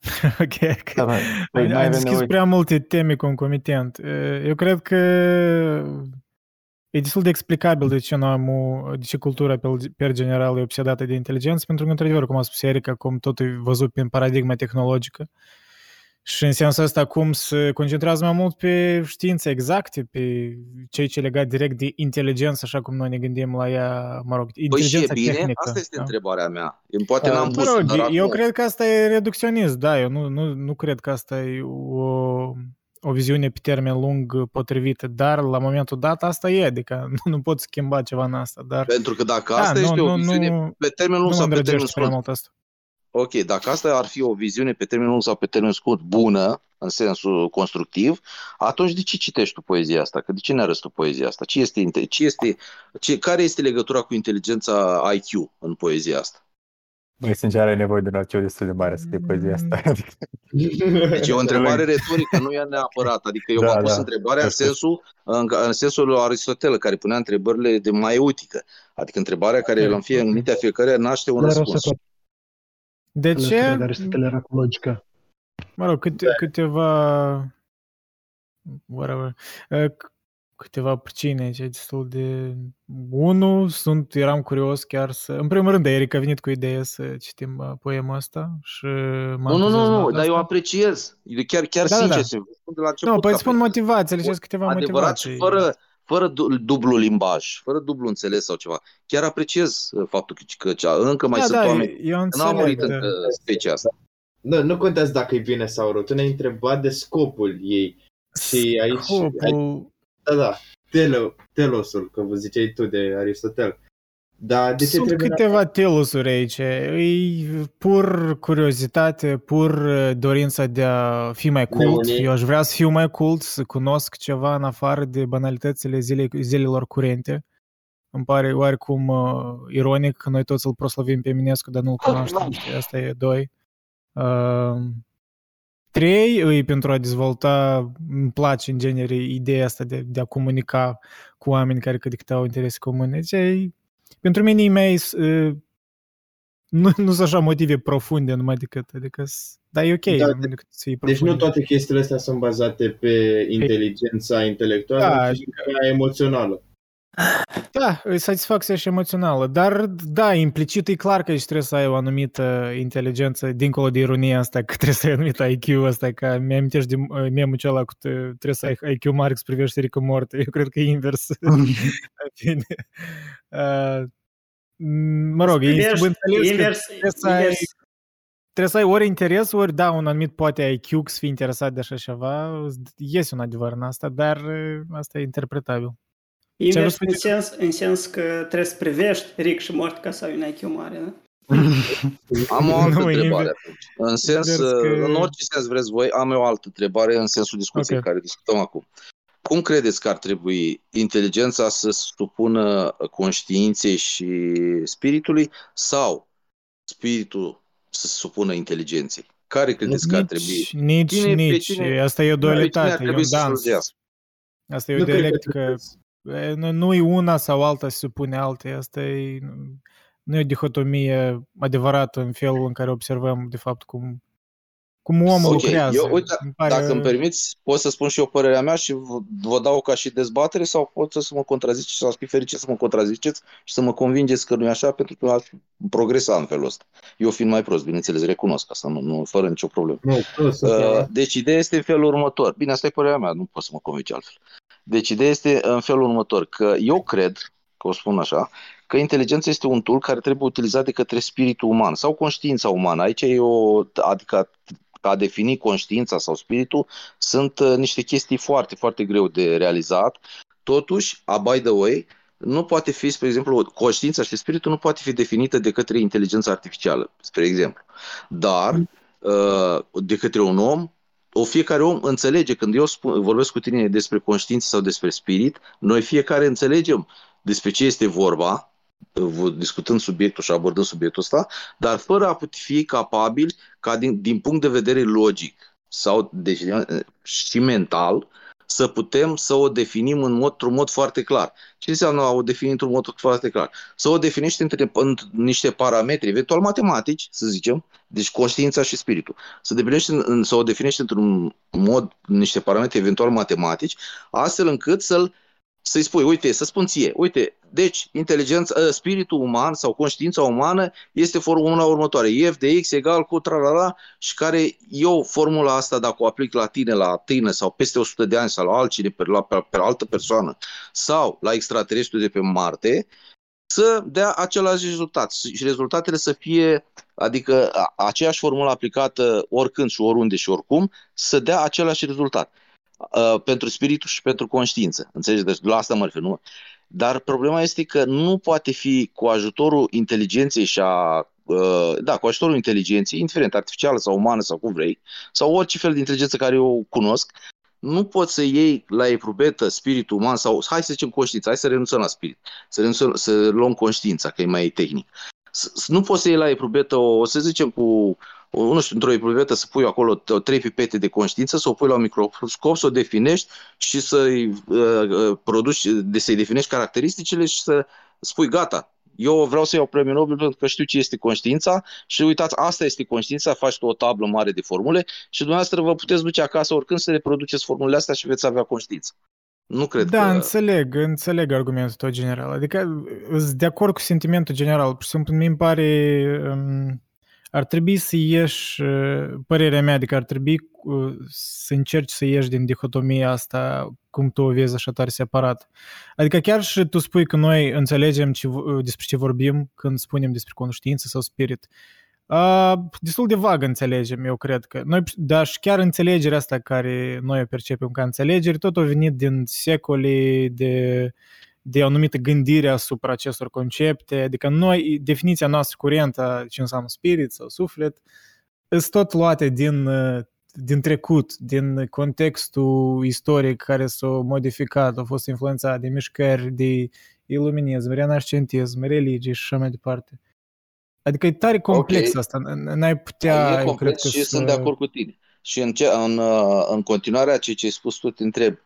ok, ok. Da, mai, păi Am, mai am avem deschis nevoie. prea multe teme concomitent. Eh, Eu cred că e destul de explicabil de ce, noi am, o- de ce cultura pe, per general e obsedată de inteligență, pentru că, într-adevăr, cum a spus Eric, acum totul e văzut prin paradigma tehnologică. Și în sensul ăsta acum se concentrează mai mult pe științe exacte, pe ceea ce e legat direct de inteligență, așa cum noi ne gândim la ea, mă rog, Păi și e inteligența bine? tehnică. Asta este da? întrebarea mea. Eu Poate Uh, n-am Mă pus, rog, dar eu acum- cred că asta e reducționist, da, eu nu, nu, nu cred că asta e o, o viziune pe termen lung potrivită, dar la momentul dat asta e, adică nu, nu pot schimba ceva în asta. Dar, Pentru că dacă da, asta nu, este o nu, viziune nu, pe termen lung nu mă sau pe termen îndrăgește prea scurt, mult asta. ok, dacă asta ar fi o viziune pe termen lung sau pe termen scurt bună, în sensul constructiv, atunci de ce citești tu poezia asta? Că de ce ne arăți tu poezia asta? Ce este, inte- ce este, ce, care este legătura cu inteligența IQ în poezia asta? Băi, sincer, are nevoie de un arciu destul de mare să scrie poezia asta. Adică, Deci e o întrebare retorică, nu e neapărat. Adică eu Da, m-am pus da. întrebarea în Știu. sensul, în, în sensul lui Aristotel, care punea întrebările de maieutică. Adică întrebarea care în, fie, în mintea fiecare naște un Dar o răspuns. să fac De alături de ce? Aristotel era cu logica. Mă rog, câte, câteva... Whatever. Uh, c- Câteva pricine aici, destul de... Unu, sunt, eram curios chiar să... În primul rând, Eric a venit cu ideea să citim uh, poema asta și m-am Nu, nu, nu, nu, entuziasmat dar eu asta. apreciez. Eu chiar, chiar Da, da, sincer, da. să spun de la început. Nu, păi că spun apreciez. motivațiile, și câteva Adevărat și motivații. fără, fără du- dublu limbaj, fără dublu înțeles sau ceva. Chiar apreciez uh, faptul că, că cea- încă mai Da, sunt da, oameni. eu că N-au murit înțeleg. încă da. specia asta. Nu, nu contează dacă e bine sau rău. Tu ne-ai întrebat de scopul ei. Și aici, aici Scopul... da, da, telo, telosul, că vă ziceai tu de Aristotel. Dar de ce Sunt trebuie câteva telosuri aici. E pur curiozitate, pur uh, dorința de a fi mai cult. Neunii. Eu aș vrea să fiu mai cult, să cunosc ceva în afară de banalitățile zilei, zilelor curente. Îmi pare oarecum uh, ironic că noi toți îl proslavim pe Eminescu, dar nu-l cunoaștem. știi? Asta e doi. Uh, trei, îi pentru a dezvolta, îmi place în genere ideea asta de, de a comunica cu oameni care cât de cât au interese comune. Deci, e- pentru mine e mai uh, nu, nu sunt așa motive profunde numai decât, adică, s- dar e ok, Da, numai decât să fie Deci nu profunde. toate chestiile astea sunt bazate pe inteligența intelectuală, Da, ci și pe aia emoțională. Da, e satisfacția și emoțională, dar da, implicit e clar că ești trebuie să ai o anumită inteligență, dincolo de ironia asta, că trebuie să ai anumit IQ asta, ca mi-amintești de uh, memul acela cu te, trebuie să ai IQ mare să privești Rică Morte. Eu cred că e invers. Bine. Uh, mă rog, e Privești subînțeles că invers, trebuie să ai invers. trebuie să ai ori interes, ori da, un anumit poate IQ să fii interesat de așa ceva, iese un adevăr în asta, dar uh, asta e interpretabil. Invers vrei în să sens, în sens că trebuie să privești ric și mort ca să ai un IQ mare, da? Am o altă Nu, întrebare invers. atunci. În sens, Invers că- în orice sens vreți voi, am eu o altă întrebare în sensul discuției Ok. care discutăm acum. Cum credeți că ar trebui inteligența să se supună conștiinței și spiritului sau spiritul să se supună inteligenței? Care credeți că ar trebui? Nici, nici, Cine- pe nici. cine- Asta e o pe cine ar dualitate, e trebui un să dans. slujească? Asta e o Nu cred că dialectică. Trebuie E, Nu, nu e una sau alta se supune alta. Asta e, nu e o dihotomie adevărată în felul în care observăm, de fapt, cum, cum omul Ok, lucrează. eu, uite, Îmi pare- Dacă îmi permiți, pot să spun și eu părerea mea și vă, vă dau ca și dezbatere sau pot să mă contraziceți sau să fi fericit să mă contraziceți și să mă convingeți că nu e așa pentru că aș progresa în felul ăsta. Eu fiind mai prost, bineînțeles, recunosc asta, nu, nu fără nicio problemă. Nu, nu sunt Uh, deci ideea este în felul următor. Bine, asta e părerea mea, nu pot să mă convingi altfel. Deci ideea este în felul următor, că eu cred, că o spun așa, că inteligența este un tool care trebuie utilizat de către spiritul uman sau conștiința umană. Aici e o, adică a defini conștiința sau spiritul sunt uh, niște chestii foarte, foarte greu de realizat. Totuși, a by the way, nu poate fi, spre exemplu, conștiința și spiritul nu poate fi definită de către inteligența artificială, spre exemplu. Dar uh, de către un om, o fiecare om înțelege, când eu spun, vorbesc cu tine despre conștiință sau despre spirit, noi fiecare înțelegem despre ce este vorba, uh, discutând subiectul și abordând subiectul ăsta, dar fără a putea fi capabil ca din, din punct de vedere logic sau deci, și mental să putem să o definim în mod, într-un mod foarte clar. Ce înseamnă a o defini într-un mod foarte clar? Să o definești între în niște parametri, eventual matematici, să zicem, deci conștiința și spiritul. Să, definești, în, să o definești într-un mod, niște parametri eventual matematici, astfel încât să-l să-i spui, uite, să spun ție, uite, deci inteligența, spiritul uman sau conștiința umană este formula următoare, f de x egal cu tralala și care eu formula asta dacă o aplic la tine, la tine sau peste 100 de ani sau la altcine, pe, la, pe, pe altă persoană sau la extraterestru de pe Marte, să dea același rezultat și rezultatele să fie, adică aceeași formulă aplicată oricând și oriunde și oricum, să dea același rezultat. Uh, pentru spiritul și pentru conștiință. Înțelegi? Deci la asta mă refer, nu? Dar problema este că nu poate fi cu ajutorul inteligenței și a uh, da, cu ajutorul inteligenței, indiferent artificială sau umană sau cum vrei, sau orice fel de inteligență care eu cunosc, nu poți să iei la eprubetă spiritul uman sau, hai să zicem conștiința, hai să renunțăm la spirit, să, renunțăm, să luăm conștiința, că e mai tehnic. S- nu poți să iei la eprubetă, o, o să zicem cu, o, nu știu, într-o eprubetă să pui acolo trei pipete de conștiință, să o pui la un microscop, să o definești și să-i uh, uh, produci, de, să-i definești caracteristicile și să spui gata, eu vreau să iau premiul Nobel pentru că știu ce este conștiința și uitați, asta este conștiința, faci tu o tablă mare de formule și dumneavoastră vă puteți duce acasă oricând să reproduceți formulele astea și veți avea conștiință. Nu cred Da, că... înțeleg, înțeleg argumentul tău general. Adică sunt de acord cu sentimentul general. Pur și simplu mi pare um, ar trebui să ieși, uh, părerea mea, adică ar trebui uh, să încerci să ieși din dihotomia asta cum tu o vezi așa tare separat. Adică chiar și tu spui că noi înțelegem ce, despre ce vorbim când spunem despre conștiință sau spirit. Uh, destul de vag înțelegem, eu cred că. Noi, dar și chiar înțelegerea asta care noi o percepem ca înțelegeri, tot a venit din secole de, de o anumită gândire asupra acestor concepte, adică noi, definiția noastră curentă, ce înseamnă spirit sau suflet, sunt tot luate din, din trecut, din contextul istoric care s-a modificat, a fost influențat de mișcări, de iluminism, renascentism, religii și așa mai departe. Adică e tare complex okay. asta, n-ai putea... E complex cred că și să... sunt de acord cu tine. Și în, ce, în, în continuarea ceea ce ai spus tu, te întreb,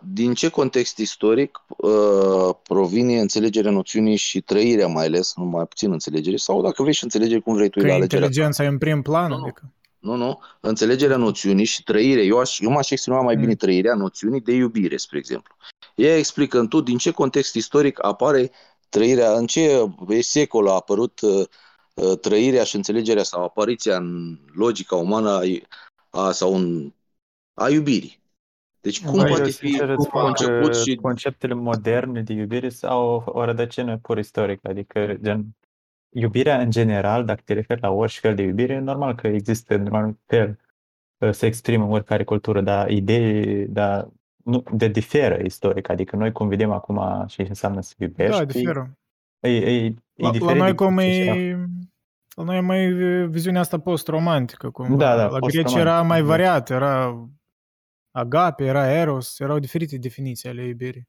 din ce context istoric provine înțelegerea noțiunii și trăirea mai ales, nu mai puțin înțelegere, sau dacă vrei și înțelegere cum vrei tu că la alegerea inteligența e în prim plan? Nu, adică? nu, nu, înțelegerea noțiunii și trăirea. Eu, aș, eu m-aș exprima mai mm. bine trăirea noțiunii de iubire, spre exemplu. Ea explică în tu din ce context istoric apare trăirea, în ce secol a apărut uh, trăirea și înțelegerea sau apariția în logica umană a, a, sau în, a iubirii. Deci cum Băi, poate eu fi sincer îți spun conceput că și... conceptele moderne de iubire au o rădăcină pur istorică, adică gen iubirea în general, dacă te referi la orice fel de iubire, normal că există normal fel uh, se exprimă în oricare cultură, dar idei, dar nu, de diferă istoric, adică noi cum vedem acum ce înseamnă să iubești. Da, diferă. E, e, e la, la noi cum e... La noi e mai viziunea asta post-romantică, cum da, da, la greci era mai variat, era agape, era eros, erau diferite definiții ale iubirii.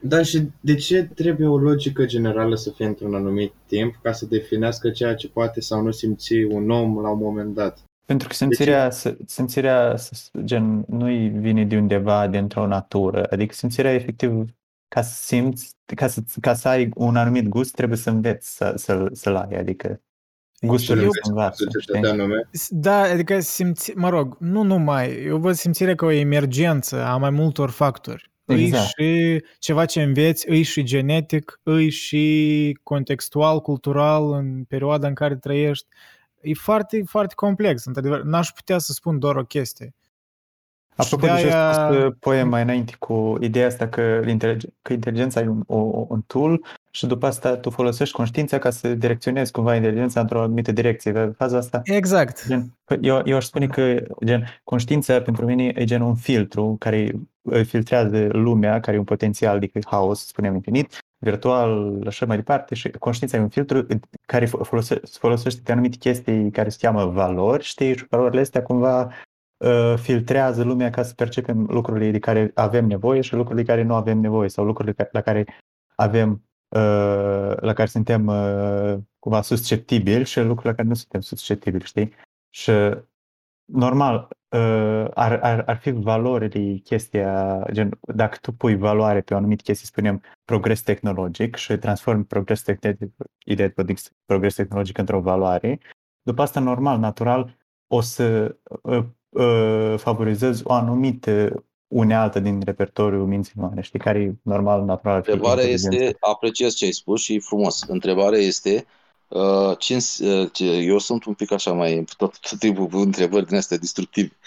Da, și de ce trebuie o logică generală să fie într-un anumit timp ca să definească ceea ce poate sau nu simți un om la un moment dat? Pentru că simțirea, simțirea gen, nu vine de undeva dintr-o natură, adică simțirea efectiv ca să simți, ca să, ca să ai un anumit gust, trebuie să înveți să, să, să-l ai, adică gustul eu, se învață, Da, adică simți, mă rog, nu numai, eu văd simțirea ca o emergență a mai multor factori. Exact. Îi și ceva ce înveți, îi și genetic, îi și contextual, cultural, în perioada în care trăiești. E foarte, foarte complex, într-adevăr. N-aș putea să spun doar o chestie. Apropo de ce ai spus poem mai înainte cu ideea asta că, că inteligența e un, o, un tool și după asta tu folosești conștiința ca să direcționezi cumva inteligența într-o anumită direcție. Faza asta? Exact. Gen, eu, eu aș spune că gen, conștiința pentru mine e gen un filtru care filtrează lumea, care e un potențial, adică haos, spunem infinit, virtual, așa mai departe și conștiința e un filtru care folose, folosește anumite chestii care se cheamă valori, știi, și valorile astea cumva uh, filtrează lumea ca să percepem lucrurile de care avem nevoie și lucrurile de care nu avem nevoie sau lucrurile la care avem uh, la care suntem uh, cumva susceptibili și lucrurile la care nu suntem susceptibili, știi? Și normal, uh, ar, ar, ar fi valorile chestia, gen, dacă tu pui valoare pe o anumită chestie, spunem, progres tehnologic și transformi progres, tehnologic, ideea de progres tehnologic într-o valoare, după asta, normal, natural, o să uh, uh, favorizezi o anumită unealtă din repertoriul minții umane, știi, care e normal, natural. Întrebarea este, apreciez ce ai spus și e frumos, întrebarea este, Uh, ce, uh, ce, eu sunt un pic așa mai tot, tot timpul cu întrebări din astea destructive.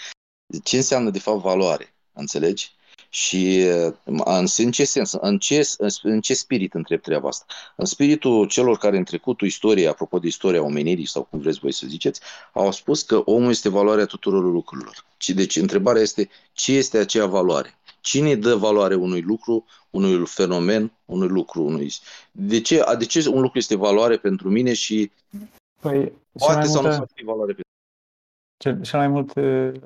Ce înseamnă de fapt valoare? Înțelegi? Și în, în ce sens, în ce, în ce spirit întreb treaba asta? În spiritul celor care în trecutul istoriei, apropo de istoria omenirii sau cum vreți voi să ziceți, au spus că omul este valoarea tuturor lucrurilor. Deci întrebarea este ce este acea valoare? Cine dă valoare unui lucru, unui fenomen, unui lucru, unui... De ce, de ce un lucru este valoare pentru mine și păi, poate sau multă... nu să fie valoare pentru cel, cel mai mult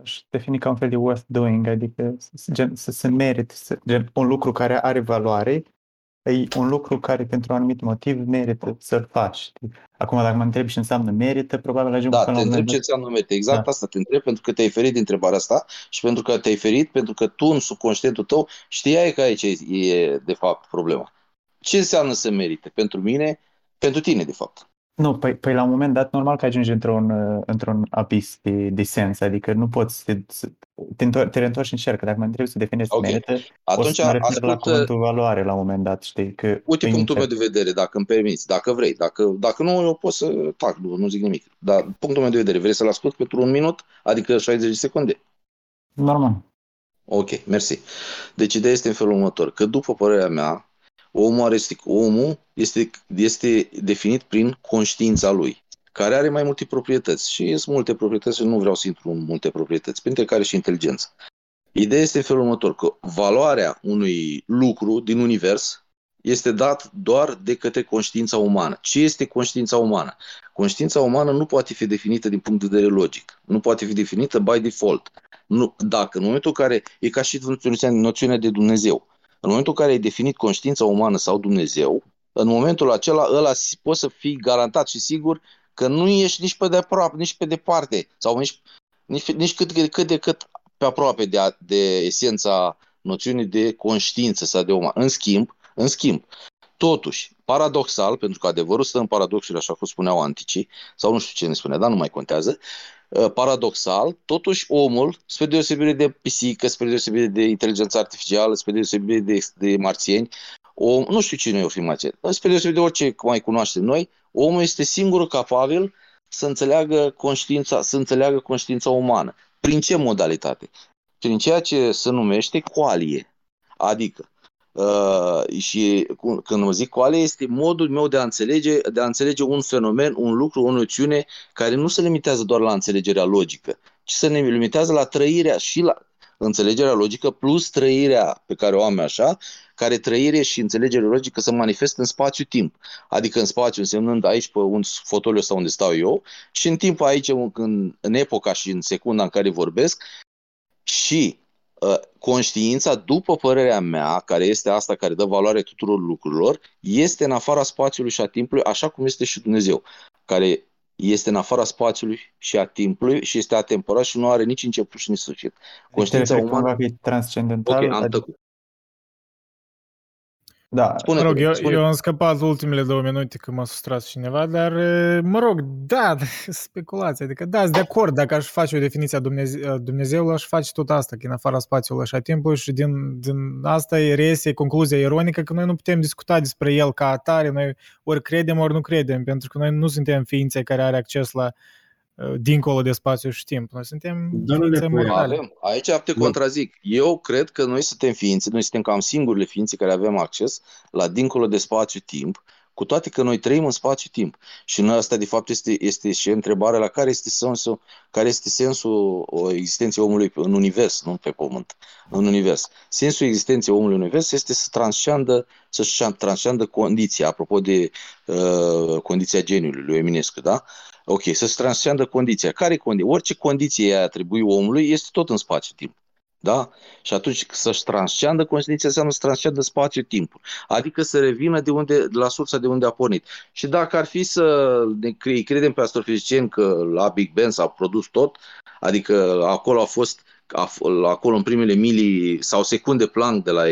aș defini ca un fel de worth doing, adică gen, să se merite, să, gen, un lucru care are valoare, e un lucru care pentru un anumit motiv merită să-l faci. Acum, dacă mă întrebi ce înseamnă merită, probabil ajung Da, te întreb ce înseamnă merită. Exact da. asta te întreb, pentru că te-ai ferit de întrebarea asta și pentru că te-ai ferit, pentru că tu în subconștientul tău știai că aici e de fapt problema. Ce înseamnă să merite? Pentru mine, pentru tine, de fapt. Nu, păi, păi la un moment dat normal că ajungi într-un, uh, într-un abis de, de sens, adică nu poți să, să te, întor- te reîntorci în cerc. Dacă mă întrebi să definești okay. merită, Atunci, o să mă refer ascultă... la cuvântul valoare la un moment dat, știi? Că Uite punctul meu de vedere, dacă îmi permiți, dacă vrei, dacă, dacă nu, eu pot să tac, nu, nu zic nimic. Dar punctul meu de vedere, vrei să-l ascult pentru un minut, adică 60 de secunde? Normal. Ok, mersi. Deci ideea este în felul următor, că după părerea mea, Omul, este, omul este, este definit prin conștiința lui, care are mai multe proprietăți. Și sunt multe proprietăți, nu vreau să intru în multe proprietăți, printre care și inteligența. Ideea este în felul următor, că valoarea unui lucru din univers este dat doar de către conștiința umană. Ce este conștiința umană? Conștiința umană nu poate fi definită din punct de vedere logic. Nu poate fi definită by default. Nu, dacă în momentul în care e ca și noțiunea de Dumnezeu. În momentul în care ai definit conștiința umană sau Dumnezeu, în momentul acela ăla poți să fii garantat și sigur că nu ești nici pe de aproape, nici pe departe, sau nici, nici, nici cât, cât de cât pe aproape de, a, de esența noțiunii de conștiință sau de uman. În schimb, în schimb, totuși, paradoxal, pentru că adevărul stă în paradoxul, așa cum spuneau anticii, sau nu știu ce ne spunea, dar nu mai contează, Uh, paradoxal, totuși omul, spre deosebire de pisică, spre deosebire de inteligență artificială, spre deosebire de, de marțieni, om, nu știu cine e o fi marțieni, spre deosebire de orice mai cunoaștem noi, omul este singurul capabil să înțeleagă conștiința, să înțeleagă conștiința umană. Prin ce modalitate? Prin ceea ce se numește coalie. Adică, Uh, și când mă zic coale, este modul meu de a înțelege, de a înțelege un fenomen, un lucru, o noțiune care nu se limitează doar la înțelegerea logică, ci se limitează la trăirea și la înțelegerea logică plus trăirea pe care o am așa, care trăire și înțelegere logică se manifestă în spațiu-timp. Adică în spațiu însemnând aici pe un fotoliu sau unde stau eu și în timp aici, în, în epoca și în secunda în care vorbesc și Ă, conștiința, după părerea mea, care este asta care dă valoare tuturor lucrurilor, este în afara spațiului și a timpului, așa cum este și Dumnezeu, care este în afara spațiului și a timpului și este atemporal și nu are nici început și nici sfârșit. Conștiința umană... va fi transcendental. Ok, am adică... Da. Spune mă rog, eu, spune. eu am scăpat ultimele două minute că m-a sustrat cineva, dar mă rog, da, speculație. Adică da, sunt de acord, dacă aș face o definiție a Dumnezeu, Dumnezeului, aș face tot asta, că în afara spațiului și a timpului și din, din asta e reiese concluzia ironică că noi nu putem discuta despre el ca atare, noi ori credem, ori nu credem, pentru că noi nu suntem ființe care are acces la Uh, dincolo de spațiu și timp. Noi suntem ființe morale. Aici te contrazic. Eu cred că noi suntem ființe, noi suntem cam singurile ființe care avem acces la dincolo de spațiu-timp, cu toate că noi trăim în spațiu-timp. Și noi asta, de fapt, este, este și întrebarea la care este sensul, care este sensul existenței omului în univers, nu pe pământ, în univers. Sensul existenței omului în univers este să transcendă, să transcendă condiția, apropo de uh, condiția geniului lui Eminescu, da? Ok, să-și transcendă condiția. Care condiție? Orice condiție îi atribui omului este tot în spațiu-timp. Da? Și atunci să-și transcendă condiția înseamnă să transcendă spațiu-timpul. Adică să revină de unde, de la sursa de unde a pornit. Și dacă ar fi să ne credem pe astrofizicieni că la Big Bang s-a produs tot, adică acolo a fost, acolo în primele milii sau secunde Planck de la,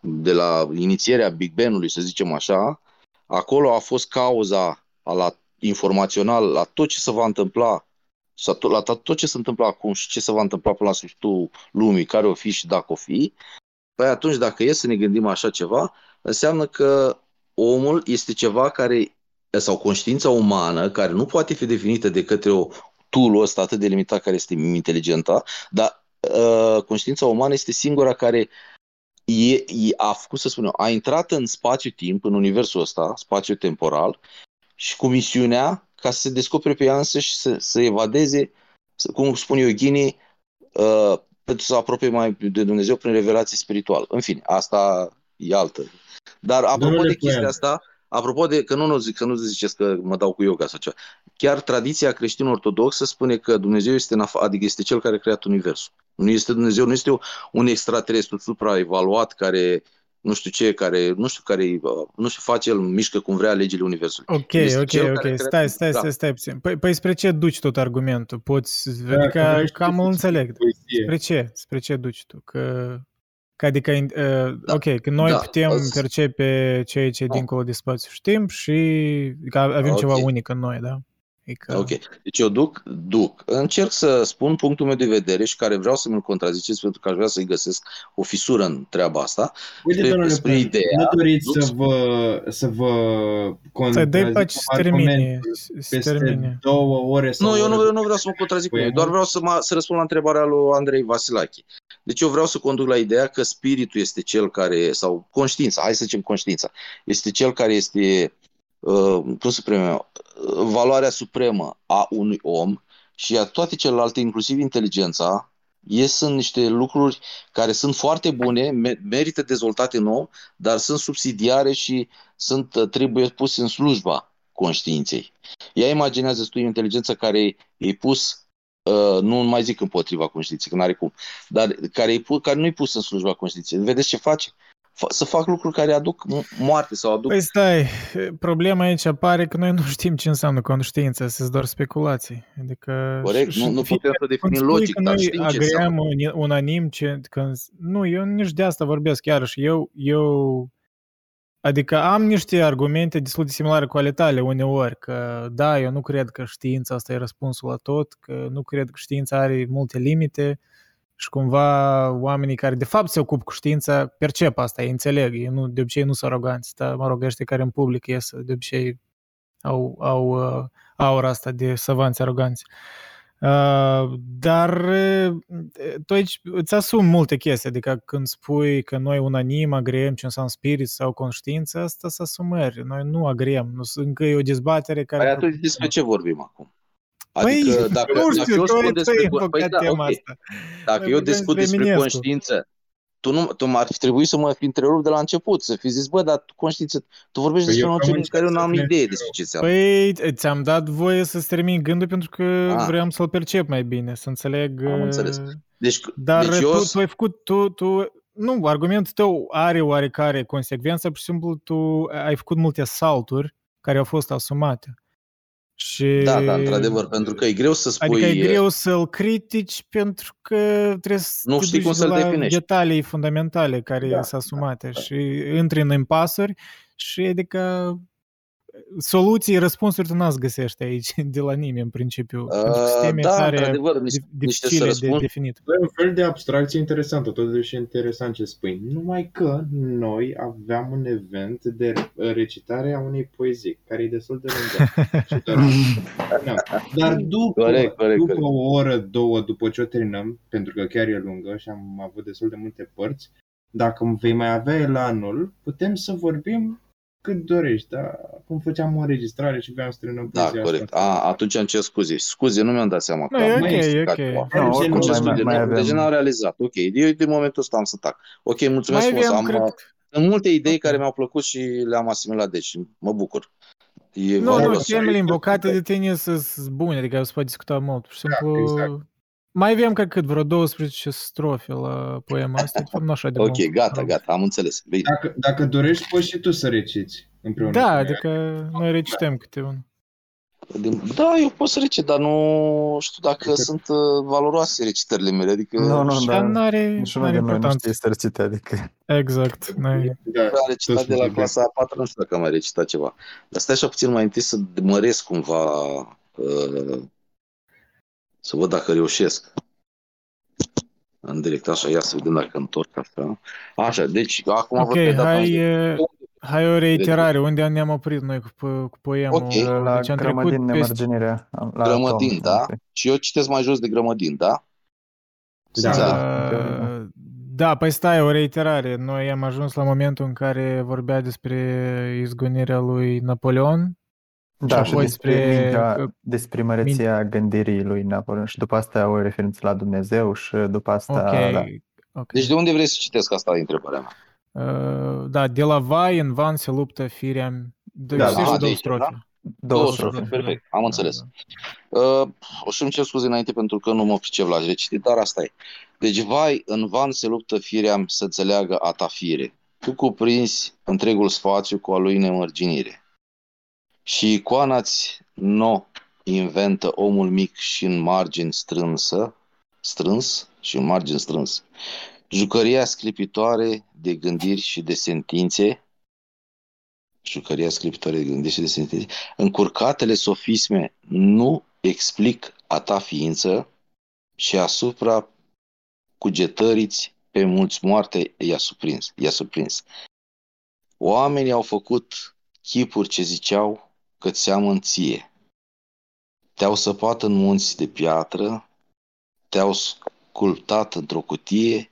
de la inițierea Big Bang-ului, să zicem așa, acolo a fost cauza la informațional la tot ce se va întâmpla la tot ce se întâmplă acum și ce se va întâmpla până la sfârșitul lumii, care o fi și dacă o fi, păi atunci dacă e să ne gândim așa ceva, înseamnă că omul este ceva care, sau conștiința umană, care nu poate fi definită de către o tool ăsta atât de limitat care este inteligentă, dar uh, conștiința umană este singura care e, e, a făcut, să spunem, a intrat în spațiu-timp, în universul ăsta, spațiu-temporal, și cu misiunea ca să se descopere pe ea însă și să, să evadeze, să, cum spun eu, Ghini, uh, pentru să apropie mai de Dumnezeu prin revelație spirituală. În fine, asta e altă. Dar apropo Domnule de chestia Poian. asta, apropo de, că nu, nu zic, să nu ziceți că mă dau cu yoga sau ceva, chiar tradiția creștin-ortodoxă spune că Dumnezeu este, în af- adică este cel care a creat Universul. Nu este Dumnezeu, nu este un extraterestru supraevaluat care nu știu ce, care, nu știu care, uh, nu știu, face el, mișcă cum vrea legile Universului. Ok, Este ok, cel care ok. crea- Stai, stai, Da. stai, stai puțin. Păi, păi spre ce duci tot argumentul? Poți, Da, adică că vrei și cam tu îl să înțeleg. Poezie. Spre ce? Spre ce duci tu? Că, că adică, uh, Da. ok, că noi Da, putem azi- percepe ceea ce e Da. dincolo de spațiu și timp și că avem ceva Ok. unic în noi, da? Adică, Ok. Deci eu duc, duc. Încerc să spun punctul meu de vedere și care vreau să mi-l contraziceți pentru că aș vrea să-i găsesc o fisură în treaba asta. Uite, Spre- domnule spre Poian, ideea, nu doriți duc să vă, să vă să dai contrazic pace să termine. argumentul Să peste termine. două ore sau Nu, eu o nu, oră eu nu vreau să mă contrazic cu Păi, nimic, doar nu? vreau să, mă, să răspund la întrebarea lui Andrei Vasilache. Deci eu vreau să conduc la ideea că spiritul este cel care, sau conștiința, hai să zicem conștiința, este cel care este, uh, cum să spunem, eu, uh, valoarea supremă a unui om și a toate celelalte, inclusiv inteligența, ies sunt niște lucruri care sunt foarte bune, me- merită dezvoltate în om, dar sunt subsidiare și sunt, uh, trebuie puse în slujba conștiinței. Ea imaginează tu o inteligență care e pus, uh, nu mai zic împotriva conștiinței, că n-are cum, dar care, e pus, care nu e pus în slujba conștiinței. Vedeți ce face? Fa- să fac lucruri care aduc mo- moarte sau aduc... Păi stai, problema aici apare că noi nu știm ce înseamnă conștiința, sunt doar speculații. Adică Corect, și- nu, nu și- putem să când definim spui logic, că dar noi știm ce agreăm înseamnă. un- unanim ce, când, nu, eu nici de asta vorbesc iarăși. Eu, eu adică am niște argumente destul de similare cu ale tale uneori, că da, eu nu cred că știința asta e răspunsul la tot, că nu cred că știința are multe limite și cumva oamenii care de fapt se ocupă cu știința percep asta, ei înțeleg, ei nu, de obicei nu sunt aroganți, dar mă rog, ăștia care în public ies, de obicei au, au uh, aura asta de savanți aroganți. Uh, dar uh, tu aici îți asumi multe chestii, adică când spui că noi unanim agriem ce înseamnă spirit sau conștiință, asta să asumări. Noi nu agriem, nu, încă e o dezbatere care... Păi atunci despre ce vorbim acum? Păi, Adică dacă, nu dacă știu, eu tu ai- spun tu ai despre... invocat Păi da, tema ok. asta. Dacă Noi eu vorbim discut despre despre Eminescu. conștiință, tu, nu, tu ar fi trebuit să mă fi întrerupt de la început, să fi zis, bă, dar tu conștiință, tu vorbești Păi despre eu un am noțiune care eu încercat n-am să ne idee întrerup. despre ce înseamnă. Păi ți-am dat voie să-ți termin gândul pentru că Ah. vreau să-l percep mai bine, să înțeleg... Am uh, înțeles. Deci, Dar deci tu, eu... tu ai făcut, tu, tu, nu, argumentul tău are oarecare consecvență, pur și simplu tu ai făcut multe salturi care au fost asumate. Și... Da, da, într-adevăr, pentru că e greu să spui... Adică e greu să-l critici pentru că trebuie să Nu te știi duci cum de să-l la definești. detalii fundamentale care Da, sunt asumate și intri în impasuri și adică soluții, răspunsuri tu n-ați găsești aici de la nimeni în principiu. pentru că Uh, sisteme da, tare într-adevăr, niște, niște să dificile de răspund. definit. E un fel de abstracție interesantă, totuși e interesant ce spui. Numai că noi aveam un event de recitare a unei poezii, care e destul de lungă. Și doar- Da. Dar după, Corect, corect, după corect. o oră, două, după ce o terminăm, pentru că chiar e lungă și am avut destul de multe părți, dacă vei mai avea elanul, putem să vorbim cât dorești, da? Cum făceam o înregistrare și vreau să terminăm Da, poezia corect. asta. A, atunci am cer scuze. Scuze, nu mi-am dat seama. Nu, că e am ok, explicat e ok. ceva. Nu, Nu, oricum nu, Ce mai, scuze, mai, mai nu, avem... deci n-am realizat. Ok, eu de momentul ăsta am să tac. Ok, mulțumesc Mai frumos. avem, Am, cred, uh, Sunt multe idei care mi-au plăcut și le-am asimilat, deci mă bucur. E Nu, nu, valoros. temele invocate de tine sunt bune, adică se poate discuta mult. Pur și simplu, exact. Mai avem cred cât vreo 12 strofe la poema asta, de fapt nu așa de Ok, mult. gata, gata, am înțeles. Bine. Dacă, dacă dorești, poți și tu să reciți împreună Da, cu noi. adică noi recităm câte unul. Da, eu pot să recit, dar nu știu dacă sunt uh, valoroase recitările mele. Adică Nu, nu, Și da. n-are, Niciunul n-are din noi nu importanță. știe să recite, adică... Exact. Noi... Da, am recitat toți de la suntem clasa a patra, nu știu dacă am mai recitat ceva. Dar stai așa puțin mai întâi să măresc cumva, uh, să văd dacă reușesc. În direct, așa, ia să vedem dacă întorc asta. Așa, deci acum Ok, văd pe data hai, asta. e, hai o reiterare. Unde ne-am oprit noi cu, po- cu poemul? Ok. La Deci am trecut grămădin peste... nemărginirea. La Grămădin, Tom, da? ok. Și eu citesc mai jos de grămădin, da? Să Da. Uh, Da, păi stai, o reiterare. Noi am ajuns la momentul în care vorbea despre izgonirea lui Napoleon. Da, Și și apoi despre, spre- mintea, despre măreția gândirii lui Napoleon și după asta o referință la Dumnezeu și după asta, Ok. da. ok. Deci de unde vrei să citesc asta e întrebarea mea? Uh, Da, de la vai în van se luptă firea. De, Da, da, da, două de aici, strofe. da? Două Două strofe. strofe, perfect, am Da, înțeles. da. Uh, o să-mi cer scuze înainte pentru că nu mă pricep la recitit, dar asta e. Deci, vai, în van se luptă firea să înțeleagă a ta fire. Tu cuprinzi întregul spațiu cu a lui nemărginire. Și icoana-ți no inventă omul mic și în margini strânsă, strâns și în margini strâns. Jucăria sclipitoare de gândiri și de sentințe, jucăria sclipitoare de gândiri și de sentințe, încurcatele sofisme nu explic a ta ființă și asupra cugetăriți pe mulți moarte i-a surprins. I-a surprins. Oamenii au făcut chipuri ce ziceau că ți seamăn ție. Te-au săpat în munți de piatră, te-au sculptat într-o cutie,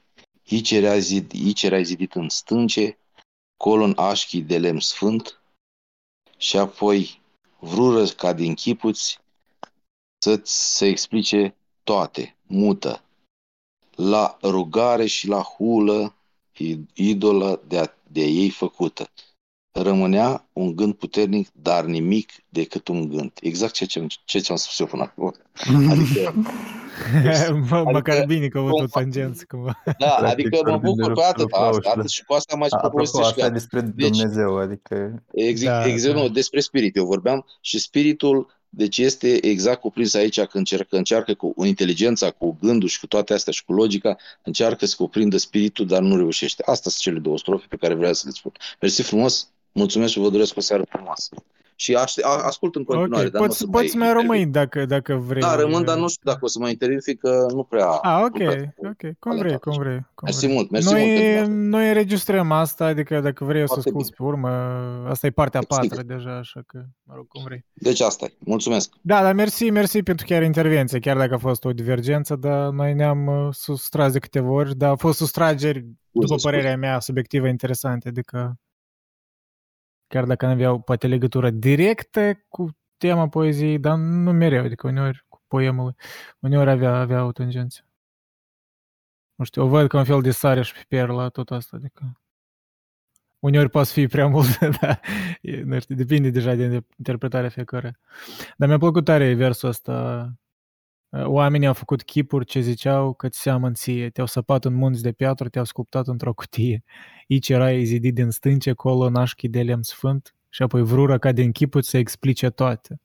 aici era zid, aici era zidit în stânce, colo în așchii de lemn sfânt, și apoi vrură ca din chipuți să-ți se explice toate, mută, la rugare și la hulă, i- idolă de, a, de ei făcută. Rămânea un gând puternic, dar nimic decât un gând. Exact ce, ce, ce ți-am spus eu până acum. Adică, Mă- Măcar Adică, bine că au avut o cum- tangență cumva. da, Practic, adică mă vorbim bucur de pe atât, lucruri asta, fraude. atât și cu asta mai Apropo, povestesc și asta e gata. despre Deci- Dumnezeu, adică Exact, Da, exact da. nu, despre spirit eu vorbeam și spiritul deci este exact cuprins aici când încercă, încearcă cu inteligența, cu gândul și cu toate astea și cu logica, încearcă să cuprindă spiritul, dar nu reușește. Astea sunt cele două strofe pe care vreau să le spun. Mersi frumos, mulțumesc și vă doresc o seară frumoasă. Și aș, a, ascult în continuare. Ok, dar nu o poți, să poți mai intervin. rămâi dacă, dacă vrei. Da, rămân, dar nu știu dacă o să mai intervin, fiindcă nu prea... Ah, ok, nu prea- ok, cum vrei, cum vrei. Cum Mersi vrei. mult, mersi noi, mult pentru asta. noi înregistrăm asta, adică dacă vrei o să Foarte asculti bine. pe urmă, asta e partea a Sigur. patra deja, așa că, mă rog, cum vrei. Deci asta e. Mulțumesc. Da, dar mersi, mersi pentru chiar intervenție, chiar dacă a fost o divergență, dar noi ne-am uh, sustras de câteva ori, dar au fost sustrageri, după scuze. părerea mea, subiectivă interesante, adică chiar dacă nu aveau poate legătură directă cu tema poeziei, dar nu mereu, adică uneori cu poemul, uneori avea, avea o tangență. Nu știu, o văd ca un fel de sare și piper la tot asta, adică uneori poate să fie prea mult, dar e, nu știu, depinde deja de interpretarea fiecare. Dar mi-a plăcut tare versul ăsta. Oamenii au făcut chipuri ce ziceau că ți seamăn ție. Te-au săpat în munți de piatră, te-au sculptat într-o cutie. Aici erai zidit din stânce, colo nașchi de lemn sfânt și apoi vrură ca din chipul să explice toate.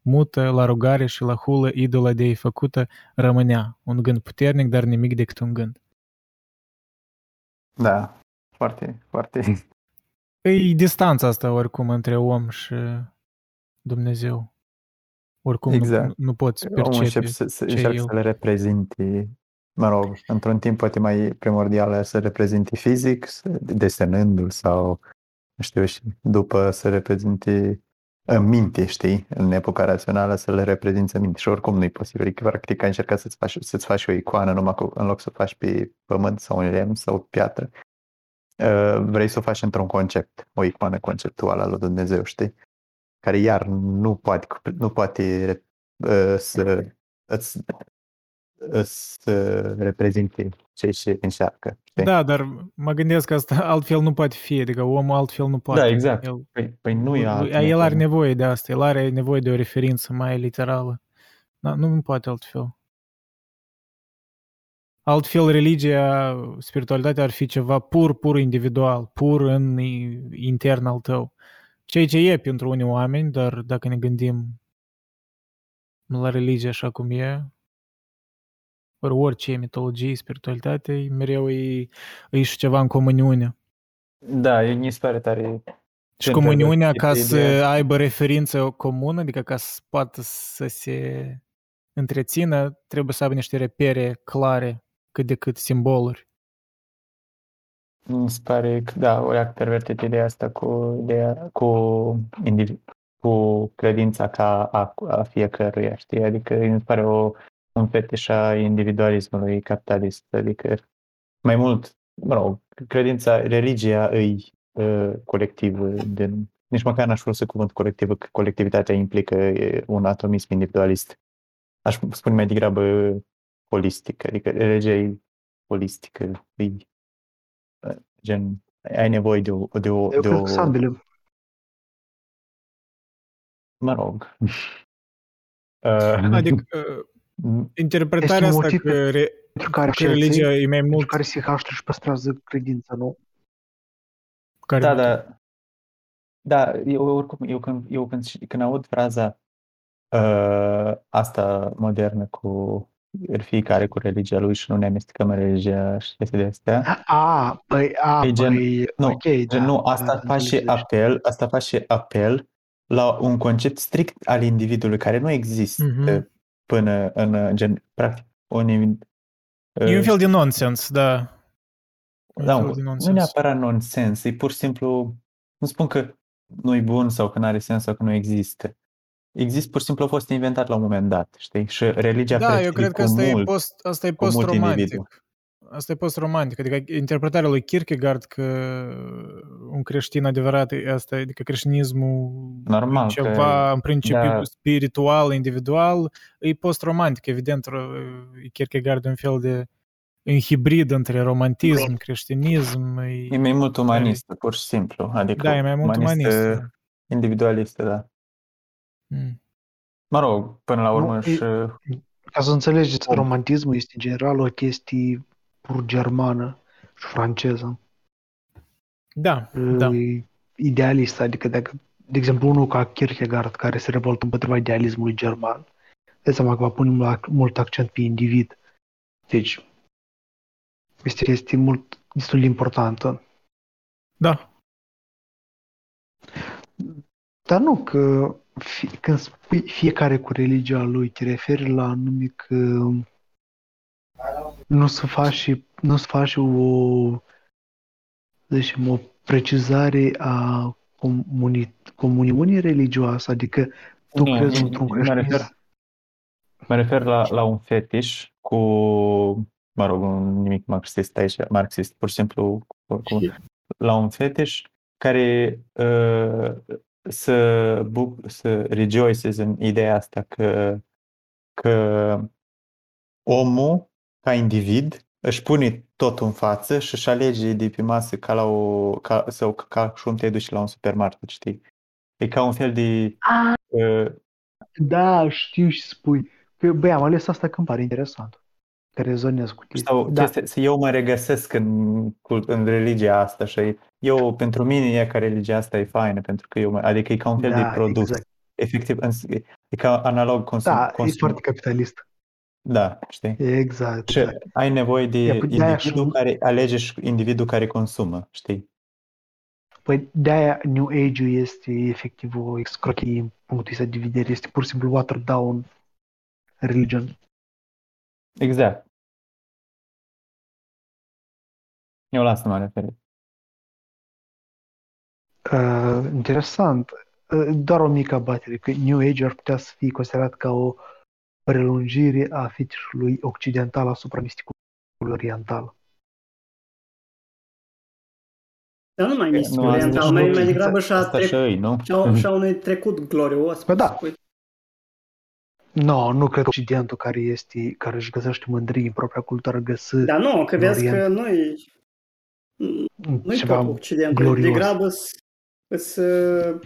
Mută, la rugare și la hulă, idola de ei făcută, rămânea. Un gând puternic, dar nimic decât un gând. da, foarte, foarte E distanța asta oricum între om și Dumnezeu. Oricum Exact. nu, nu poți Omul percepe începe să, să, ce e încearcă el. să le reprezinte, mă rog, într-un timp poate mai primordial să reprezinte fizic, să- desenându-l sau, nu știu, și după să reprezinte în minte, știi, în epoca rațională să le reprezinți în minte și oricum nu-i posibil, Adică, practic ai încercat să-ți faci, să-ți faci o icoană numai cu, în loc să o faci pe pământ sau în lemn sau piatră, uh, vrei să o faci într-un concept, o icoană conceptuală a lui Dumnezeu, știi? Care iar nu poate, nu poate uh, să îți, îți uh, reprezinte ce și încearcă. Știi? Da, dar mă gândesc că asta altfel nu poate fi, adică omul altfel nu poate. Da, exact. El, Păi, păi nu e alt el are metod. nevoie de asta, el are nevoie de o referință mai literală. Da, nu, nu poate altfel. Altfel, religia, spiritualitatea ar fi ceva pur, pur individual, pur în intern al tău. Ceea ce e pentru unii oameni, dar dacă ne gândim la religie așa cum e, ori orice mitologie, spiritualitate, mereu e, e și ceva în comuniune. Da, e mi se pare tare Și Pentru comuniunea, că ca să ideea- aibă referință comună, adică ca să poată să se întrețină, trebuie să aibă niște repere clare, cât de cât simboluri. Mi se pare că, da, ori a pervertit ideea asta cu, ideea, cu, individ, cu credința ca a, a fiecăruia, știi? Adică mi se pare o un fetiș a individualismului capitalist, adică mai mult, mă rog, credința, religia îi uh, colectiv, din, nici măcar n-aș folosi cuvânt colectiv, că colectivitatea implică un atomism individualist. Aș spune mai degrabă holistic, adică religia e holistică, e gen, ai nevoie de o... De o, Eu de cred o că sunt ambele. mă rog. Uh, Adică uh, interpretarea Este un asta motiv că, re, Pentru care că religia e mai pentru mult... care sihaștul își păstrează credința, nu? Care Da, da. Da, eu oricum, eu când, eu când, când aud fraza uh, asta modernă cu fiecare cu religia lui și nu ne amestecăm în religia și chestii de astea, A, păi, a, E gen- păi, nu, ok, gen, da. nu, da, asta face înțelegeți. apel, asta face apel la un concept strict al individului care nu există Mhm. până în, gen, practic, un, E un fel de nonsens, da. Un Da, fel de nu nonsens. neapărat nonsens, e pur și simplu, nu spun că nu e bun sau că nu are sens sau că nu există. Există, pur și simplu a fost inventat la un moment dat, știi? Și religia Da, eu prescrie cred că cu asta e, mult. post, asta e cu mult post-romantic. individu. Asta e post-romantic, adică interpretarea lui Kierkegaard că un creștin adevărat e asta, adică creștinismul Normal e că- ceva în principiu da. spiritual, individual, e post-romantic, evident, ro- e Kierkegaard e un fel de un hibrid între romantism, creștinism, e, E mai mult umanistă, pur și simplu. Adică da, e mai mult umanistă, umanist. individualistă, da. Mm. Mă rog, până la urmă Nu, și... Ca să înțelegeți, Om. romantismul este în general o chestie pur germană și franceză. Da, da. E Idealistă, adică dacă, de exemplu, unul ca Kierkegaard care se revoltă împotriva idealismului german, dai seama că va pune mult- mult accent pe individ. Deci, este o chestie mult, destul de importantă. Da. Dar nu că fi, când spui fiecare cu religia lui, te referi la anume că nu se face, nu se face o, să zicem, o precizare a comuni, comuniunii religioase, adică tu Nu, crezi nu, într-un mă refer, creștinism. mă refer la, la un fetiș cu, mă rog, un nimic marxist aici, marxist, pur și simplu cu, cu, la un fetiș care uh, să, buc- să rejoices în ideea asta că, că omul, ca individ, își pune tot în față și își alege de pe masă ca la o, ca, sau ca și cum te duci la un supermarket, știi? E ca un fel de... Uh, Da, știu și spui. Că, băi, am ales asta că îmi pare interesant. Că rezonez cu chestia. sau Da, chestia, să eu mă regăsesc în, cult- în religia asta și eu, pentru mine, e că religia asta e faină, pentru că eu, mă- adică e ca un fel de da, produs. exact. Efectiv, în- e ca analog consum, Da, e consum. foarte capitalist. Da, știi? Exact, Și exact. ai nevoie de E, păi, de-aia individul și- care alege și individul care consumă, știi? Păi de-aia New Age-ul este efectiv o excrochie din punctul ăsta de vedere. Este pur și simplu watered down religion. Exact. Eu la asta mă refer. Uh, interesant. Uh, doar o mică abatere, că New Age ar putea să fie considerat ca o prelungire a fetișului occidental asupra misticului oriental. Dar nu mai Nu, misticul asta oriental, și mai, nu- mai degrabă și a, Asta și trec, ei, nu? și a, și a unui trecut glorios. Bă, da. să spui. No, nu cred că Occidentul care este, care își găsește mândrie în propria cultură găsă Dar nu, că în vezi Orient că nu-i, nu-i ceva tot Occidentul, glorios. degrabă să...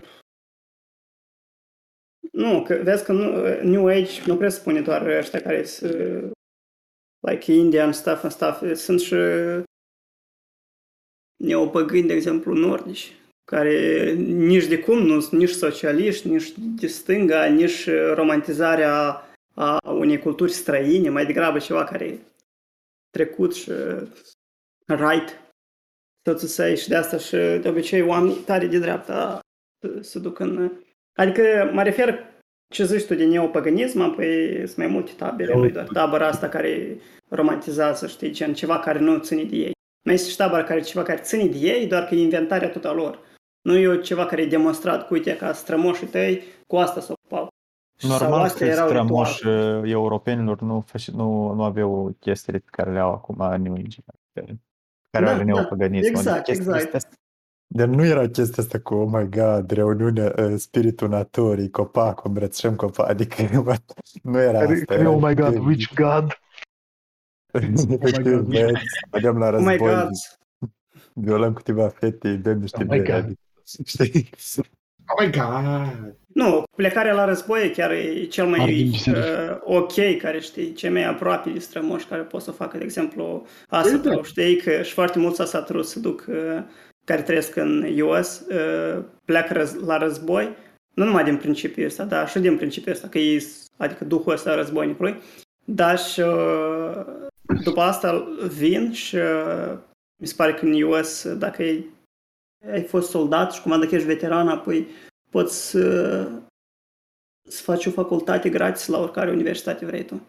Nu, că vezi că nu, New Age nu presupune doar ăștia care sunt like Indian stuff and stuff, sunt și neopăgâni, de exemplu, nordici, care nici de cum nu sunt nici socialiști, nici de stânga, nici romantizarea a unei culturi străine, mai degrabă ceva care e trecut și right, so to say, și de asta și de obicei oamenii tare de dreapta se duc în... Adică mă refer ce zici tu de neopăgânism, apoi sunt mai multe tabere, nu doar tabăra asta care romantizează, știi, gen ceva care nu ține de ei. Mai este și tabăra care ceva care ține de ei, doar că e inventarea tot a lor. Nu e ceva care e demonstrat cu, uite, ca strămoșii tăi, cu asta s-au ocupau. sau Normal astea că erau strămoși rituale. uh, europenilor nu, făș- nu, nu aveau chestiile pe care le au acum New Age, care Da, are da, neopaganismul. exact, Adică chestiile exact. astea- Dar nu era chestia asta cu, oh my god, reuniune, uh, spiritul naturii, copac, îmbrățișăm copac, adică nu era Care, asta. care, era oh my god, efectiv- which god? Efectiv, God. băieți, mergeam la Oh my război, god! violăm câteva fete, bem niște Oh my bere, God. adică, știi? Oh my god! Nu, plecarea la război chiar e cel mai Ardem biserici. uh, ok, care știi, cei mai aproape de strămoși care pot să facă, de exemplu, asta Păi da. tu știi că și foarte mulți asatru se duc, uh, care trăiesc în US, uh, pleacă răz- la război, nu numai din principiul ăsta, dar și din principiul ăsta, că ei, adică duhul ăsta războinicului, dar și uh, după asta vin și uh, mi se pare că în US, dacă ai, ai fost soldat și cumva dacă ești veteran, apoi poți să, să faci o facultate gratis la oricare universitate vrei tu.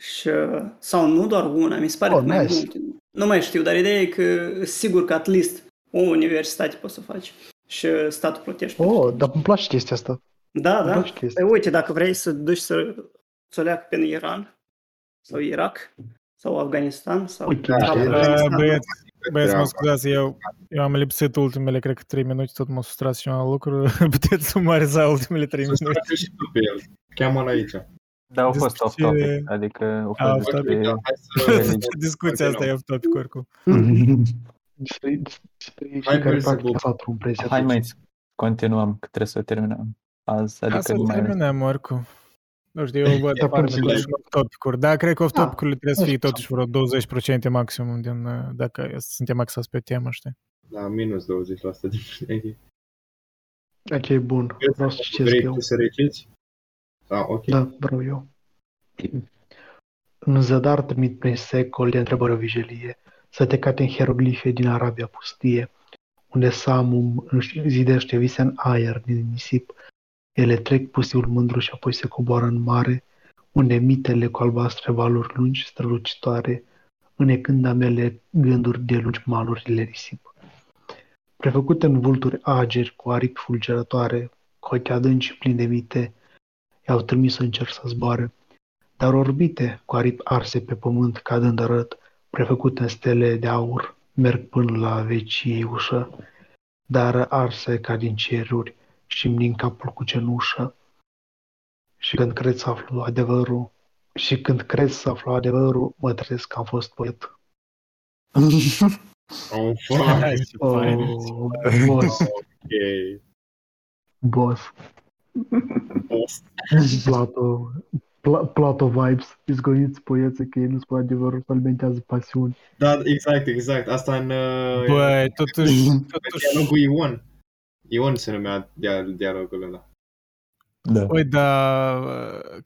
Și, sau nu doar una, mi se pare Oh, că mai nice. multe. Nu mai știu, dar ideea e că sigur că at least o universitate poți să faci și statul plătește. Oh, dar îmi place chestia asta. da, Îmi da. place chestia. Păi uite, dacă vrei să duci să, să o leacă pe Iran sau Irak sau Afganistan sau Uite, sau da, Afganistan, Uh, băieți, băieți, mă Treaba. scuzați, eu, eu am lipsit ultimele, cred că 3 minute, tot m-a sustrat și eu la lucru. Puteți sumariza ultimele 3 Să minute. stai și tu pe el. Cheamă-l aici. Dar au fost Despre off ce- topic, adică au Ah, fost off despre... Da, hai să... religie. Discuția asta e off topic oricum. Despre, despre Hai cei care că să practică bu- satul în presia Hai mai să continuăm, că trebuie să terminăm. Azi, Adică adică să nu mai... terminăm oricum. Nu știu, eu văd Da, foarte până mult să- off topicuri. Da, cred că off Da, topicurile trebuie să nu fie știu. totuși vreo 20% maximum din, uh, dacă suntem axați pe temă, știi? Da, minus 20% din media. Ok, bun. Vreau să citesc Vrei eu. tu să reciți? Ah, ok. Da, vreau eu. În zadar trimit prin secol de întrebări o vijelie, să te cate în hieroglife din Arabia pustie, unde Samum își zidește vise în aer din nisip, ele trec pustiul mândru și apoi se coboară în mare, unde mitele cu albastre valuri lungi strălucitoare, înecând amele gânduri de lungi malurile risip. Prefăcute în vulturi ageri cu aripi fulgerătoare, cu ochi adânci plini de mite, i-au trimis în cer să zboare, dar orbite cu aripi arse pe pământ cadând arăt, prefăcute în stele de aur, merg până la vecie ușă, dar arse ca din ceruri și din capul cu cenușă. Și când cred să aflu adevărul, și când cred să aflu adevărul, mă trezesc că am fost poet. Oh, fuck. Hai, ce Oh, fain. boss, Ok. boss, Boss. Plato, Pla, Plato vibes, izgoniți poeții că ei nu spun adevărul, alimentează pasiuni. Da, exact, exact. Asta în uh, Băi, totuși, totuși, dialogul Ion. Ion se numea dia- dialogul ăla. Da. Oi, da,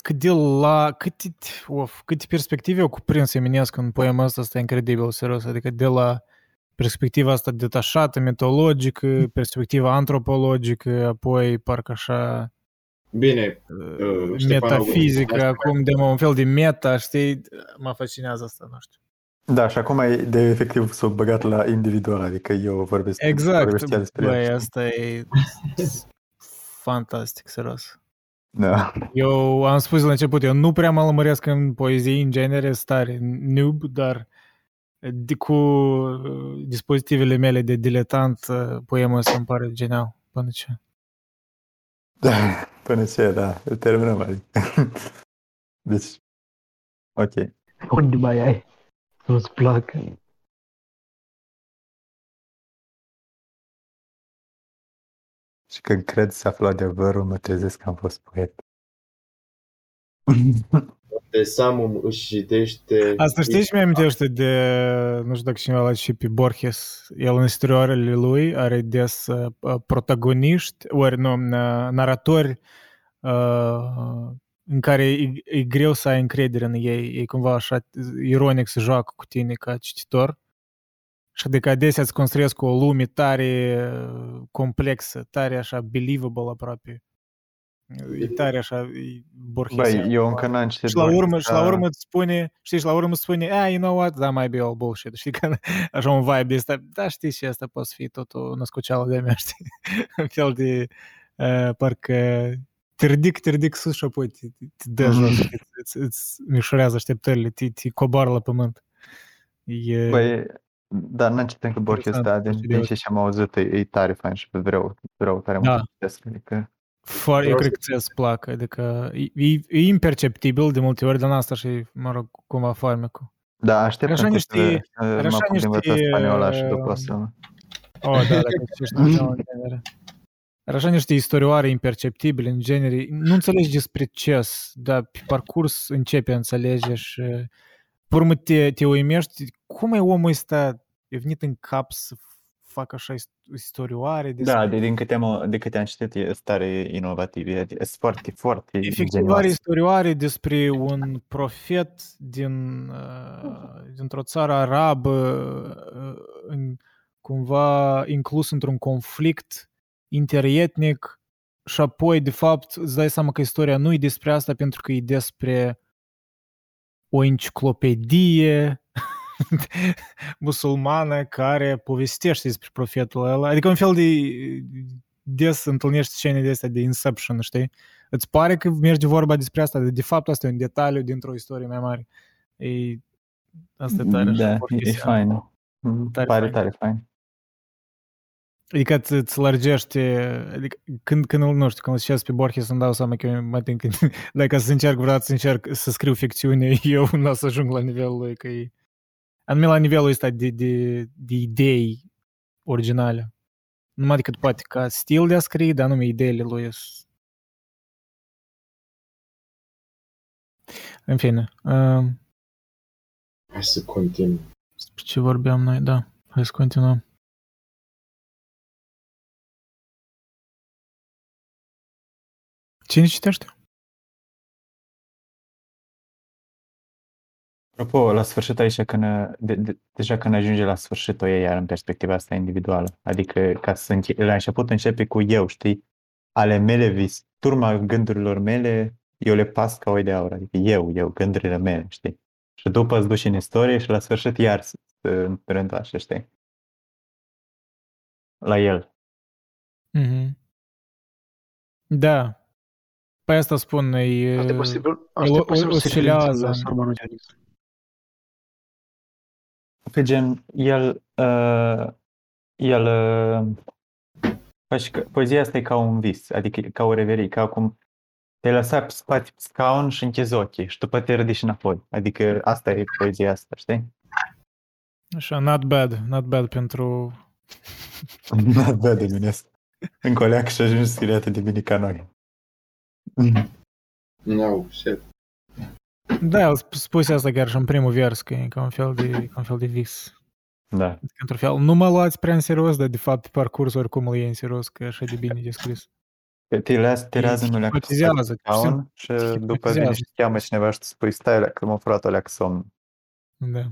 cât de la, câte, of, câte perspective au cuprins Eminescu în poema asta, asta e incredibil, serios, adică de la perspectiva asta detașată, mitologică, perspectiva antropologică, apoi parcă așa Bine, uh, Uh, Ștefan metafizică, Augustu. acum de un fel de meta, știi, mă fascinează asta, nu știu. Da, și acum e de efectiv s-o băgat la individual, adică eu vorbesc, Exact, vorbesc ea despre băi, el. asta e fantastic, serios. Da. Eu am spus la început, eu nu prea mă lămăresc în poezie, în genere, stare noob, dar de, cu uh, dispozitivele mele de diletant, uh, poema asta îmi pare genial. Până ce. da. Până ce, da, îl terminăm, adică. Deci, ok. Unde mai ai? Nu-ți plac? Și când cred să aflu adevărul, mă trezesc că am fost poet. de Samum își citește... Asta știi și mi amintește de, nu știu dacă cineva l-a și pe Borges, el în istorioarele lui are des uh, protagoniști, ori nu, uh, naratori uh, în care e, e greu să ai încredere în ei, e cumva așa ironic să joacă cu tine ca cititor. Și adică adesea îți construiesc o lume tare uh, complexă, tare așa believable aproape. E tare așa, e Borges. Băi, eu încă n-am citit Și la Borges, urmă, și la dar- urmă îți spune, știi, și la urmă îți spune, ah, you know what, that might be all bullshit, știi, că așa un vibe de ăsta, da, știi, și asta poate fi tot o născuceală de mea, știi, un fel de, uh, parcă te ridic, te ridic sus și apoi te, te, te dă jos, îți, îți, îți mișorează așteptările, te, te coboară la pământ. E, Băi, dar n-am citit încă Borges, Interesant, dar din, foarte din bine. ce și-am auzit, e, e tare fain și vreau, vreau tare Da. mult să citesc, adică... Foarte, eu cred că ți să placă, adică e, e, e imperceptibil de multe ori, dar în asta și, mă rog, cumva farmecul. Da, aștept Are așa un pic niște- să, are să mă așa apuc de învățat niște, spaniola și uh, după o să... Oh, da, dacă știi în genere. Are așa niște istorioare imperceptibile în genere. Nu înțelegi despre ce, dar pe parcurs începi a înțelege și pe urmă te, te uimești. Cum e omul ăsta e venit în cap să facă așa ist- istorioare despre... Da, de, din câte am, de câte am citit, e stare inovativ, e, e foarte, foarte Efectiv genios. are istorioare despre un profet din, uh, dintr-o țară arabă uh, în, cumva inclus într-un conflict interetnic și apoi, de fapt, îți dai seama că istoria nu e despre asta pentru că e despre o enciclopedie musulmană care povestește despre profetul ăla. Adică un fel de des întâlnești scene de astea de Inception, știi? Îți pare că merge vorba despre asta, dar de fapt asta e un detaliu dintr-o istorie mai mare. E, asta e tare. Da, e, e Borgesian. fain. Mm, Tare Pare fain. tare fain. Adică îți, îți lărgește, adică când, când, îl- nu știu, când îl citesc pe Borges îmi dau seama că eu mai timp când, dacă să încerc vreodată să încerc să scriu ficțiune, eu nu o să ajung la nivelul lui, că e, anume la nivelul ăsta de, de, de idei originale. Numai decât poate ca stil de a scrie, dar anume ideile lui sunt În fine, uh, Hai să continui. despre ce vorbeam noi, da, hai să continuăm. Cine citește? Apropo, la sfârșit aici, când, de, de, deja când ajunge la sfârșit o iei iar în perspectiva asta individuală. Adică ca să înche- la început începe cu eu, știi? Ale mele vis, turma gândurilor mele, eu le pas ca oi de aur. Adică eu, eu, gândurile mele, știi? Și după îți duci în istorie și la sfârșit iar să să te reîntoarce, știi? La el. Mhm. Da. Pe asta spun, e... Asta e posibil, asta o- e posibil o- să fie referință oscilează. la Sarmanul Dionis. Pe gen, el, uh, el, uh, faci că poezia asta e ca un vis, adică e ca o reverie, ca cum te-ai lăsat pe spate pe scaun și închizi ochii și după te ridici înapoi. Adică asta e poezia asta, știi? Așa, not bad, not bad pentru... Nu vede mine În coleac și ajungi scriată de mine ca noi. No, shit. Da, el sp- spuse asta chiar și în primul vers, că e ca un fel de, ca un fel de vis. Da. Adică, într-un fel, nu mă luați prea în serios, dar de fapt pe parcurs oricum îl iei în serios, că e așa de bine descris. Te las, te lasă în leac Hipnotizează, scaun și după vine hipnotizează. și te cheamă cineva și tu spui stai alea, că m-a furat alea somn. Da.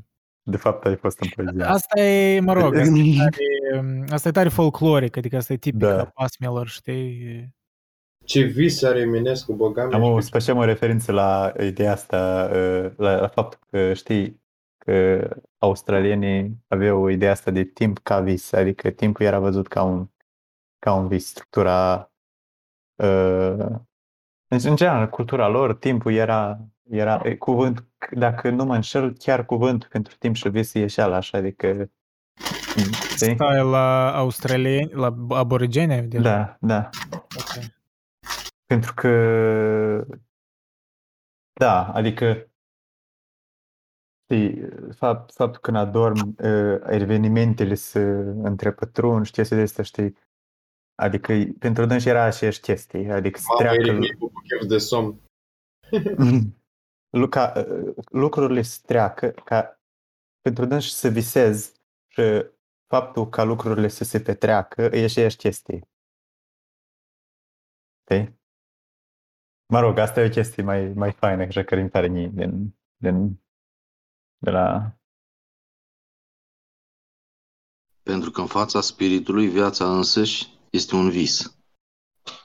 De fapt ai fost în poezia. Asta e, mă rog, asta e tare, asta e tare folcloric, adică asta e tipic Da. da. pasmelor, știi? E- Ce vis are Eminescu, băgame Am o, și să facem o referință la ideea asta, uh, la, la faptul că știi că australienii aveau ideea asta de timp ca vis, adică timpul era văzut ca un, ca un vis, structura uh, deci, în general, cultura lor, timpul era, era e, cuvânt, dacă nu mă înșel, chiar cuvânt pentru timp și vis ieșea la așa, adică știi? Stai la australieni, la aborigeni? De Da, da. Ok. Pentru că da, adică știi, fapt, faptul că când adorm, uh, evenimentele se întrepătrund, știi, de astea, știi, adică pentru dânsi era aceeași chestii, adică să Mamă, treacă, Eric Nicu cu chef de somn. lu- ca, uh, lucrurile să treacă, ca pentru dânsi să visez și faptul ca lucrurile să se petreacă e aceeași chestie. Știi? Mă rog, asta e o chestie mai, mai faină, așa care îmi pare mie din, din, de la... Pentru că în fața spiritului viața însăși este un vis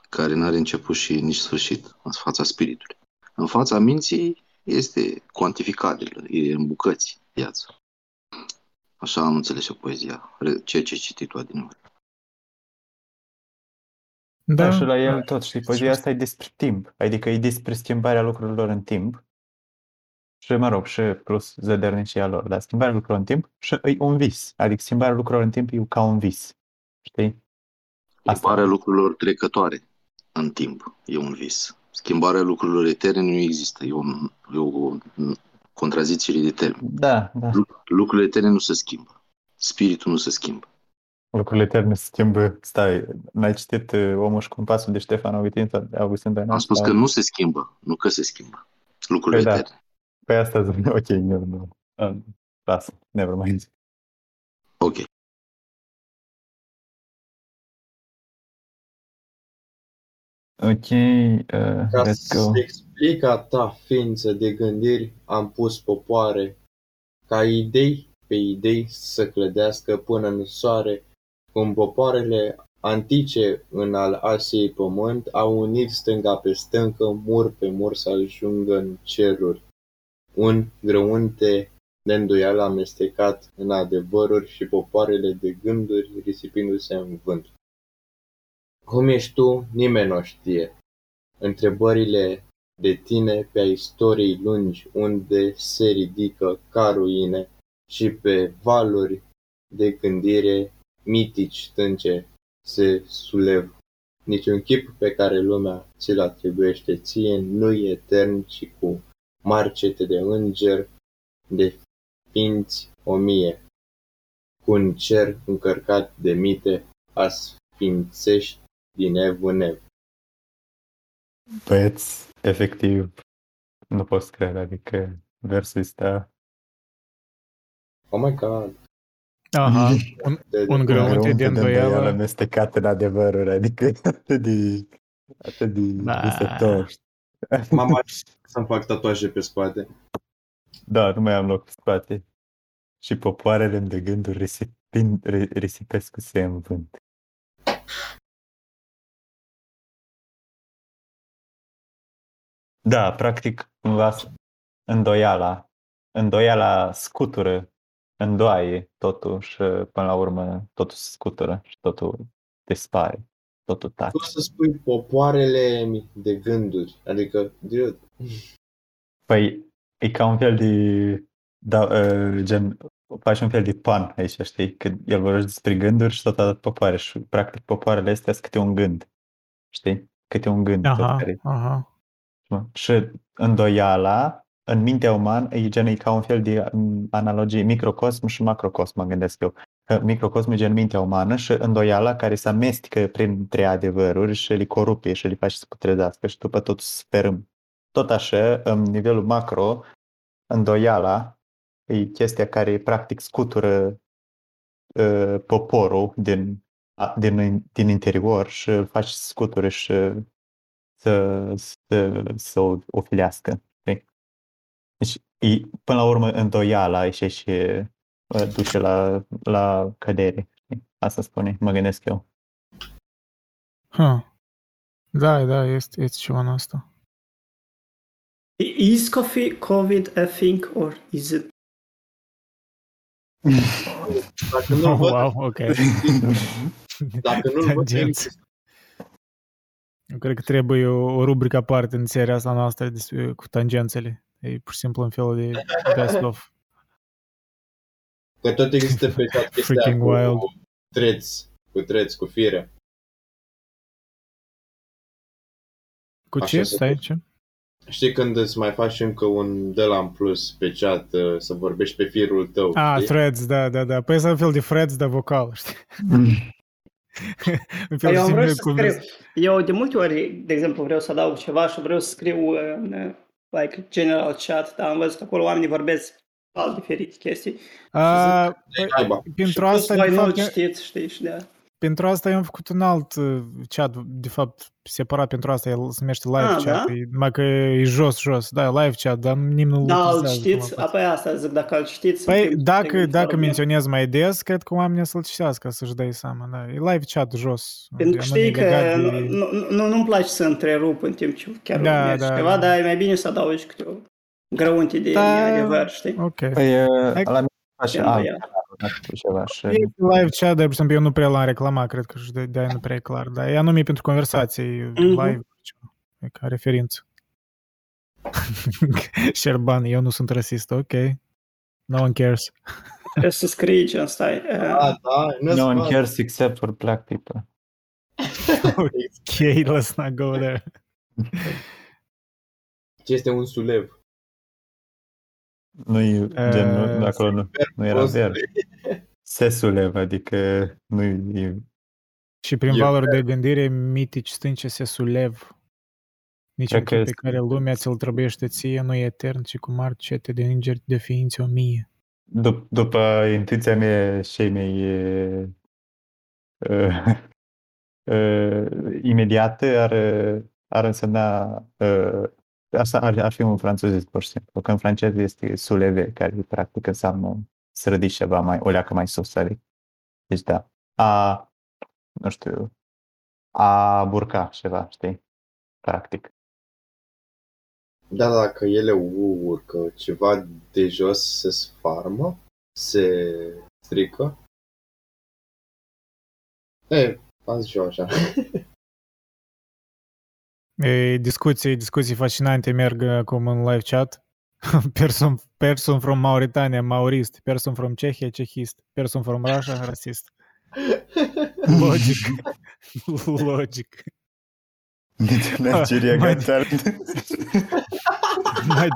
care nu are început și nici sfârșit în fața spiritului. În fața minții este cuantificabil, e în bucăți viața. Așa am înțeles eu poezia, re- ceea ce ai citit tu adineori. Da, Da, și la el tot, știi, poezia asta e despre timp, adică e despre schimbarea lucrurilor în timp și, mă rog, și plus zădărnicia lor, dar schimbarea lucrurilor în timp și e un vis, adică schimbarea lucrurilor în timp e ca un vis, știi? Schimbarea lucrurilor trecătoare în timp e un vis. Schimbarea lucrurilor eterne nu există. E, un, e o contraziție de termen. Da, da. Lucrurile eterne nu se schimbă. Spiritul nu se schimbă. Lucrurile eterne se schimbă. Stai, n-ai citit uh, Omul și Compasul de Ștefan Augustin sau de Augustin Doinan? Am spus Sau- că nu se schimbă, nu că se schimbă. Lucrurile Păi da. eterne. Păi asta zic, ok, nu, nu. Uh, Lasă, never mind. Ok. Ok, uh, Ca let's go. să explic a ta ființă de gândiri, am pus popoare, ca idei pe idei să clădească până în soare, cum popoarele antice în al Asiei pământ au unit stânga pe stâncă, mur pe mur să ajungă în ceruri. Un grăunte de îndoială amestecat în adevăruri și popoarele de gânduri risipindu-se în vânt. Cum ești tu, nimeni nu știe. Întrebările de tine pe a istoriei lungi unde se ridică ca ruine și pe valuri de gândire mitici stânce se sulev. Niciun chip pe care lumea ți-l atribuiește ție nu e etern, ci cu marcete de înger, de ființi o mie. Cu un cer încărcat de mite, asfințești din ev în ev. Băieți, efectiv, nu pot să cred, adică versul ăsta Oh my god. Aha, un, De, un grăunte de îndoială. amestecat în adevăruri, adică e atât de, atât de Da. visător. Mama să-mi fac tatuaje pe spate. Da, nu mai am loc pe spate. Și popoarele de gânduri risipin, ri- risipesc cu se în vânt. Da, practic, cumva s- îndoiala, îndoiala scutură, îndoaie totul și până la urmă totul se scutură și totul dispare, totul tace. Tu să spui popoarele de gânduri. Adică, dude, Păi, e ca un fel de, da, uh, gen, faci un fel de pan aici, știi? Că el vorbește despre gânduri și totodată popoare și practic popoarele astea sunt câte un gând, știi? Câte un gând. tot Aha, care- aha. Și îndoiala în mintea umană e gen e ca un fel de mm, analogie microcosm și macrocosm, mă gândesc eu. Că microcosm e gen mintea umană și îndoiala care se amestecă printre adevăruri și le corupe și le face să putrezească și după tot sperăm. Tot așa, în nivelul macro, îndoiala e chestia care practic scutură uh, poporul din, a- din, din interior și îl face să scuture și să, să, să o, o filească. Știi? Deci, e, până la urmă, îndoiala și și uh, duce la, la cădere. știi? Asta spune, mă gândesc eu. Huh. Da, da, este, este ceva în asta. Is coffee COVID a thing or is it? dacă nu văd, wow, ok. dacă nu văd, Tangenți. Eu cred că trebuie o, o rubrică aparte în seria asta noastră despre, cu tangențele. E pur și simplu un fel de best of. că tot există pe chat chestia Freaking cu wild. treți, cu treți, cu fire. Cu Așa ce? se Stai, face. ce? Știi când îți mai faci încă un de la în plus pe chat uh, să vorbești pe firul tău, Ah, știi? threads, da, da, da. Păi e un fel de threads, dar vocal, știi? un fel Eu am de vrut simil să cu scriu. Eu de multe ori, de exemplu, vreau să adaug ceva și vreau să scriu în uh, like general chat, dar am văzut că acolo oamenii vorbesc alt diferite chestii. A, păi, Naiba. pentru și plus asta, voi de nu fapt, știți, știi, și de pentru asta eu am făcut un alt uh, chat, de fapt, separat pentru asta, el se numește live Ah, chat, da? e, numai că e jos, jos, da, live chat, dar nimeni nu-l Da, îl utilizează știți? până la față. Apoi asta zic, dacă îl știți... în Păi, timp ce dacă, te-ai dacă gândit, menționez mai des, cred că oamenii să-l citească, să-și dai seama, da. E live chat jos. Pentru că anume știi că legat nu, de- nu, nu, nu-mi place să întrerup în timp ce chiar Da, urmezi da, ceva, da. dar e mai bine să adaugi câte o grăunte de Da. adevăr, știi? Ok. Păi, uh, Hai- la mine face Gen alt de ea. canal ceva și... E live chat, dar, de exemplu, eu nu prea l-am reclamat, cred că și de, de nu prea e clar. Dar e anume pentru conversații live, ceva, e ca referință. Șerban, eu nu sunt rasist, ok. No one cares. Trebuie să scrii ce stai. Uh, Da, da, nu No one cares except for black people. ok, let's not go there. Ce este un sulev? Nu e gen, nu, Uh, acolo nu, nu era prost. verb. Se sulev, adică nu e... Și prin Eu valori de gândire mitici stânce se sulev. Nici Cred în că pe este- care lumea ți-l trăbește ție nu e etern, ci cu mari cete de îngeri de ființe o mie. Dup- după intuiția mea și ei mei e, uh, uh, imediată ar, ar însemna uh, asta ar, ar fi un francezist pur și simplu, că în franceză este souleve, care practic înseamnă să ridici ceva mai, o leacă mai sus, adică. Deci da, a, nu știu, a burca ceva, știi, practic. Da, dacă ele urcă ceva de jos se sfarmă, se strică. E, am zis și eu așa. E, discuții, discuții fascinante merg acum în live chat. Person, person from Mauritania, maurist. Person from Cehia, cehist. Person from Russia, rasist. Logic. Logic. Nici în Algeria mai- Got Talent. Mai,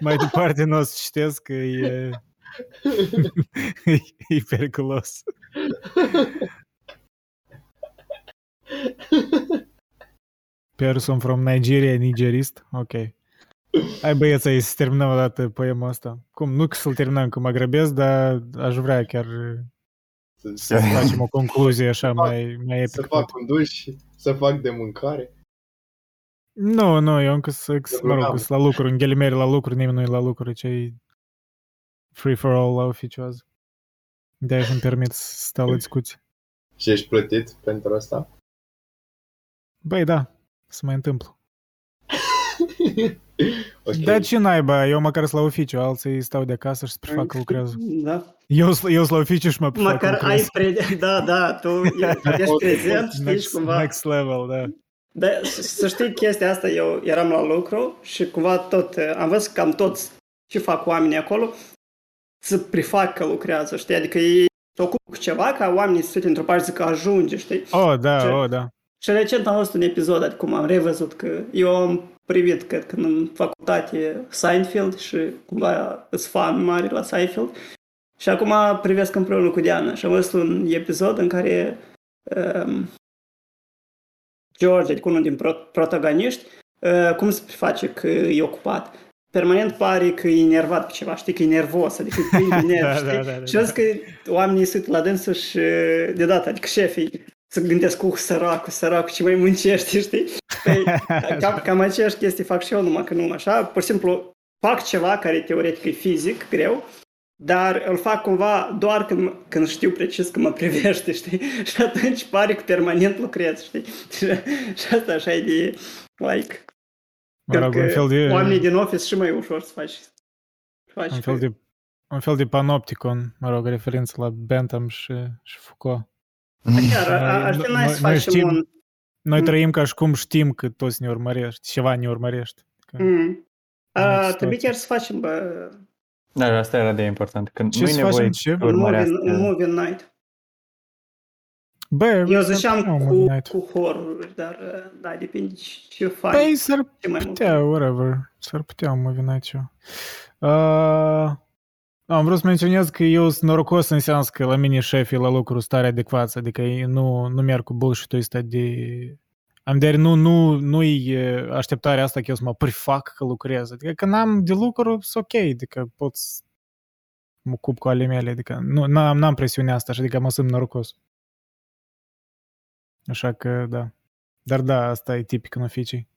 mai departe nu o să citesc că e, e, e periculos. Person from Nigeria, nigerist? Ok. Hai băieți, hai să terminăm o dată poema asta. Cum, nu că să-l terminăm, că mă grăbesc, dar aș vrea chiar să facem o concluzie așa mai, mai să epică. fac un duș, să fac de mâncare. Nu, nu, eu încă să, mă rog, glumeam. sunt la lucru, în ghilimele la lucru, nimeni nu e la lucru, ce e free for all la oficioasă. De-aia îmi permit să stau la discuții. Și ești plătit pentru asta? Băi, da, se mai întâmplă. ok. Dar ce naiba, eu măcar sunt la oficiu, alții stau de acasă și se prefac că lucrează. Da. Eu, sunt- eu sunt la oficiu și mă prefac că Măcar ai lucrez. pre... Da, da, tu e- ești prezent, știi, și Next, cumva... next level, da. Da, să să știi chestia asta, eu eram la lucru și cumva tot, eh, am văzut cam toți ce fac oamenii acolo, să prefac că lucrează, știi? Adică ei se ocupă cu ceva ca oamenii să se uite într-o parte zic că ajunge, știi? Oh, da, Ce- oh, da. Și recent am văzut un episod, adică cum am revăzut că eu am privit, cred că în facultate Seinfeld și cumva sunt fan mare la Seinfeld. Și acum privesc împreună cu Diana și am văzut un episod în care um, George, adică unul din pro- protagoniști, uh, cum se preface că e ocupat. Permanent pare că e enervat pe ceva, știi, că e nervos, adică e plin de nervi, Da, știi? da, da, da, și eu zic că oamenii sunt la dânsul și de dată, adică șefii, să gândesc cu săracul, săracul, ce mai muncește, știi? Păi, cam, cam aceeași chestii fac și eu, numai că nu așa. Pur și simplu fac ceva care teoretic e fizic, greu, dar îl fac cumva doar când, când știu precis că mă privește, știi? Și atunci pare că permanent lucrez, știi? Și, și asta așa e de, like, Mă rog, cred un că fel de... oamenii din office și mai ușor să faci. să faci Un fel de, un fel de panopticon, mă rog, referință la Bentham și, și Foucault. Chiar, a- ar fi Noi- nice să noi facem știm- un... Noi Mm. trăim ca și cum știm că toți ne urmărești, ceva ne urmărește. Că- Mm. A, situație. trebuie chiar să facem bă, Da, asta era de important. Când Ce nu e să nevoie facem? Ce? să un movie, urmărească. un movie night. Bă, Eu s-ar ziceam putea un cu, movie night. cu horror, dar uh, da, depinde ce faci. Păi s-ar ce mai mult. putea, whatever. S-ar putea un movie night show. Uh, am vrut să menționez că eu sunt norocos în sens că la mine șefii la lucru stare adecvați, adică ei nu, nu merg cu bullshit-ul ăsta de... Am de nu, nu, nu-i e, așteptarea asta că eu să mă prefac că lucrez. Adică când am de lucru, sunt ok, adică pot să mă ocup cu ale mele, adică nu, n-am, n-am presiunea asta, și adică mă simt norocos. Așa că, da. Dar da, asta e tipic în oficii.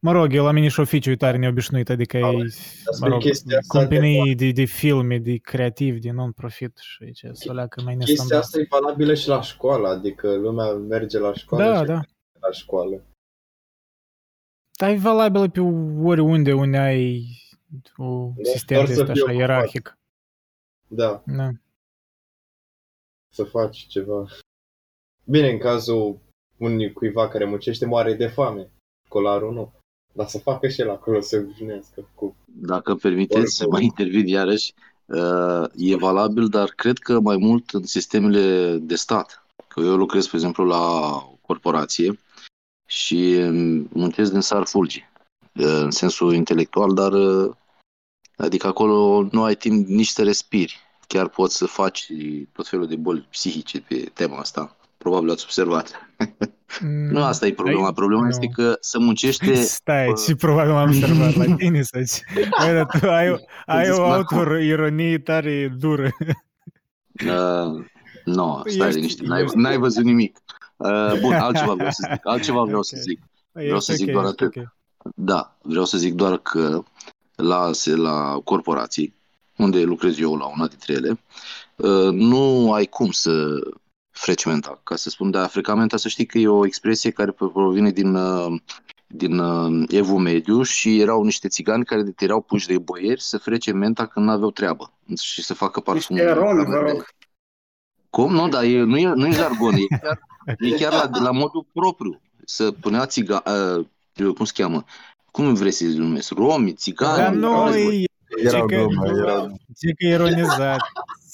Mă rog, eu la mine și oficiul e tare neobișnuit, adică Da, e, Asta mă e rog, chestia asta companii de, de filme, de creativ, de non-profit și aici să leacă mai Chestia nestandard. asta e valabilă și la școală, adică lumea merge la școală Da, și da. la școală. Dar e valabilă pe oriunde unde ai un sistem doar de să ăsta fii așa ocupat. ierarhic. Da, Da. să faci ceva. Bine, în cazul unui cuiva care muncește, moare de foame. Colarul nu. Dar să facă și el acolo să obișnuiască cu... Dacă îmi permiteți să Oricum. mai intervin iarăși, uh, e valabil, dar cred că mai mult în sistemele de stat. Că eu lucrez, spre exemplu, la o corporație și muncesc din sar fulgi, uh, în sensul intelectual, dar uh, adică acolo nu ai timp nici să respiri. Chiar poți să faci tot felul de boli psihice pe tema asta. Probabil ați observat. Nu asta e problema. Ai- Problema nu. este că să muncește Stai, bă. și probabil am observat la tine să Băi, dar tu ai, ai o Zici, autoironie tare dură. Uh, nu, stai Ești- liniștit, n-ai, ești- n-ai văzut nimic. Uh, bun, altceva vreau să zic, altceva vreau să Ok. zic. Ești Vreau să zic ok, doar ești atât. ok. Da, vreau să zic doar că la, se- la corporații, unde lucrez eu la una dintre ele, uh, nu ai cum să freci menta, ca să spun, dar frecamenta să știi că e o expresie care provine din, uh, din uh, Evul Mediu și erau niște țigani care erau puși de boieri să frece menta când nu aveau treabă și să facă parfum. Niște romi, vă rog. Cum? Nu, dar e, nu, e, nu e jargon, e chiar, e chiar la, la modul propriu. Să punea țiga, uh, cum se cheamă? Cum vrei să-i numesc? Romi, țigani? Dar nu, război. e... Era ce o că- glumă, era... Ce că e ironizat. Țigani, Am înțeles. țigani. Îi punea, dar nu, asta e adevărat.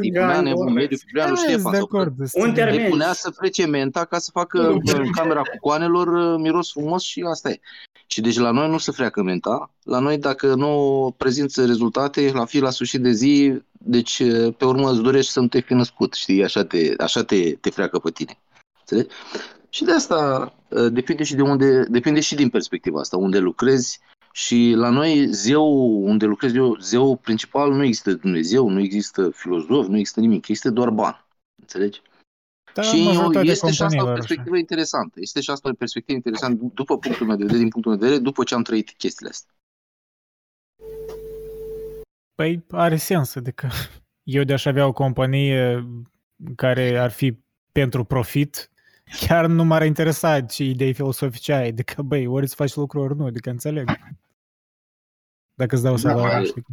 Îi Țigani, punea în evul corect. mediu, îi punea lui Da, Ștefan. sunt de sau- acord. Un termen. Îi punea să frece menta ca să facă în camera cu coanelor uh, miros frumos și asta e. Și deci la noi nu se freacă menta. La noi dacă nu prezinți rezultate, la fi la sfârșit de zi, deci uh, pe urmă îți dorești să nu te fi născut, știi? Așa te, așa te, te freacă pe tine. Înțelegi? Și de asta uh, depinde și de unde, depinde și din perspectiva asta, unde lucrezi. Și la noi, zeu, unde lucrez eu, zeu principal nu există Dumnezeu, nu există filozof, nu există nimic, există doar ban. Înțelegi? Da, și majoritatea este și asta o companiilor așa. perspectivă interesantă. Este și asta o perspectivă interesantă după punctul meu de vedere, din punctul meu de vedere, după ce am trăit chestiile astea. Păi are sens, adică eu de-aș avea o companie care ar fi pentru profit, chiar nu m-ar interesa ce idei filosofice ai, adică băi, ori îți faci lucruri, ori nu, adică înțeleg. Dacă îți dau Da, salariu, are- știi?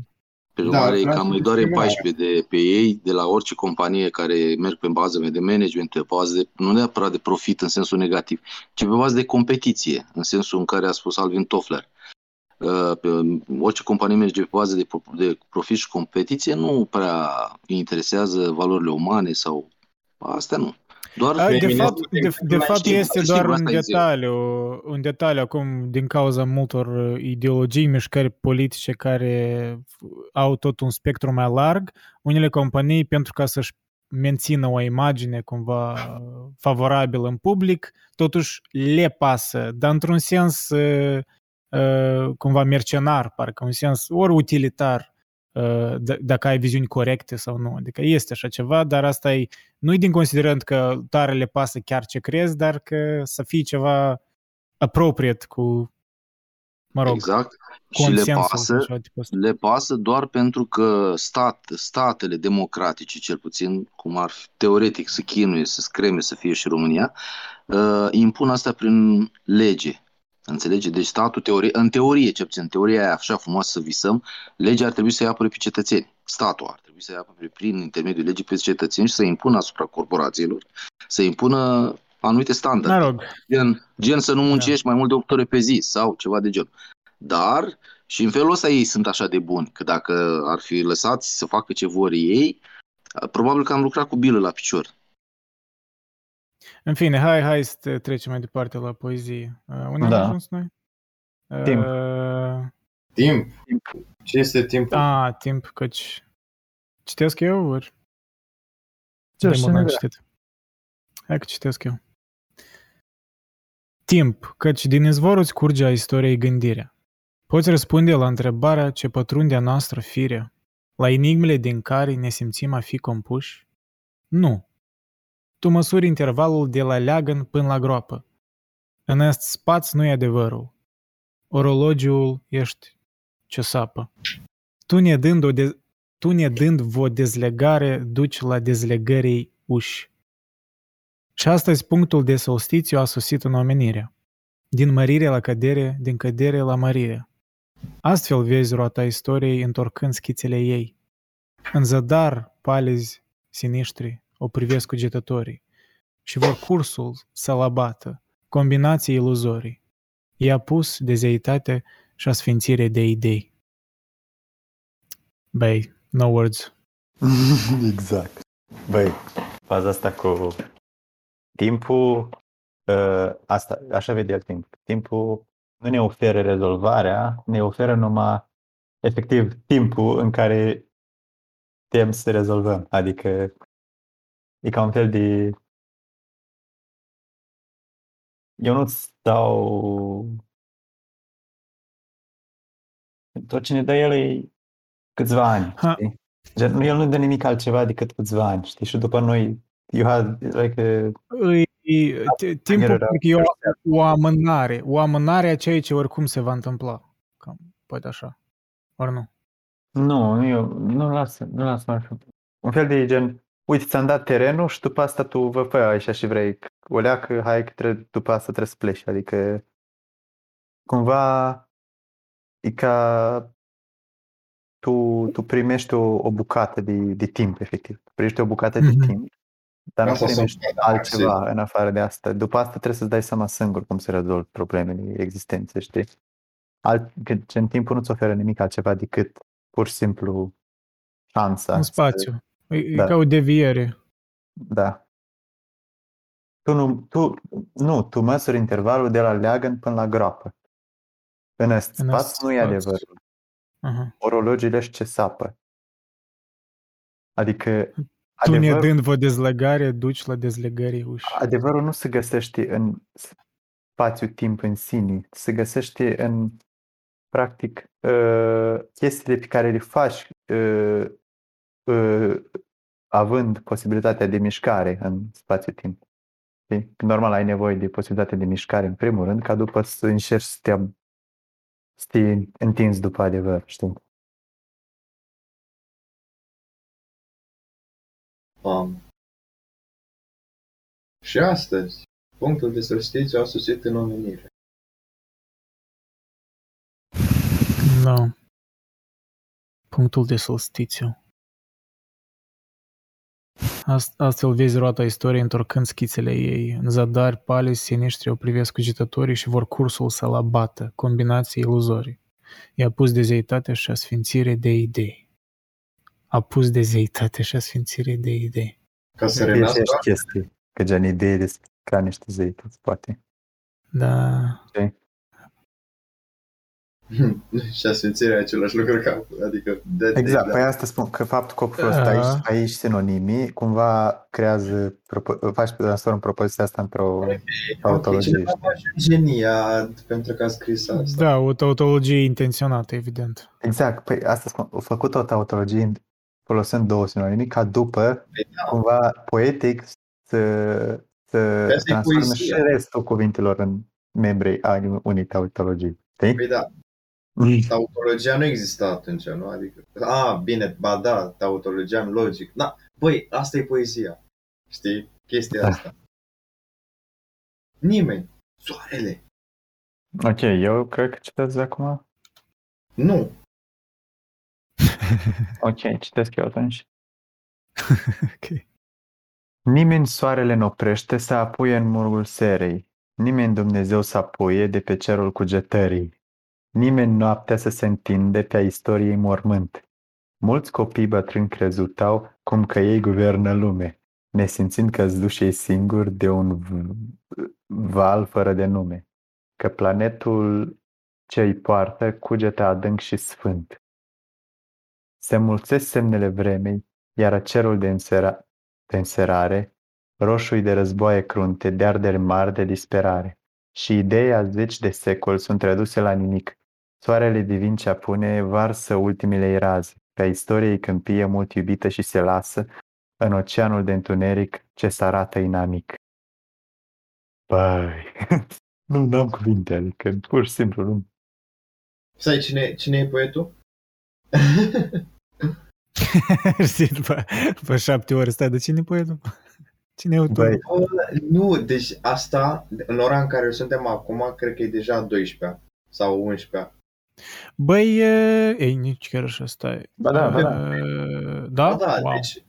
Pe Da, urmare, vreau cam să îi doare zic ceva. 14 de pe ei, de la orice companie care merg pe bază de management, pe bază de, nu neapărat de profit în sensul negativ, ci pe bază de competiție, în sensul în care a spus Alvin Toffler. Uh, Pe orice companie merge pe bază de, pro- de profit și competiție, nu prea îi interesează valorile umane sau astea nu. Doar A, de mine fapt, nu de, de fapt știm, este știm, doar un asta e zeu. detaliu, un detaliu acum din cauza multor uh, ideologii, mișcări politice care au tot un spectru mai larg, unele companii pentru ca să-și mențină o imagine cumva uh, favorabilă în public, totuși le pasă, dar într-un sens uh, uh, cumva mercenar, parcă un sens ori utilitar, uh, d- dacă ai viziuni corecte sau nu. Adică este așa ceva, dar asta e nu-i din considerând că tare le pasă chiar ce crezi, dar că să fie ceva appropriate cu, mă rog, exact. Și le consensul pasă, sau ceva tipul ăsta. le pasă doar pentru că stat, statele democratice, cel puțin, cum ar fi teoretic să chinuie, să screme, să fie și România, uh, impun asta prin lege. Înțelege? Deci statul, teorie, în teorie, ce puțin, în teoria aia așa frumoasă să visăm, legea ar trebui să-i apere pe cetățeni. Statul ar trebui să-i apere prin intermediul legii pe cetățeni și să impună asupra corporațiilor, să impună anumite standarde. Mă rog, Gen, gen să nu muncești mai mult de 8 ore pe zi sau ceva de genul. Dar și în felul ăsta ei sunt așa de buni, că dacă ar fi lăsați să facă ce vor ei, probabil că am lucrat cu bilă la picior. În fine, hai, hai să te- trecem mai departe la poezie. Uh, unde am Da. ajuns noi? Uh, Timp. Timp. Ce este timpul? A, timp, căci citesc eu, ori? Ce De știi, mult n-am ne citit. Hai că citesc eu. Timp, căci din izvorul îți curge a istoriei gândirea. Poți răspunde la întrebarea ce pătrunde a noastră fire, la enigmele din care ne simțim a fi compuși? Nu. Tu măsuri intervalul de la leagăn până la groapă. În est spaț nu e adevărul. Orologiul ești ce sapă. Tu ne dând, o de- tu ne dând o dezlegare, duci la dezlegării uși. Și astăzi punctul de solstițiu a sosit în omenire. Din mărire la cădere, din cădere la mărire. Astfel vezi roata istoriei întorcând schițele ei. În zadar palizi siniștri o privesc cugetătorii și vor cursul să-l abată, combinații iluzorii. I-a pus de zeitate și asfințire de idei. Băi, no words. exact. Băi, faza asta cu timpul, uh, asta, așa vede el timp. Timpul nu ne oferă rezolvarea, ne oferă numai efectiv timpul în care putem să rezolvăm. Adică e ca un fel de eu nu-ți dau tot ce ne dă el e câțiva ani, Ha. știi? Gen, el nu dă nimic altceva decât câțiva ani, știi? Și după noi, you have, like, Îi, t- timpul era- cred că e o, o amânare, o amânare a ceea ce oricum se va întâmpla. Cam, poate așa. Ori nu. Nu, nu, eu, nu las, nu las mai fi. Un fel de gen, uite, ți-am dat terenul și după asta tu vă fă așa și vrei. O leacă, hai că trebuie, după asta trebuie să pleci. Adică, cumva, e ca tu, tu primești o, o bucată de, de timp, efectiv. Primești o bucată de Mhm. timp, dar nu Asta sunt primești foarte altceva în afară de asta. După asta trebuie să-ți dai seama singur cum să rezolvi problemele existenței, știi? Alt, că gen, timpul nu-ți oferă nimic altceva decât pur și simplu șansa. Un să- spațiu. E, e Da. ca o deviere. Da. Tu nu, tu, nu, tu măsuri intervalul de la leagăn până la groapă. În ăst În ăst spațiu nu e spațiu. adevărul. Aha. Orologiile și ce sapă. Adică Tu ne adevărul, dând vă dezlegare, duci la dezlegare uși. adevărul nu se găsește în spațiu-timp în sine, se găsește în practic uh, chestiile pe care le faci uh, uh, având posibilitatea de mișcare în spațiu-timp. Știi? Normal ai nevoie de posibilitatea de mișcare în primul rând, ca după să încerci să te, să te întinzi după adevăr, știi? Um, și astăzi, punctul de solstițiu a sosit în omenire. Da. Punctul de solstițiu. Ast- Astfel vezi roata istoriei întorcând schițele ei. În zadar, palizi, siniștri o privesc cugetătorii și vor cursul să-l abată, combinații iluzorii. I-a pus de zeitate și asfințire de idei. A pus de zeitate și asfințire de idei. Ca să Fie și renască, ești chestii, că gen idei despre ca niște zeități, poate. Da. și asfințirea e același lucru ca, adică de, Exact, de, păi asta spun, că faptul că folosit Da. aici, aici sinonimii, cumva creează, propo- faci transform propoziția asta într-o tautologie. Cineva face genia pentru că a scris asta. Da, o tautologie intenționată, evident. Exact, păi asta spun, au făcut o tautologie folosind două sinonimi ca după, Păi da, cumva poetic, să, să Asta e transforme poezie. și restul cuvintelor în membrii ai unei tautologii. Știi? păi da, tautologia nu exista atunci, nu? Adică, a, bine, ba da, tautologia în logic. Da, băi, asta e poezia. Știi? Chestia Da. asta. Nimeni. Soarele. Ok, eu cred că citesc de acum. Nu. Ok, citesc eu atunci. Ok. Nimeni soarele nu oprește să apuie în murgul serei. Nimeni Dumnezeu să apuie de pe cerul cugetării. Nimeni noaptea să se întinde pe a istoriei mormânt. Mulți copii bătrâni crezutau cum că ei guvernă lume, nesimțind că duși ei singuri de un v- val fără de nume, că planetul ce îi poartă cugete adânc și sfânt. Se mulțesc semnele vremei, iar cerul de, însera, de înserare, roșui de războaie crunte, de arderi mari de disperare. Și ideea zeci de secoli sunt reduse la nimic. Soarele divin ce apune varsă ultimele ei raze, pe istoriei câmpie mult iubită și se lasă în oceanul de întuneric ce se arată inamic. Băi, nu am cuvinte, adică pur și simplu nu. Stai, cine, cine e poetul? Știi, după, după șapte ore stai, de cine e poetul? Cine e autorul? Băi, Bă, nu, deci asta, în ora în care suntem acum, cred că e deja 12 sau 11 Băi, e, ei, nici chiar așa, stai. Ba da, ba da. Uh, Da? Da, da, wow. deci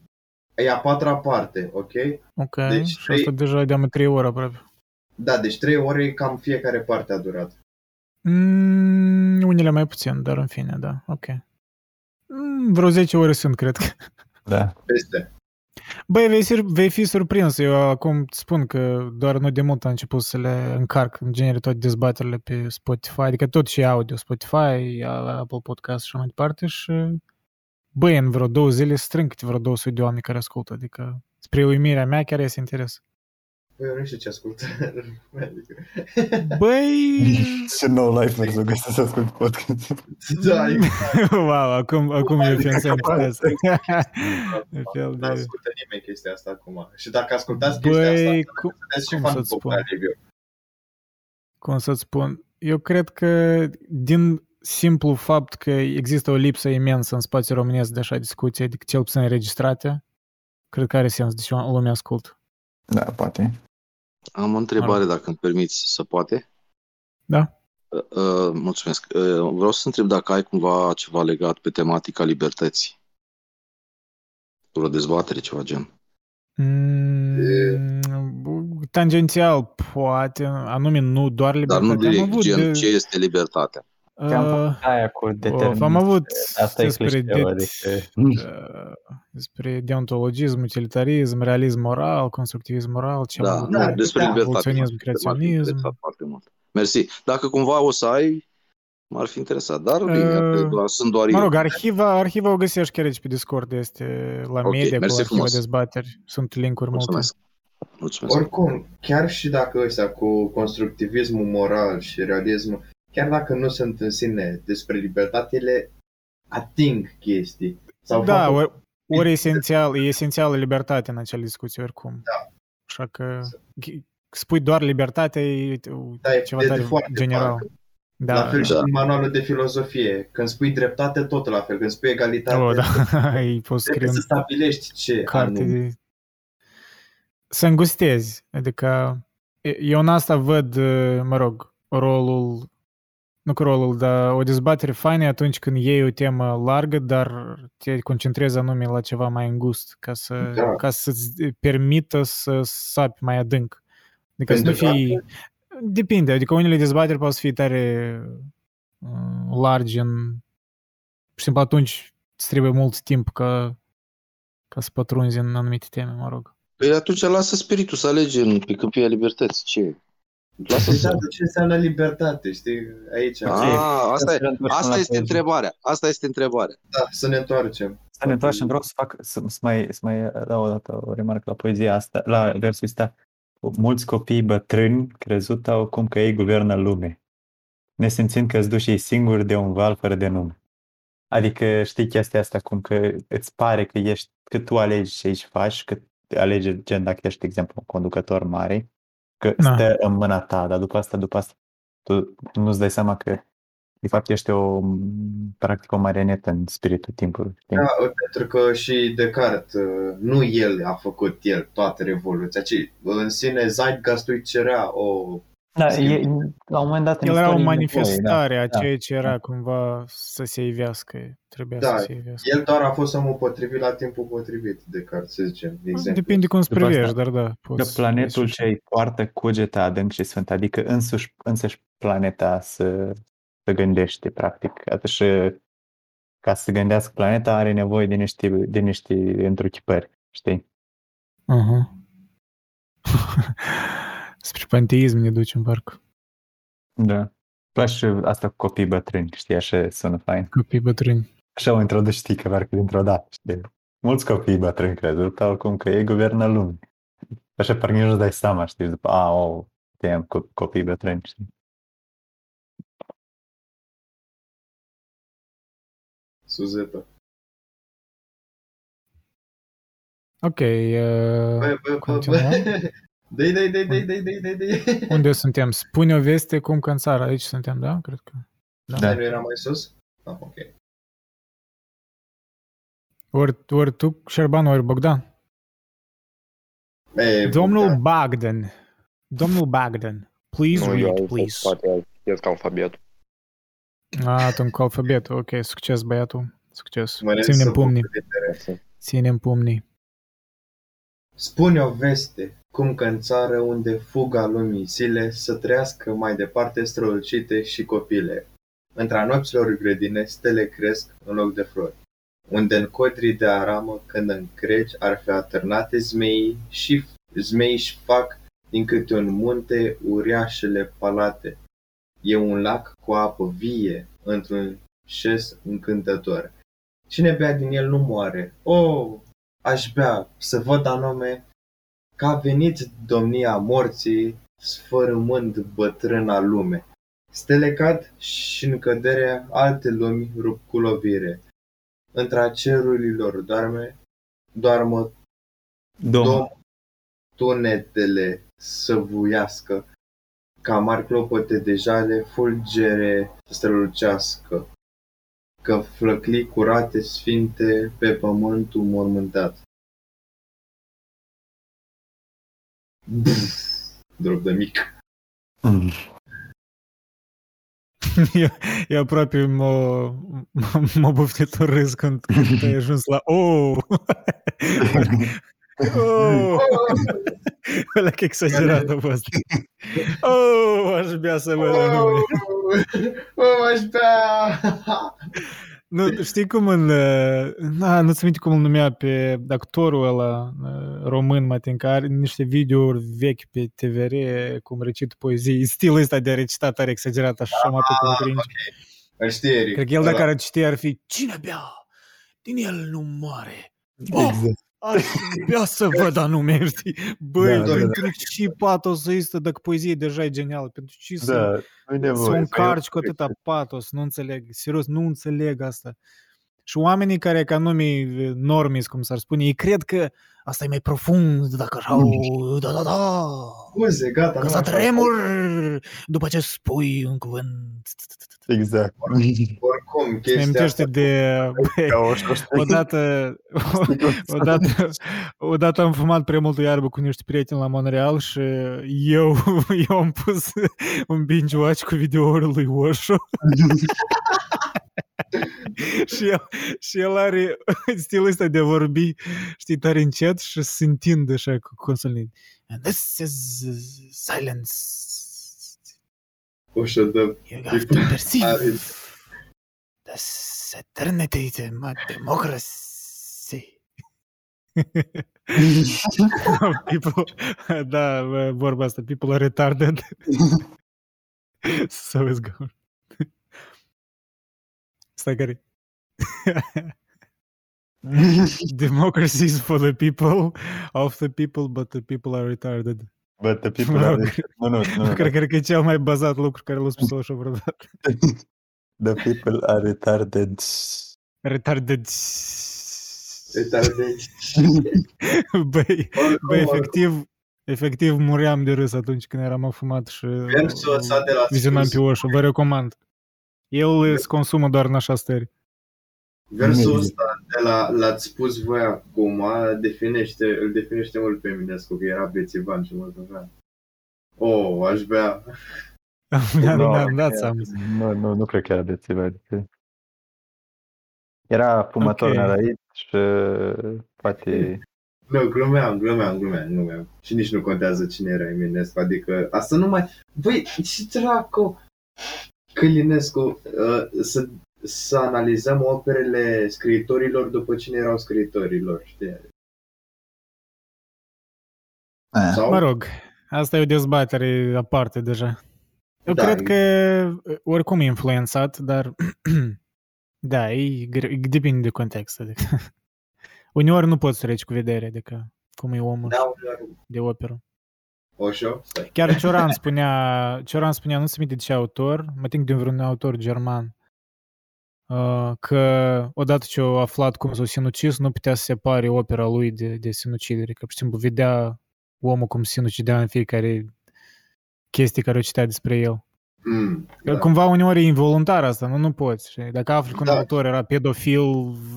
e a patra parte, ok? Ok, deci și asta deja de-am trei ore aproape. Da, deci trei ore cam fiecare parte a durat. Mm, unele mai puțin, dar în fine, da, ok. Mm, vreo 10 ore sunt, cred că. Da. Peste. Băi, vei, fi- vei fi surprins. Eu acum îți spun că doar nu de mult am început să le încarc în genere toate dezbaterile pe Spotify, adică tot și audio, Spotify, Apple Podcast și așa mai departe și băi, în vreo două zile strâng câte vreo 200 de oameni care ascultă, adică spre uimirea mea chiar este interes. Băi, eu nu știu ce ascult. Adică- Băi, Ce nou life să găsesc să ascult podcast. da, exact. wow, acum, acum eu pensam pe asta. Un fel Nu de- ascultă nimeni chestia asta acum. Și dacă ascultați chestia asta, Băi, cum, sunteți și cum fan să-ți popular spun? review. cum să-ți spun, eu cred că din simplu fapt că există o lipsă imensă în spațiul românesc de așa discuții, adică cel puțin înregistrate, cred că are sens de ce lumea ascultă. Da, poate. Am o întrebare, dacă îmi permiți, să poate? Da? Uh, uh, mulțumesc. Uh, vreau să întreb dacă ai cumva ceva legat pe tematica libertății. O dezbatere, ceva gen. Mm, tangențial, poate, anume nu doar Dar libertate. nu am direct, avut gen, de, ce este libertatea? Te-am uh, făcut aia cu of, determinism. am avut Asta e despre, clișeu, det- adică... uh, despre deontologism, utilitarism, realism moral, constructivism moral, ce am Da, avut nu, de- despre da, libertate. evoluționism, m-ar fi creaționism. interesat foarte mult. Mersi. Dacă cumva o să ai, m-ar fi interesat. Dar bine, Uh, că doar, sunt doar Mă eu. rog, arhiva, arhiva o găsești chiar aici pe Discord, este la Ok, media cu mersi arhiva frumos. dezbateri. Sunt linkuri multe. Mulțumesc. Mulțumesc. Oricum, chiar și dacă ăstea cu constructivismul moral și realismul, chiar dacă nu sunt în sine despre libertate, ele ating chestii. Sau Da, faptul- ori, ori esențial, e esențială libertatea în acele discuții oricum. Da. Așa că ghi- spui doar libertate, e Da, e ceva de- de tare foarte general. vag. Da, la fel și da. în manualul de filozofie. Când spui dreptate, tot la fel. Când spui egalitate, oh, da. ai fost scrie trebuie în să stabilești ce carte anume. de... Să îngustezi. Adică e- eu în asta văd, uh, mă rog, rolul, nu că rolul, dar o dezbatere faină e atunci când iei o temă largă, dar te concentrezi anume la ceva mai îngust, ca, să, Da. ca să-ți permită să sapi mai adânc. Adică să nu Pentru că fii... Depinde, adică unele dezbateri pot să fie tare uh, largi în... Pur și simplu atunci îți trebuie mult timp ca, ca să pătrunzi în anumite teme, mă rog. Păi atunci lasă spiritul să alege în, pe câmpia libertății. Ce? Lasă Păi să... da, de ce înseamnă libertate, știi? Aici. Ah, asta, e, Să ne întoarcem asta la este poezie. întrebarea. Asta este întrebarea. Da, să ne întoarcem. Să ne întoarcem, vreau să fac, să, să mai, să mai dau o dată o remarcă la poezia asta, la versul ăsta. Mulți copii bătrâni crezut au cum că ei guvernă lume, nesimțind că îți duci ei singuri de un val fără de nume. Adică știi chestia asta, cum că îți pare că ești, că tu alegi ce aici faci, că alegi, gen dacă ești, de exemplu, un conducător mare, că Da. stă în mâna ta, dar după asta, după asta, tu nu-ți dai seama că de fapt ești o, practic o marionetă în spiritul timpului. știi? Da, pentru că și Descartes, uh, nu el a făcut el toată revoluția, ci în sine Zeitgeist-ul îi cerea o... Da, Schimb. e, la un moment dat în El era o istorie e manifestare a da, ceea ce era da. cumva să se ivească, trebuia Da, să se ivească. El doar a fost omul potrivit la timpul potrivit, Descartes, să zicem, de exemplu. Depinde cum îți După asta, privești, dar da. Că Poți, planetul poți- ce îi poartă cugeta adânc și sfânt, adică însuși, însăși planeta să, să gândește, practic. Atunci, ca să gândească planeta, are nevoie de niște, de niște întruchipări, știi? Aha. Spre panteism ne ducem, parcă. Da. Place și asta cu copii bătrâni, știi, așa sună fain. Copii bătrâni. Așa o introduci, știi, că parcă dintr-o dată, știi? Mulți copii bătrâni crezut, au cum că ei guvernă lumea. Așa parcă nici nu-ți dai seama, știi, după, a, o, damn, co- copii bătrâni, știi? Suzeta. Ok, uh, Bă, bă, bă, continuăm. bă. Dei, dei, dei, dei, dei, dei, dei, dei. Unde suntem? Spune o veste cum că în țară. Aici suntem, da? Cred că. Da. Nu era mai sus? Ah, ok. Ori, ori tu, Șerban, ori Bogdan. E, Domnul da. Bagdan. Domnul Bagdan. Please Nu, eu read, am please. spate, cred că alfabetul. A, atunci cu alfabetul. Ok, succes băiatul. Succes. Mă Ținem să pumnii. bucur de interese. Ținem pumnii. Spune o veste, cum că în țară unde fuga lumii zile să trăiască mai departe strălucite și copile. Între nopților grădine stele cresc în loc de flori. Unde în codrii de aramă, când în creci, ar fi atârnate zmeii și zmeii își fac din câte un munte uriașele palate. E un lac cu apă vie, într-un șes încântător. Cine bea din el nu moare. Oh, aș bea să văd anume că a venit domnia morții, sfărâmând bătrâna lume. Stele cad și în cădere alte lumi rup cu lovire. Între cerurilor doarme, doarmă Domn. Dom tunetele să vuiască, ca mari clopote de jale fulgere să strălucească, că flăclii curate sfinte pe pământul mormântat. drop de mic. Mm. Eu, eu aproape m-a, m-a buftit un râs când, când ai ajuns la oh! oh! Ăla că exagerat a fost. Oh, aș bea să văd anume. Oh, aș bea! Nu, știi cum în... uh, Na, nu-ți minte cum îl numea pe actorul ăla uh, român, mă tin, că are niște videouri vechi pe TVR, cum recit poezii. Stilul ăsta de a recitat are exagerat, așa mă tot cum cringe. Îl știi, Eric. Cred că el dacă Ăla. ar citi ar fi Cine bea? Din el nu moare. Oh, Exact. Aș bea să văd anume, știi? Băi, Da, da, pentru ce patos ăsta, dacă poezie deja e genială, pentru ce să... Da, nu-i Să nevoie. o să încarci cu iau- atâta patos, nu înțeleg, serios, nu înțeleg asta. Și oamenii care ca numii normis, cum s-ar spune, ei cred că asta e mai profund, dacă așa, o- da, da, da, Scuze, gata. că nu să așa. tremur după ce spui un cuvânt. Exact. Oricum, Mi chestia amintește asta... de... Ca o școștă. Odată, odată, odată am fumat prea multă iarbă cu niște prieteni la Montreal și eu, eu am pus un binge watch cu videoul lui Osho și, el, și el are stilul ăsta de a vorbi, știi, tare încet și se întinde așa cu consolii. And this is silence. O să dă... You have to perceive Are- this eternity, the democracy. people, da, vorba asta, people are retarded. so is gone. Stai care Democracy is for the people, of the people, but the people are retarded. But the people Mă are... rog. Nu, nu, nu, nu. Cred, cred că e cel mai bazat lucru care l-a spus așa vreodată. The people are retarded. Retarded. Retarded. Băi, Oricum, băi, oricum, efectiv, efectiv muream de râs atunci când eram afumat și Versul ăsta de la vizionam spus. pe Oșo. Vă recomand. El se consumă doar în așa stări. Versul Nu. ăsta de la, l-ați spus voi acum, definește, îl definește mult pe Eminescu, că era bețivan și mult avea. Oh, aș bea. Mi-am, Nu, mi-am dat seama. Nu, nu, nu cred că era bețiv. Adică... Era fumător Ok. okay. nărăit și poate... Nu, glumeam, glumeam, glumeam, glumeam. Și nici nu contează cine era Eminescu, adică asta nu mai... Băi, ce dracu! Călinescu, uh, să, să analizăm operele scriitorilor după cine erau scriitorilor, știi? Ah, Sau? Mă rog, asta e o dezbatere aparte deja. Eu Da, cred e- că oricum e influențat, dar da, e, gre- depinde de context. Adică. Uneori nu poți să treci cu vedere, adică cum e omul Da, uneori. de operă. Oșo? Stai. Chiar Cioran spunea, Cioran spunea, nu se minte de ce autor, mă think de vreun autor german, uh, că odată ce a aflat cum s-a sinucis, nu putea să separe opera lui de, de sinucidere, că, pur și simplu, vedea omul cum se sinucidea în fiecare chestie care o citea despre el. Mm, Că da. Cumva uneori e involuntar asta, nu, nu poți. Și dacă afli că un Da. autor era pedofil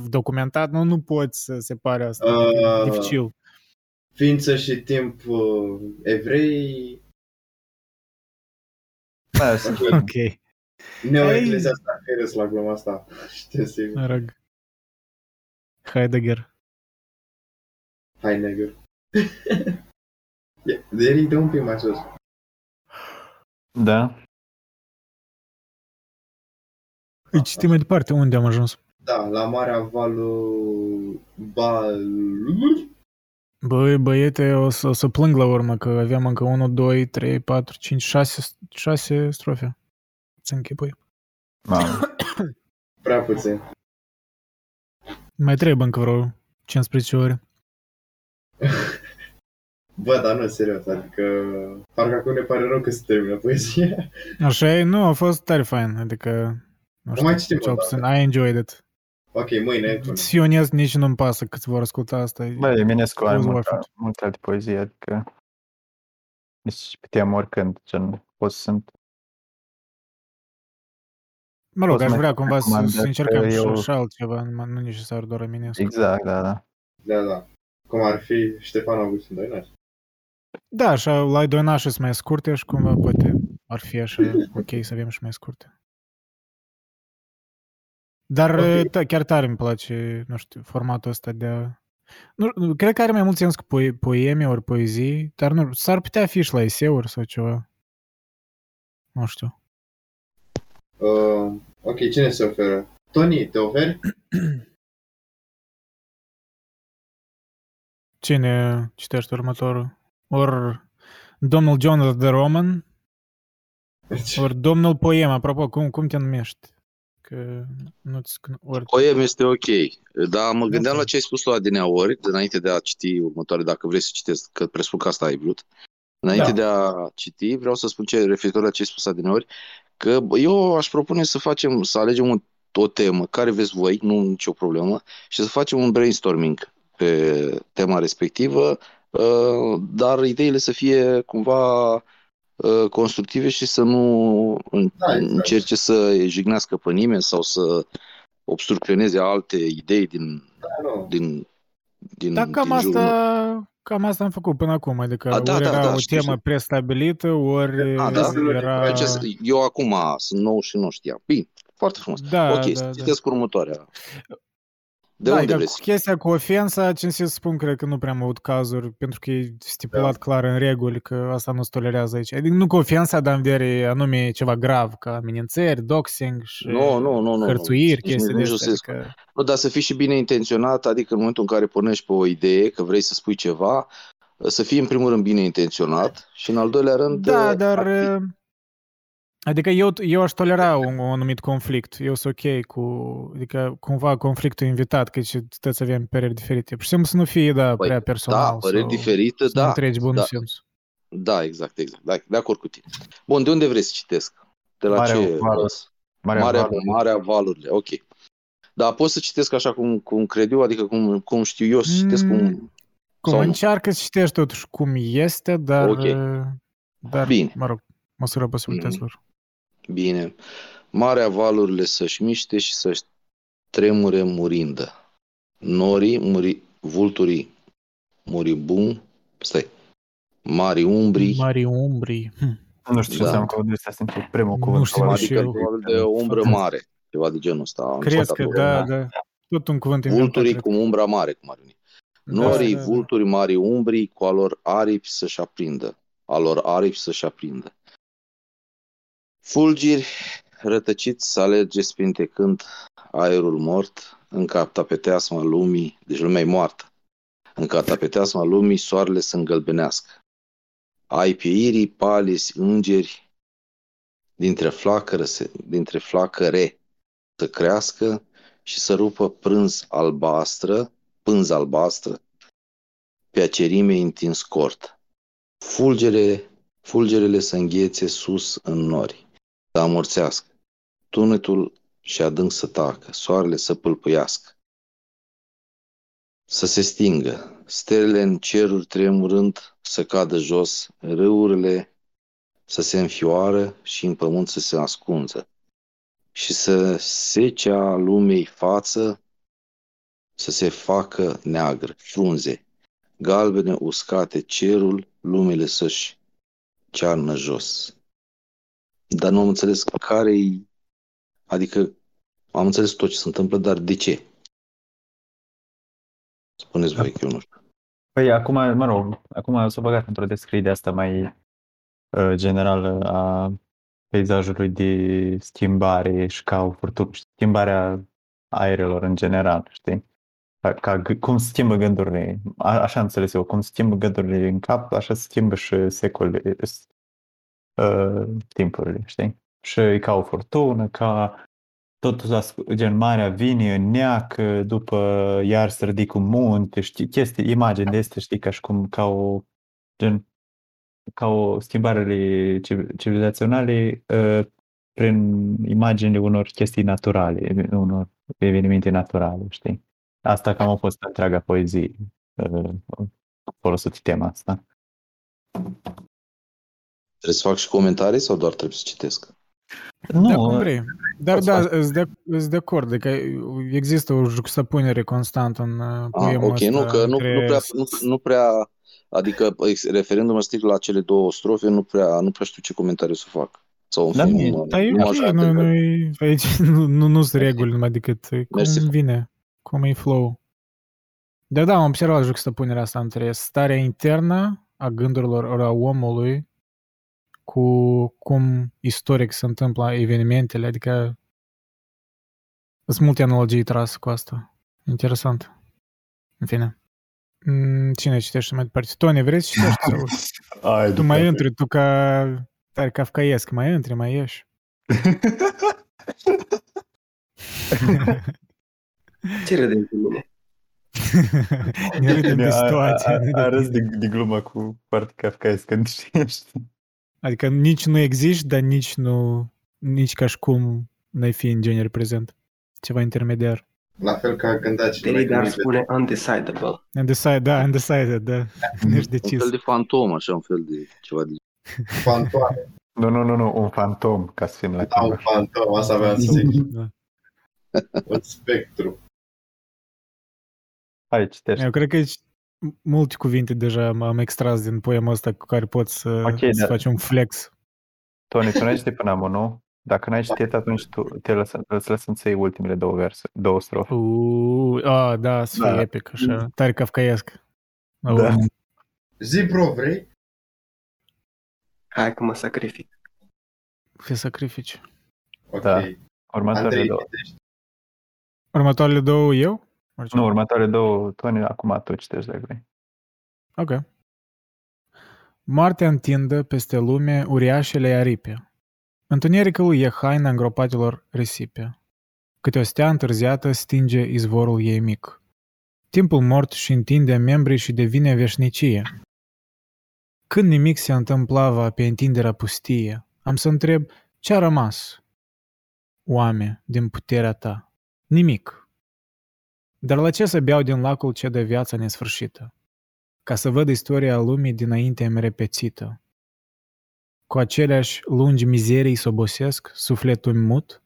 documentat, nu, nu poți să separe asta. Uh, E dificil. Ființă și timp uh, evrei, da, sunt Ok. neoecleziastic. fi râs la gluma asta. Știu sigur. Mă rog. Heidegger. Hai, negru. Ia, De ridică un pic mai sus. Da. Îi citim mai departe. Unde am ajuns? Da, la Marea Valu... Val... Băi, băiete, o să, o să plâng la urmă că aveam încă 1, 2, 3, 4, 5, 6, 6 strofe. Să închipui. Mamă. Prea puțin. Mai trebuie încă vreo 15 ore. Bă, dar nu, serios, adică... Parcă acum ne pare rău că se termină poezia. Așa e? Nu, a fost tare fain. Adică, nu mai știu, citim o cel dată. puțin, I enjoyed it. Ok, mâine, până. Sionez nici nu-mi pasă cât vor asculta asta. Băi, Eminescu are Auzi, multe, Warfield. multe alte poezii, adică deci puteam oricând, gen, poți să sunt Mă rog, Poți aș mai vrea cumva să, recomand, să dar încercăm și, eu- și altceva, nu nu necesar doar Eminescu. exact, da, da. Da, da. Cum ar fi Ștefan Augustin Doinaș. Da, așa, la Doinaș sunt mai scurte și cumva poate ar fi așa ok să avem și mai scurte. Dar Ok. da, chiar tare îmi place, nu știu, formatul ăsta de a... Nu, nu, cred că are mai mult sens cu poe- poeme ori poezii, dar nu, s-ar putea fi și la eseuri sau ceva. Nu știu. Uh, ok, cine se oferă? Tony, te oferi? Cine citește următorul? Ori domnul Jonathan de Roman, ori domnul Poem, apropo, cum, cum te numești? Că nu-ți... Ori... Poem este ok, dar mă gândeam Ok. la ce ai spus tu adineaori, înainte de a citi următoare, dacă vrei să citesc, că presupun că asta ai vrut. Înainte Da. de a citi, vreau să spun ce referitor la ce ai spus adineori, că bă, eu aș propune să facem, să alegem un, o temă care veți voi, nu nicio problemă, și să facem un brainstorming pe tema respectivă, uh, dar ideile să fie cumva uh, constructive și să nu în- Da, exact. încerce să jignească pe nimeni sau să obstrucționeze alte idei din, Da, nu. din, din, Da, cam din jurul nostru. asta, cam asta am făcut până acum, adică A, da, ori da, era da, o știu, temă știu. prestabilită, ori A, da? era... Deci, eu acum sunt nou și nu știam. Bine, foarte frumos. Da, ok, da, să da. citesc următoarea. De da, unde adică vreți? cu chestia cu ofensa, ce să spun, cred că nu prea am avut cazuri, pentru că e stipulat Da. clar în reguli că asta nu se tolerează aici. Adică nu cu ofensa, dar în vedere anume ceva grav, ca amenințări, doxing și Nu, nu, nu, nu. hărțuiri, Nici- chestii de nici nu astea. se- Adică, Nu, dar să fii și bine intenționat, adică în momentul în care pornești pe o idee, că vrei să spui ceva, să fii în primul rând bine intenționat și în al doilea rând... da, uh, dar... ar fi- Adică eu, eu aș tolera un, un anumit conflict. Eu sunt ok cu... Adică cumva conflictul invitat, că și toți avem păreri diferite. Pur și simplu să nu fie, da, Păi, prea Da, personal. păreri sau diferite, să nu da. întregi bunul da, simț. da, exact, exact. Da, de acord cu tine. Bun, de unde vrei să citesc? De la Marea ce? Valuri. las? Marea, Marea, Valuri. Marea Valurile, ok. Da, pot să citesc așa cum, cum cred eu, adică cum, cum știu eu să citesc cum... Mm, Cum, sau nu? încearcă să citești totuși cum este, dar... Ok. Dar, Bine. mă rog, măsura posibilităților. Bine. Marea valurile să-și miște și să-și tremure murindă. Norii, muri, vulturii muribun, stai, mari umbrii, Mari umbrii. Hm. Nu știu ce Da. înseamnă cuvântul ăsta, simplu primul Nu cuvânt. știu ăla. nici adică eu. ceva de umbră mare, ceva de genul ăsta. am Crezi citat că acolo. da, da. Tot un cuvânt inventat. Vulturii cred. cu umbra mare, cum ar veni. Da, Norii, da, da. vulturi mari umbrii, cu alor aripi să-și aprindă. Alor aripi să-și aprindă. Fulgiri rătăciți să alerge spintecând aerul mort, încă pe teasma lumii, deci lumea e moartă. Încă pe teasma lumii soarele să îngălbenească. Ai pe irii palizi îngeri dintre flacără, se- dintre flacăre să crească și să rupă prânz albastră, pânz albastră, pe acerime întins cort. Fulgere, fulgerele să înghețe sus în nori, să amorțească. Tunetul și adânc să tacă, soarele să pâlpâiască. Să se stingă, stelele în ceruri tremurând să cadă jos, râurile să se înfioară și în pământ să se ascunză și să secea lumei față să se facă neagră, frunze, galbene uscate cerul, lumele să-și cearnă jos. Dar nu am înțeles care-i Adică am înțeles tot ce se întâmplă, dar de ce? Spuneți voi că eu nu știu. Păi acum, mă rog, acum s-a băgat într-o descriere de asta mai uh, generală a peisajului de schimbare și ca o furtună, schimbarea aerelor în general, știi? Ca, ca g- cum se schimbă gândurile, a, așa am înțeles eu, cum se schimbă gândurile în cap, așa se schimbă și secolele, uh, timpurile, știi? Și e ca o furtună, ca totul asc- gen marea vine în neacă, după iar se ridică un munte, știi, chestii, imagini de astea, știi, ca și cum, ca o, gen, ca o schimbare civ- civilizaționale uh, prin imaginile unor chestii naturale, unor evenimente naturale, știi? Asta cam a fost întreaga poezie uh, folosită tema asta. Trebuie să fac și comentarii sau doar trebuie să citesc? Nu, Da, cum vrei. Dar poți da, face. îți de, îți de acord, adică există o juxtapunere constantă în uh, Ah, poemul ok, nu, ăsta că nu, între nu, prea, nu, nu prea, adică ex- referindu-mă strict la cele două strofe, nu prea, nu prea știu ce comentariu să fac. Sau în Da, fine, nu, nu, Dar e nu ok, așa nu, de- nu, aici nu, nu, nu sunt reguli numai decât uh, cum Mersi. vine, cum e flow. Dar da, am observat juxtapunerea asta între starea internă a gândurilor ori a omului cu cum istoric se întâmplă evenimentele, adică sunt multe analogii trase cu asta. Interesant. În fine. Mm, Cine citește mai departe? Tony, vrei să citești? Sau? Ai, Tu mai intri, tu ca tare kafkaiesc, mai intri, mai ieși. Ce râdem cu mine? ne râdem de A- situație. a- nu de a râs tine. de, de gluma cu foarte kafkaesc când știi. Adică nici nu existi, dar nici nu, nici ca și cum n-ai fi în genere prezent. Ceva intermediar. La fel ca gândați Derrida ar spune undecidable. Undecided, da, undecided, da. Nu ești un decis. fel de fantom, așa, un fel de ceva de... fantoame. Nu, nu, nu, nu, un fantom, ca să fim la Da, un timp. fantom, asta aveam să zic. Da. Un spectru. Hai, citește. Eu cred că aici multe cuvinte deja am extras din poemul ăsta cu care poți să, Ok, să da. faci un flex. Tony, tu n-ai citit până am nu? Dacă n-ai citit, atunci tu te lăsăm, îți lăsăm să iei ultimele două verse, două strofe. Uuu, a, da, să fie Da. epic, așa. Tare kafkaiesc. Au, Da. Zi, bro, vrei? Hai că mă sacrific. Fie sacrifici. Ok. Da. Următoarele Andrei, două. citești. Următoarele două eu? Orice. Nu, următoarele două, Tony, acum tu citești dacă vrei. Ok. Moartea întindă peste lume uriașele aripe. Întunericul e haina îngropatelor risipe. Câte o stea întârziată stinge izvorul ei mic. Timpul mort și întinde membrii și devine veșnicie. Când nimic se întâmplava pe întinderea pustie, am să întreb ce a rămas, oameni, din puterea ta? Nimic. Dar la ce să beau din lacul ce de viața nesfârșită? ca să văd istoria lumii dinainte îmi repețită. Cu aceleași lungi mizerii să obosesc sufletul mut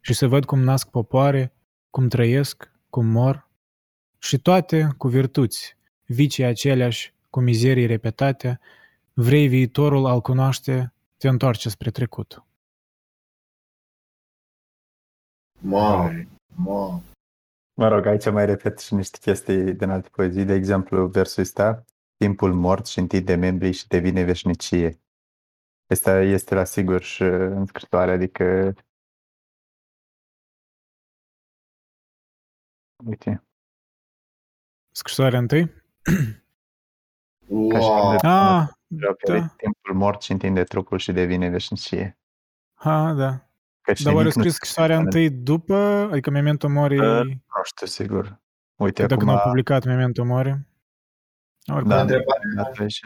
și să văd cum nasc popoare, cum trăiesc, cum mor și toate cu virtuți, vicii aceleași, cu mizerii repetate, vrei viitorul al cunoaște, te întoarce spre trecut. Mamă, mamă. Mă rog, aici mai repet și niște chestii din alte poezii. De exemplu, versul ăsta, timpul mort și întinde membrii și devine veșnicie. Asta este la sigur și în scrisoare, adică Uite, Scrisoarea întâi? ca și cum Wow. de- Ah, pe da. timpul mort și întinde trupul și devine veșnicie. ha, da. Căci Dar oare nimic nu scris se scrisoarea schimbă. întâi după, adică Memento Mori, Uh, Nu știu, sigur. Uite, dacă acum... nu au publicat Memento Mori? Oricum, Da, întrebare. dată și...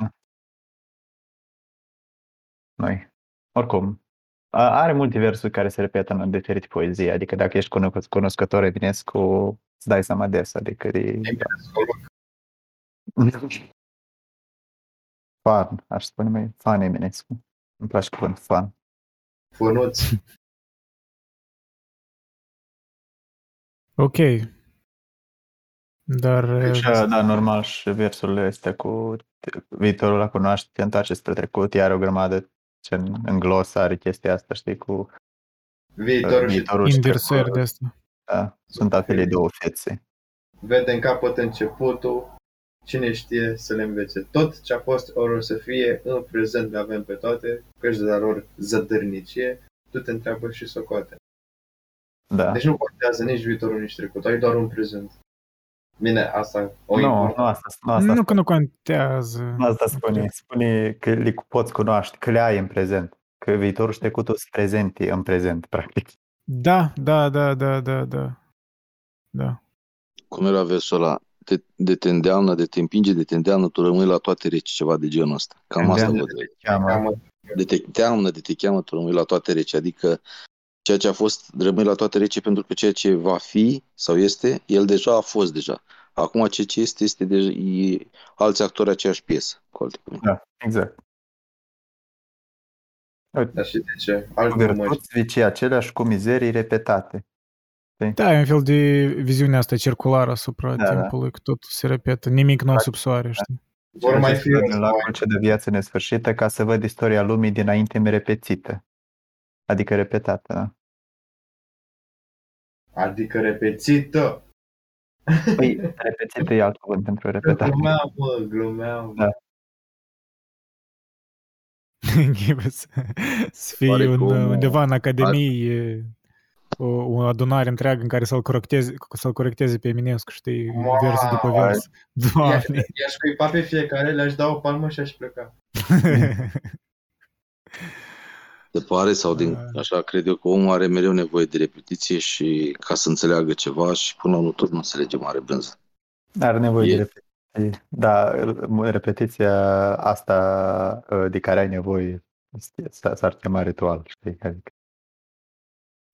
Noi. Oricum, a- are multe versuri care se repetă în diferite poezii, adică dacă ești cunosc- cunoscător Eminescu, îți dai seama des, adică e... Fan, aș spune mai fan Eminescu. Îmi place cuvântul fan. Fănuț. Ok. Dar... Deci, da, normal și versurile astea cu viitorul la cunoaște, te întoarce spre trecut, iar o grămadă ce în, în glos are chestia asta, știi, cu Viitorul și viitorul și Inversări trecutul. de asta. Da, sunt acele două fețe. vede în capăt începutul, cine știe să le învețe. Tot ce a fost ori o să fie, în prezent le avem pe toate, căci de la lor zădărnicie, tu te întreabă și socoate. Da. Deci nu contează nici viitorul, nici trecutul, ai doar un prezent. Bine, asta o Nu, import. nu asta, nu asta, Nu că nu contează. nu asta spune. Spune că le poți cunoaște, că le ai în prezent. Că viitorul și trecutul sunt prezente în prezent, practic. Da, da, da, da, da, da. Da. Cum era versul ăla? De, de te îndeamnă, de te împinge, de te îndeamnă, tu rămâi la toate reci, ceva de genul ăsta. Cam asta Îndeamnă, văd. eu. Cheamă. Cam De te teamnă, de te cheamă, tu rămâi la toate reci. Adică ceea ce a fost, rămâi la toate reci pentru că ceea ce va fi sau este, el deja a fost deja. Acum ceea ce este, este deja, e alți actori aceeași piesă, cu alte cuvinte. Da, exact. Dar și de ce? Alt măști. Virtuți vicii aceleași cu mizerii repetate. Da, e un fel de viziune asta circulară asupra Da, da. timpului, că totul se repetă, nimic nou sub soare, știi? Vor mai fi în război. lacul ce de viață nesfârșită ca să văd istoria lumii dinainte repețită. Adică repetată, da? Adică repețită. Păi, repețită e alt cuvânt pentru repetat. Glumeam, mă, glumeam. Da. Ghibă să, să fie Pare un, cum, undeva în academie o, o adunare întreagă în care să-l corecteze, să-l corecteze pe Eminescu, știi, Wow. vers după vers. I-aș, Doamne! i-aș cuipa pe fiecare, le-aș da o palmă și aș pleca. Se pare sau din, Da. așa cred eu că omul are mereu nevoie de repetiție și ca să înțeleagă ceva și până la urmă tot nu înțelege mare brânză. Are nevoie E- de repetiție. Da, repetiția asta uh, de care ai nevoie este- s- s-ar chema ritual, știi? Adică,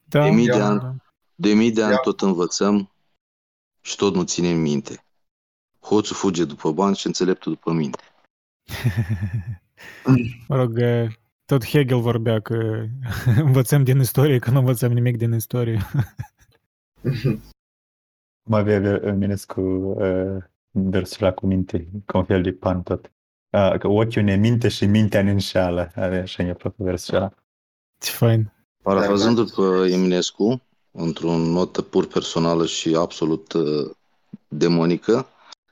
Da, De mii de da, ani. da. De mii de ani Ia. tot învățăm și tot nu ținem minte. Hoțul fuge după bani și înțeleptul după minte. Mă rog, eh, tot Hegel vorbea că învățăm din istorie, că nu învățăm nimic din istorie. mă avea Eminescu uh, versul ăla cu minte, ca un fel de pan tot. Uh, că ochiul ne minte și mintea ne înșeală. Are așa mi-a plăcut versul ăla. Ce fain. Parafrazându-l pe Eminescu, într-o notă pur personală și absolut uh, demonică,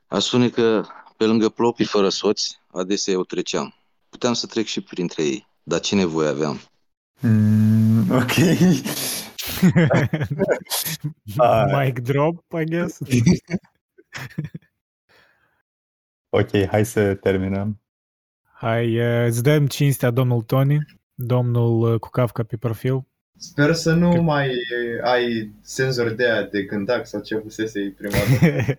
aș spune că pe lângă plopii fără soți, adesea eu treceam. Puteam să trec și printre ei, dar ce nevoie aveam? Mm, ok. Ah. Mic drop, I guess. ok, hai să terminăm. Hai, eh, îți dăm cinstea domnul Tony, domnul eh, cu cafca pe profil. Sper să nu mai ai senzor de aia de gândac sau ce fusese prima dată.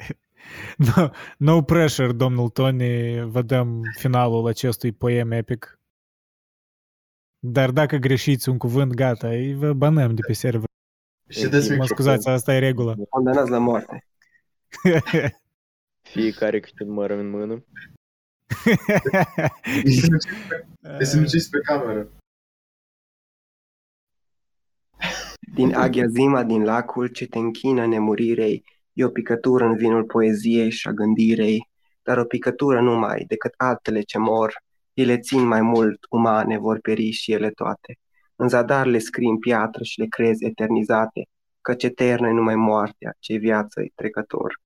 no, no pressure, domnul Tony, vă dăm finalul acestui poem epic. Dar dacă greșiți un cuvânt, gata, îi vă banăm de pe server. Și de Mă scuzați, asta e regula. Condamnați la moarte. Fiecare câte un măr în mână. Te sinuciți pe cameră. Din aghiazima din lacul ce te închină nemurirei, e o picătură în vinul poeziei și a gândirei, dar o picătură numai decât altele ce mor, ele țin mai mult, umane vor peri și ele toate. În zadar le scrii în piatră și le crezi eternizate, căci eternă e numai moartea, ce viață e trecător.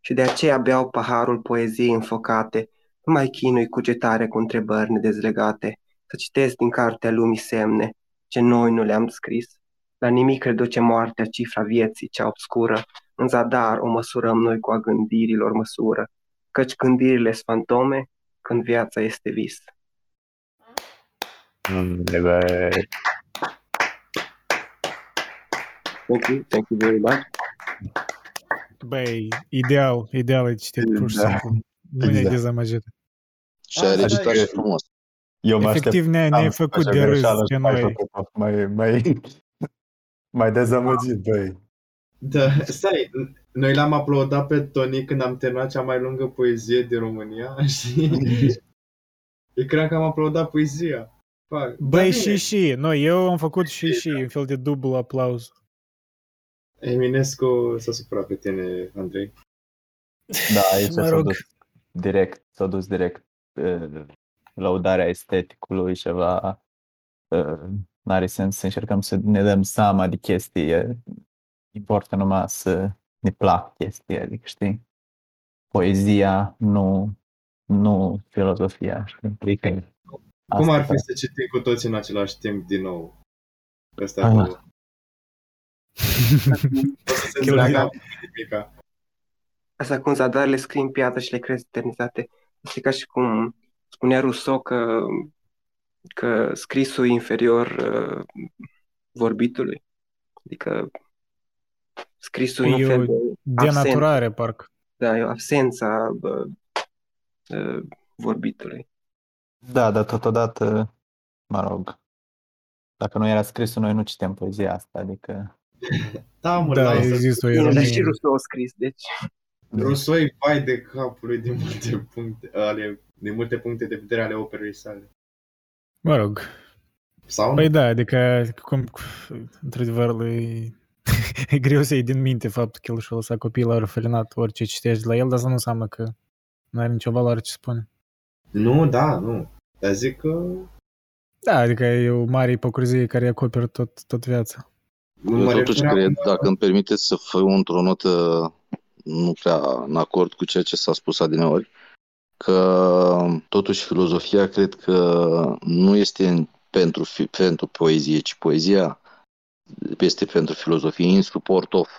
Și de aceea beau paharul poeziei înfocate, nu mai chinui cugetare cu întrebări nedezlegate, să citesc din cartea lumii semne, ce noi nu le-am scris. La nimic reduce moartea cifra vieții cea obscură, în zadar o măsurăm noi cu a gândirilor măsură, căci gândirile sunt fantome când viața este vis. Mm, bă, Thank you, thank you very much. Băi, ideal, ideal ai citit, pur și Da. simplu. Nu ne-ai Exact. dezamăgit. Și ai Asta recitat e. și frumos. Eu mă Efectiv ne-ai, ne-ai așteptam făcut așa de râs greșeală pe și mai noi. făcut-o. Mai, mai, mai dezamăgit, băi. Da, stai, noi l-am aplaudat pe Tony când am terminat cea mai lungă poezie din România și eu cred că am aplaudat poezia. Fac. Băi, Dar și bine, și, noi, eu am făcut și și, un fel de dublu aplauz. Eminescu s-a supărat pe tine, Andrei. Da, aici Mă s-a rog. dus direct, s-a dus direct uh, laudarea esteticului, ceva uh, N-are sens să încercăm să ne dăm seama de chestii. e- Importă numai să ne plac chestii, adică știi? Poezia, nu, nu filozofia, știi? Adică Cum ar asta- fi să citim cu toți în același timp din nou? Ăsta Ah. acolo. O să se înțeleagă nimica. Asta cum zadarele scrii în piatră și le crezi eternitate. Este ca și cum spunea Rousseau că, că scrisul e inferior uh, vorbitului. Adică scrisul e un E fel o de denaturare, parcă. Da, e o absența bă, uh, vorbitului. Da, dar totodată, mă rog, dacă nu era scrisul, noi nu citem poezia asta, adică Da, mă, Da, lasă. există o Bine, dar și ironie. Rousseau a scris, deci Rousseau e vai de capului din multe puncte, ale, din multe puncte de vedere ale operei sale. Mă rog, Sau nu? Păi da, adică, cum, într-adevăr, e, e greu să iei din minte faptul că el și-a lăsat copiii la orfelinat, orice citești de la el, dar asta nu înseamnă că nu are nicio valoare ce spune. Nu, da, nu. Dar zic că Da, adică e o mare ipocrizie care acoperă tot, tot viața. nu Eu mă totuși refeream cred, dacă îmi permiteți să fiu într-o notă nu prea în acord cu ceea ce s-a spus adineori, că totuși filozofia cred că nu este în- pentru, fi- pentru poezie, ci poezia este pentru filozofie, în support of,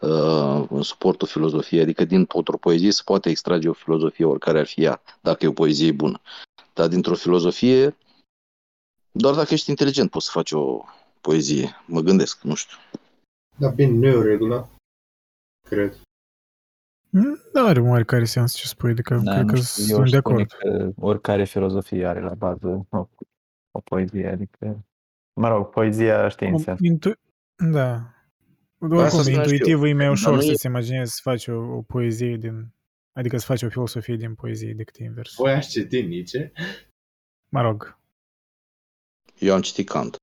uh, în suportul filozofiei, adică din o poezie se poate extrage o filozofie, oricare ar fi ea, dacă e o poezie bună. Dar dintr-o filozofie, doar dacă ești inteligent poți să faci o poezie, mă gândesc, nu știu. Da, bine, nu e o regulă. Cred. Nu are oarecare sens ce spui, adică Da, cred nu că știu, eu sunt aș de spune acord. că oricare filozofie are la bază o, o poezie, adică, mă rog, poezia știi în Cum, sens. intu- da. Asta Oricum, spuneam și eu. intuitiv e mai Dar ușor nu e- să-ți imaginezi să faci o, o poezie din... Adică să faci o filosofie din poezie decât invers. Voi ați citit Nietzsche? Mă rog, Eu am citit Kant.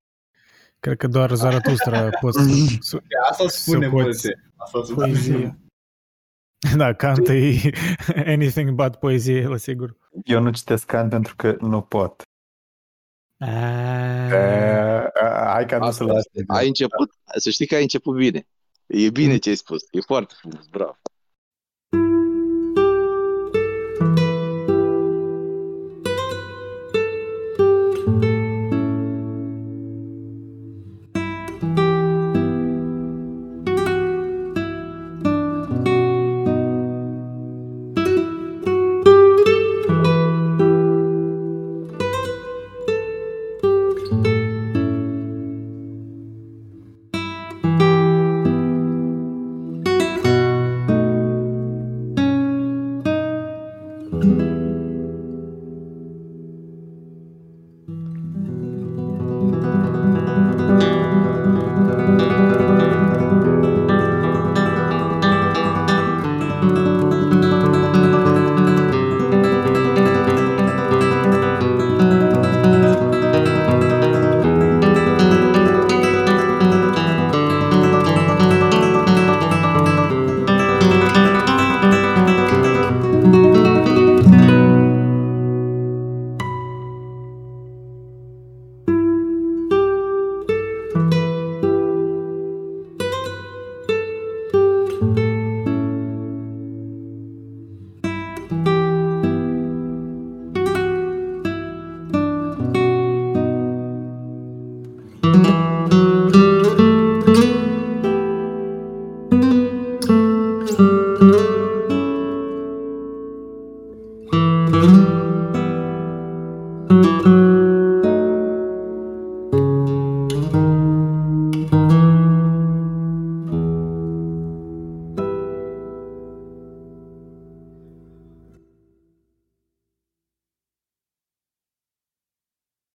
cred că doar Zaratustra poți să, Asta spune să poți multe. Asta spune poezie. Da, Kant e anything but poezie, la sigur. Eu nu citesc Kant pentru că nu pot. Ah. E, hai ca nu Asta să las. Ai început, să știi că ai început bine. E bine ce ai spus, e foarte frumos, bravo.